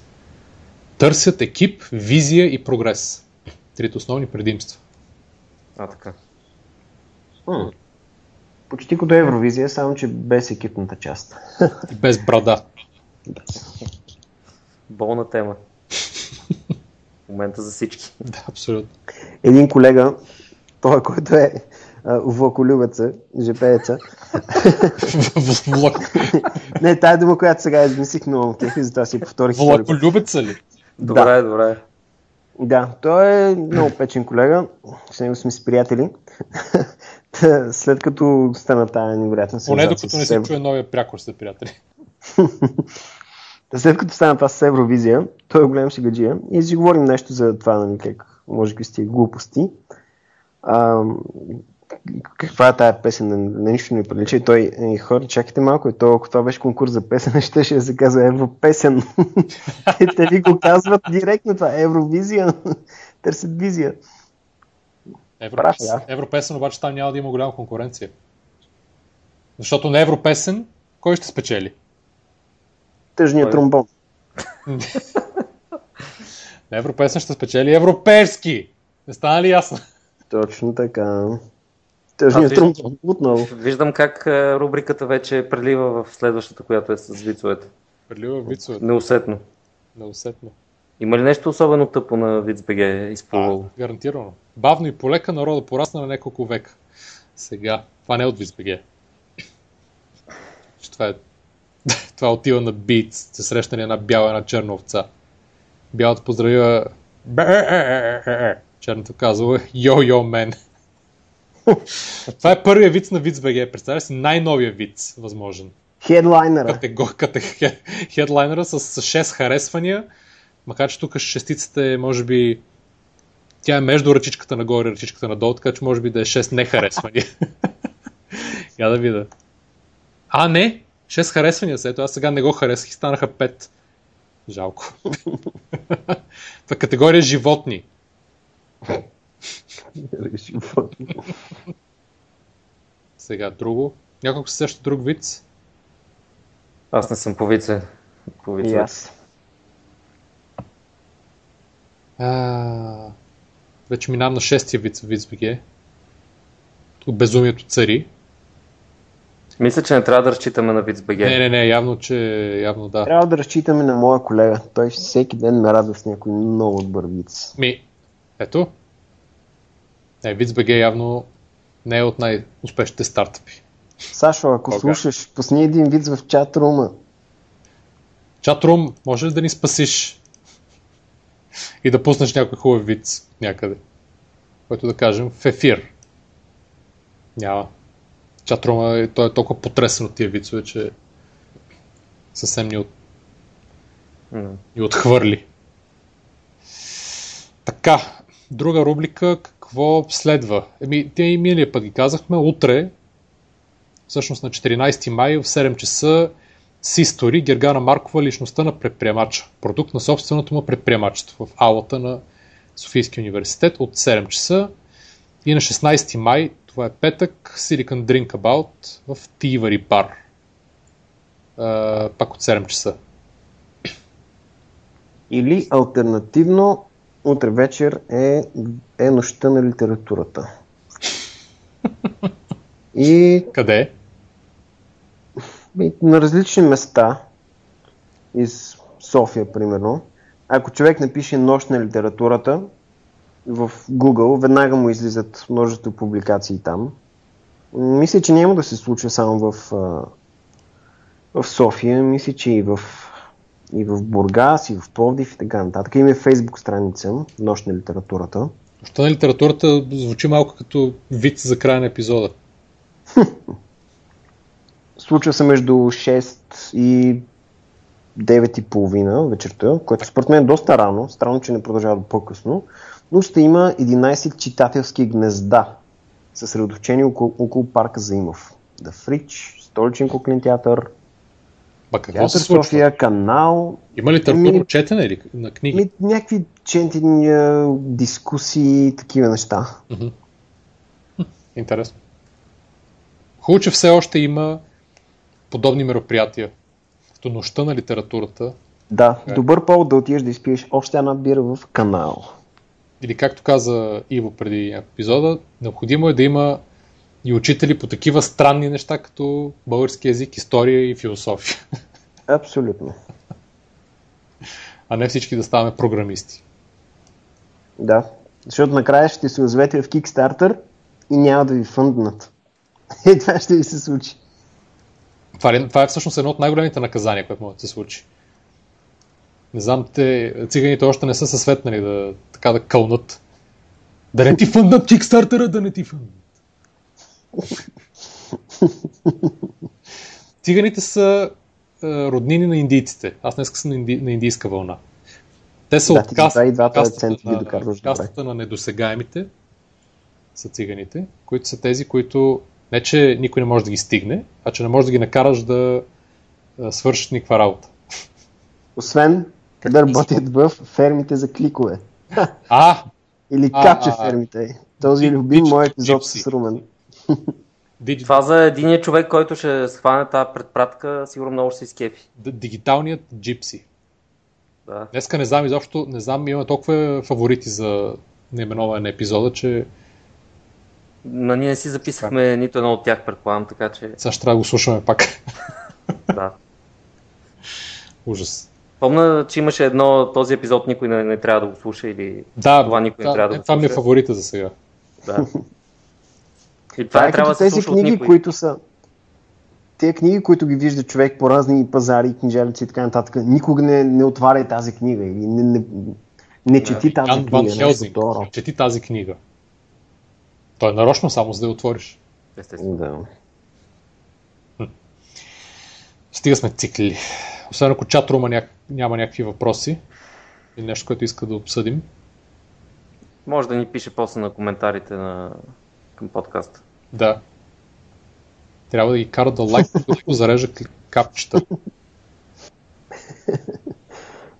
S1: Търсят екип, визия и прогрес. Трите основни предимства.
S2: А, така.
S4: М. Почти като Евровизия, само че без екипната част.
S1: И без брада.
S2: Болна тема. В момента за всички.
S1: Да, абсолютно.
S4: Един колега, той, който е влаколюбеца, жепееца,
S1: Влак...
S4: не, тая дума, която сега измислих, но ме кефи, затова си повторих.
S1: Влаколюбеца ли?
S2: Добре, добре.
S4: Да, той е много печен колега, с него сме си приятели. След като стана тая невероятна
S1: Поне
S4: сензация
S1: докато не
S4: с
S1: се чуе новия прякор сте приятели.
S4: След като стана това с Евровизия, той е голям шегаджия и си говорим нещо за това, нали, как може би сте глупости. А, каква е тая песен, на, на нищо не прилича и той, е, хора, чакайте малко, и то, ако това беше конкурс за песен, ще, ще се казва Европесен. Те- Те ви го казват директно това, Евровизия, търсят визия. Прав, да.
S1: Европесен обаче там няма да има голяма конкуренция. Защото на Европесен кой ще спечели?
S4: Тъжният
S2: Кой?
S4: тромбон.
S1: На Европесен ще спечели Европейски! Не стана ли ясно?
S4: Точно така. Тъжният
S2: А,
S4: тромбон. Отново.
S2: Виждам как е, рубриката вече прелива в следващата, която е с вицовете.
S1: Прелива вицове.
S2: Неусетно.
S1: Неусетно.
S2: Има ли нещо особено тъпо на Вицбг изплувало?
S1: Гарантирано. Бавно и полека народа порасна на няколко века. Сега. Това не е от ВИСБГ. Че Това е... това отива на бит. Се срещнали една бяла, една черна овца. Бялата поздравила. Черната казва Йо-йо мен. това е първия виц на ВИЦ.бг. Представя си най-новия виц, възможен.
S4: Хедлайнера.
S1: Категор, кате, хедлайнера с, с 6 харесвания, макар че тук шестицата е, може би, тя е между ръчичката нагоре и ръчичката надолу, така че може би да е 6 не харесвания. Я да видя. А, не! 6 харесвания са. Ето, аз сега не го харесах и станаха 5. Жалко. Това категория животни. Сега друго. Няколко се сеща друг виц.
S2: Аз не съм по вице. По
S4: И
S2: вице.
S4: аз.
S1: А, вече минавам на шестия виц в. Тук безумието цари.
S2: Мисля, че не трябва да разчитаме на Вицбг.
S1: Не, не, не, явно, че явно да.
S4: Трябва да разчитаме на моя колега. Той всеки ден ме радва с някой много добър виц.
S1: Ми, ето. Не, VidsBG явно не е от най-успешните стартъпи.
S4: Сашо, ако
S1: Кога?
S4: слушаш, пусни един виц в чат-рума.
S1: Чатрум, може ли да ни спасиш? И да пуснеш някой хубав виц някъде. Който да кажем в ефир. Няма. Чатрума, е- той е толкова потресен от тия вицове, че съвсем ни, от,
S2: М.
S1: ни отхвърли. Така, друга рубрика, какво следва? Еми, те и миналия път ги казахме, утре, всъщност на 14 май в 7 часа, Систори, Гергана Маркова, личността на предприемача. Продукт на собственото му предприемачество в аулата на Софийския университет от 7 часа. И на 16 май, това е петък, Silicon Drink About в Тивари бар. Пак от 7 часа.
S4: Или альтернативно, утре вечер е, е нощта на литературата. И
S1: Къде?
S4: на различни места из София, примерно, ако човек напише нощ на литературата в Google, веднага му излизат множество публикации там. Мисля, че няма да се случва само в, в София, мисля, че и в, и в Бургас, и в Пловдив и така нататък. Има и фейсбук страница Нощ на литературата.
S1: Нощта на литературата звучи малко като вид за края на епизода.
S4: Случва се между 6 и 9 и половина вечерта, което според мен е доста рано, странно, че не продължава до по-късно, но ще има 11 читателски гнезда, съсредоточени около, около парка Заимов. The Фрич, Столичен куклен театър,
S1: Ба какво се случва?
S4: Канал,
S1: Има литературно
S4: Ми-
S1: четене или на книги?
S4: ми, някакви четения, дискусии, такива неща.
S1: Интересно. Хубаво, че все още има подобни мероприятия като нощта на литературата,
S4: Да,
S1: Е.
S4: добър повод да отидеш да изпиеш още една бира в канал.
S1: или както каза Иво преди епизода, необходимо е да има и учители по такива странни неща, като български язик, история и философия,
S4: Абсолютно.
S1: а не всички да ставаме програмисти.
S4: Да. Защото накрая ще се озовете в Kickstarter и няма да ви фънднат. И това ще ви се случи.
S1: Това е, това е всъщност едно от най-големите наказания, което може да се случи. Не знам, те, циганите още не са се светнали да, така да кълнат. Да не ти фъндат Kickstarter, да не ти фъндат. Циганите са е, роднини на индийците. Аз днес съм на, инди, на индийска вълна. Те са
S4: Да,
S1: от
S4: и двата
S1: кастата,
S4: ги
S1: на,
S4: докарваш
S1: кастата на недосегаемите са циганите, които са тези, които не, че никой не може да ги стигне, а че не може да ги накараш да а, свършат никаква работа.
S4: Освен да работят в фермите за кликове.
S1: А,
S4: Или капче фермите. Този любим мой епизод с Румен.
S2: Това за единия човек, който ще схване тази предпратка, сигурно много ще се изкепи.
S1: дигиталният джипси.
S2: Да.
S1: Днеска не знам изобщо, не знам, имаме толкова фаворити за наименоване на епизода, че
S2: Но ние не си записахме нито едно от тях, предполагам, така че
S1: сега ще трябва да го слушаме пак.
S2: да.
S1: Ужас.
S2: Помня, че имаше едно, този епизод никой не, не трябва да го слуша или
S1: Да,
S2: това никой не
S1: да,
S2: трябва да
S1: е,
S2: го
S1: това ми е
S2: слуша.
S1: фаворита за сега.
S2: Да. И това
S4: Това
S2: не
S4: е
S2: трябва да се
S4: тези книги,
S2: никой.
S4: които са тези книги, които ги вижда човек по разни пазари, книжарници и така нататък, никога не, не отваряй тази книга или не, не, не чети тази
S1: Ян
S4: книга.
S1: Хелзинг,
S4: този род.
S1: чети тази книга. Той е нарочно само за да я отвориш.
S2: Естествено.
S4: Да.
S1: Стига сме цикли. Освен ако чатрума ня... няма някакви въпроси или нещо, което иска да обсъдим.
S2: Може да ни пише после на коментарите на... към подкаста.
S1: Да. Трябва да ги кара да лайкнат, докато зарежа капчета.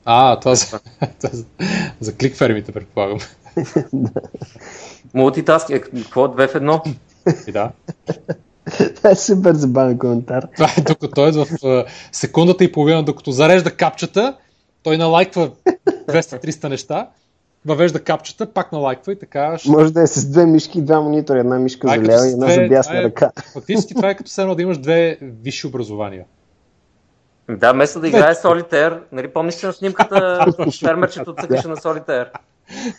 S1: А, това за, това за, за клик фермите, предполагам.
S2: Мултитаски, е, какво? Две в едно?
S1: И да.
S4: Това е супер забавен коментар.
S1: Това е докато той е в секундата и половина, докато зарежда капчета, той налайква 200-300 неща, въвежда капчета, пак налайква и така. ще-
S4: Може да е с две мишки и два монитора, една мишка
S1: Това е
S4: за лява и една
S1: две-
S4: за
S1: това
S4: дясна
S1: е-
S4: ръка.
S1: Фактически това е като едно да имаш две висши образования.
S2: Да, вместо да играе Солитер, нали помниш, че на снимката фермерчето цъкаше на Солитер.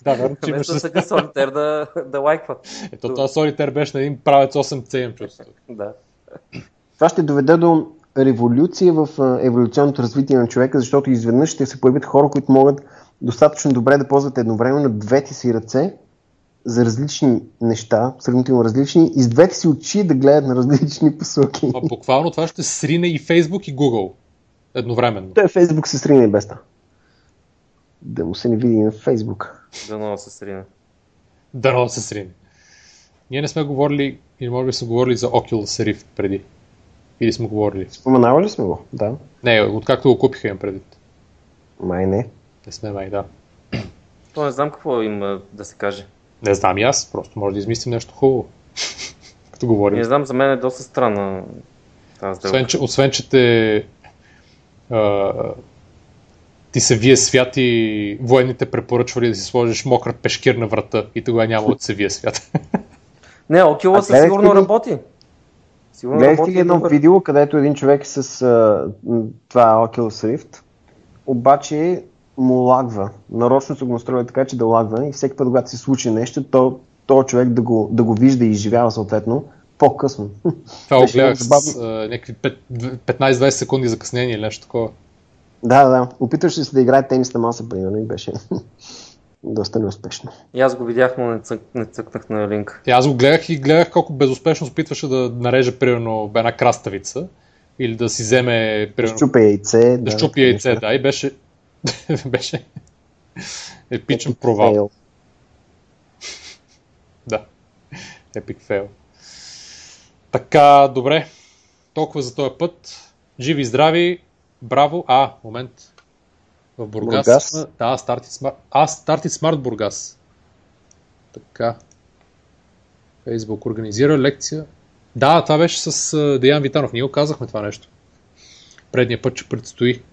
S1: Да, верно, че имаш.
S2: Вместо да цъка Солитер да, да лайква.
S1: Ето този солитер беше на един правец 8C, имам чувство.
S2: Да.
S4: Това ще доведе до революция в а, еволюционното развитие на човека, защото изведнъж ще се появят хора, които могат достатъчно добре да ползват едновременно двете си ръце за различни неща, сравнително различни, и с двете си очи да гледат на различни посоки.
S1: А буквално това ще срине и Facebook и Google едновременно.
S4: Той Фейсбук се срина и без това. Да му се не види и на Фейсбук.
S2: Да много се срине.
S1: Дано да се срине. Ние не сме говорили, или може би сме говорили за Oculus Rift преди. Или сме говорили.
S4: Споменавали ли сме го? Да.
S1: Не, откакто го купиха им преди.
S4: Май не.
S1: Не сме май, да.
S2: То не знам какво има да се каже.
S1: Не знам и аз, просто може да измислим нещо хубаво. Като говорим.
S2: Не знам, за мен е доста странна тази
S1: Освен,
S2: сделка.
S1: че, освен, че те а, ти се вие свят и военните препоръчвали да си сложиш мокра пешкир на врата и тогава няма да се вие свят.
S2: Не, Oculus
S4: гледахте
S2: сигурно
S4: ли-
S2: работи. Сигурно
S4: Гледахте
S2: работи
S4: ли едно
S2: добър.
S4: видео, където един човек с а, това Oculus Rift, обаче му лагва. Нарочно са го настроили така, че да лагва и всеки път, когато се случи нещо, то, то човек да го, да го вижда и изживява съответно по-късно.
S1: Това го гледах с а, някакви пет- 15-20 секунди закъснение или нещо такова.
S4: да, да. Опитваше се да играе тенис на маса, примерно, и беше доста неуспешно.
S2: И аз го видях, но не, цък, не цъкнах на линк.
S1: И аз го гледах и гледах колко безуспешно се опитваше да нареже примерно една краставица или да си вземе примерно,
S4: Щупя яйце.
S1: да щупи яйце, да, и беше беше епичен провал.
S4: Фейл.
S1: Да. Epic fail. Така, добре. Толкова за този път. Живи и здрави. Браво. А, момент. В Бургас.
S4: Бургас.
S1: Да, Started Smart. А, Started Smart Бургас. Така. Фейсбук организира лекция. Да, това беше с Деян Витанов. Ние го казахме това нещо. предния път, че предстои.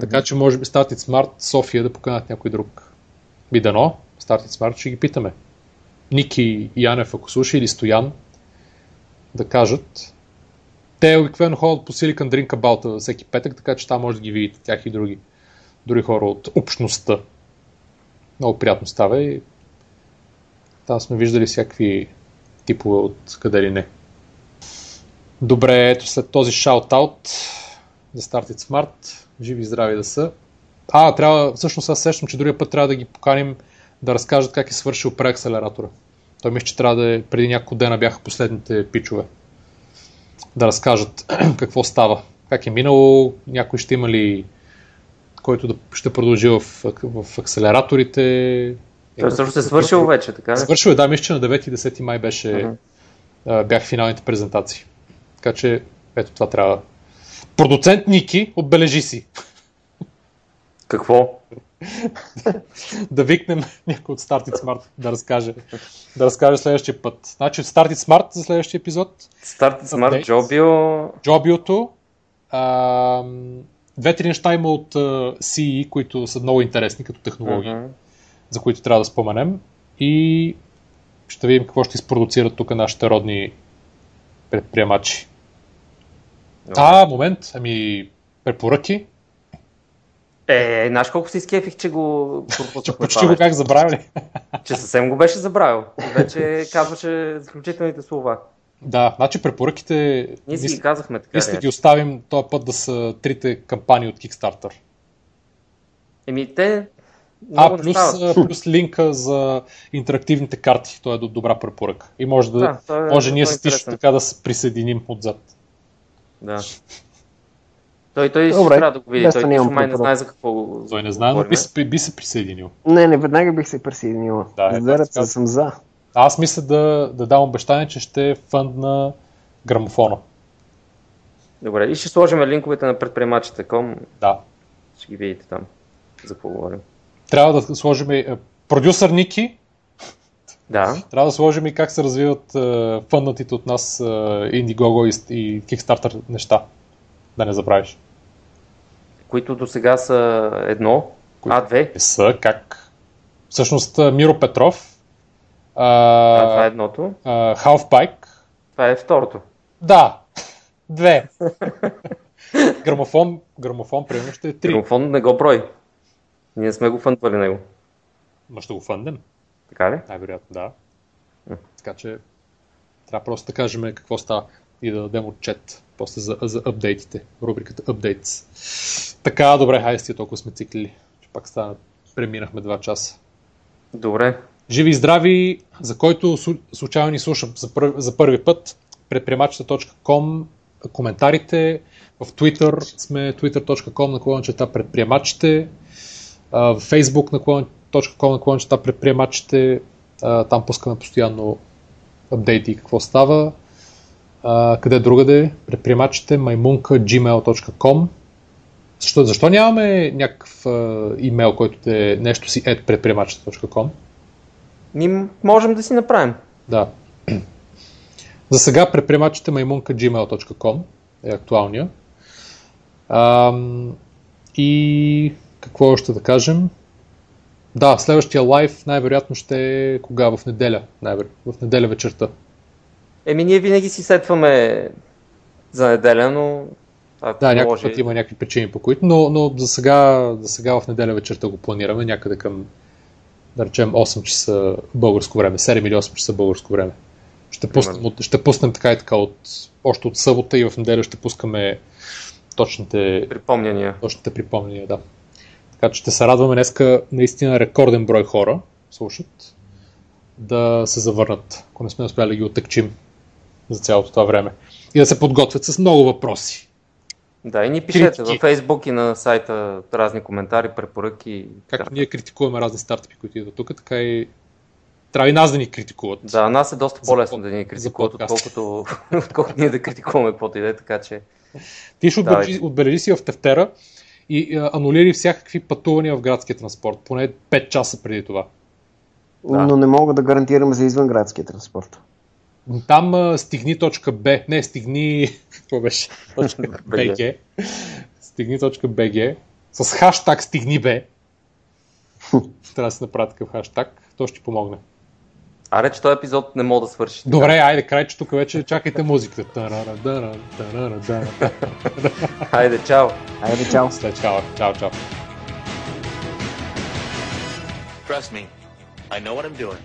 S1: Така че може би Started Smart София да поканат някой друг. Би дано, Started Smart ще ги питаме. Ники и Янев, ако слуша, или Стоян, да кажат. Те обикновено ходят по Silicon Drink About всеки петък, така че там може да ги видите, тях и други, други хора от общността. Много приятно става и там сме виждали всякакви типове от къде ли не. Добре, ето след този шаут-аут за Started Smart, живи и здрави да са. А, трябва, всъщност аз сещам, че другия път трябва да ги поканим да разкажат как е свършил преакселератора. Той мисля, че трябва да е, преди няколко дена бяха последните пичове. Да разкажат какво става. Как е минало, някой ще има ли който да, ще продължи в, в акселераторите.
S2: Той също се свършил вече, така ли?
S1: Свършил е, да, мисля, че на 9 и 10 май беше, uh-huh. бях финалните презентации. Така че, ето това трябва. Продуцент Ники, отбележи си.
S2: Какво?
S1: да викнем някой от Started Smart да разкаже, да разкаже следващия път. Значи Started Smart за следващия епизод.
S2: Started Smart, Jobio.
S1: Jobio-то. Две-три неща има от uh, CE, които са много интересни като технологии, uh-huh. за които трябва да споменем. И ще видим какво ще изпродуцират тук нашите родни предприемачи. А, момент, ами препоръки.
S2: Е, знаеш колко си скефих, че го
S1: че почти го как забравили.
S2: че съвсем го беше забравил. Вече казваше заключителните слова.
S1: Да, значи препоръките...
S2: Ние си ги казахме така.
S1: Мисля да ги оставим този път да са трите кампании от Kickstarter.
S2: Еми, те
S1: а, плюс, плюс линка за интерактивните карти. Това е добра препоръка. И може, да, да е, може ние с Тишо така да се присъединим отзад.
S2: Да. Той, той Добре, трябва да го види. Той Тишо май не знае за какво
S1: Той не знае, но би се, би се присъединил.
S4: Не, не, веднага бих се присъединил. Да, е, се съм за.
S1: Аз мисля да, да дам обещание, че ще е фънд на грамофона.
S2: Добре, и ще сложим линковете на предприемачите.com.
S1: Да.
S2: Ще ги видите там, за какво говорим.
S1: Трябва да сложим и продюсър Ники.
S2: Да.
S1: Трябва да сложим и как се развиват uh, фъннатите от нас uh, Indiegogo и, и Kickstarter неща. Да не забравиш.
S2: Които до сега са едно, Които а две.
S1: Са как? Всъщност Миро Петров.
S2: А, а това е едното.
S1: Uh, Half
S2: Това е второто.
S1: Да. Две. грамофон, грамофон примерно ще е три.
S2: Грамофон не го брой. Ние сме го фъндвали него.
S1: Ма ще го фъндем.
S2: Така ли?
S1: Най-вероятно, да. Така че трябва просто да кажем какво става и да дадем отчет после за, за апдейтите, рубриката Updates. Така, добре, хайде сте толкова сме циклили, че пак стана, преминахме 2 часа.
S2: Добре.
S1: Живи и здрави, за който случайно ни слушам за, пър, за първи път, предприемачите.com, коментарите, в Twitter сме twitter.com наклончета предприемачите, в Facebook наклончета наклончета предприемачите, там пускаме постоянно апдейти какво става. Къде другаде? Предприемачите maimunka.gmail.com защо, защо нямаме някакъв имейл, който е нещо си at предприемачите.com?
S2: Ние можем да си направим.
S1: Да. За сега предприемачите maimunka.gmail.com е актуалния. Uh, и какво още да кажем? Да, следващия лайв най-вероятно ще е кога? В неделя. Най-вероятно. В неделя вечерта.
S2: Еми, ние винаги си сетваме за неделя, но...
S1: Да, някакъв път има някакви причини по които, но, но за, сега, за сега в неделя вечерта го планираме някъде към, да речем, 8 часа българско време, 7 или 8 часа българско време. Ще пуснем, от, ще пуснем така и така от, още от събота и в неделя ще пускаме точните
S2: припомняния.
S1: Точните припомняния, да. Така че ще се радваме днеска наистина рекорден брой хора слушат да се завърнат, ако не сме успяли да ги отъкчим за цялото това време. И да се подготвят с много въпроси.
S2: Да, и ни пишете във Facebook и на сайта разни коментари, препоръки.
S1: Както ние критикуваме разни стартъпи, които идват тук, така и трябва и нас да ни критикуват.
S2: Да, нас е доста по-лесно да ни критикуват, отколкото, отколкото ние да критикуваме каквото и да е, така че...
S1: Ти ще отбележи, отбележи си в тефтера и а, анулири всякакви пътувания в градския транспорт, поне 5 часа преди това.
S4: Да. Но не мога да гарантирам за извънградския транспорт.
S1: там а, стигни.b, не, стигни, какво беше? .bg, стигни.bg, с хаштаг стигни.b, трябва да се направи такъв хаштаг, то ще помогне.
S2: Аре, че този епизод не мога да свърши.
S1: Добре, айде, край, че тук вече чакайте музиката. Тарара, дара, тарара, дара.
S2: Хайде, чао!
S4: Айде, чао!
S1: След чао, чао, чао.
S5: Trust me, I know what I'm doing.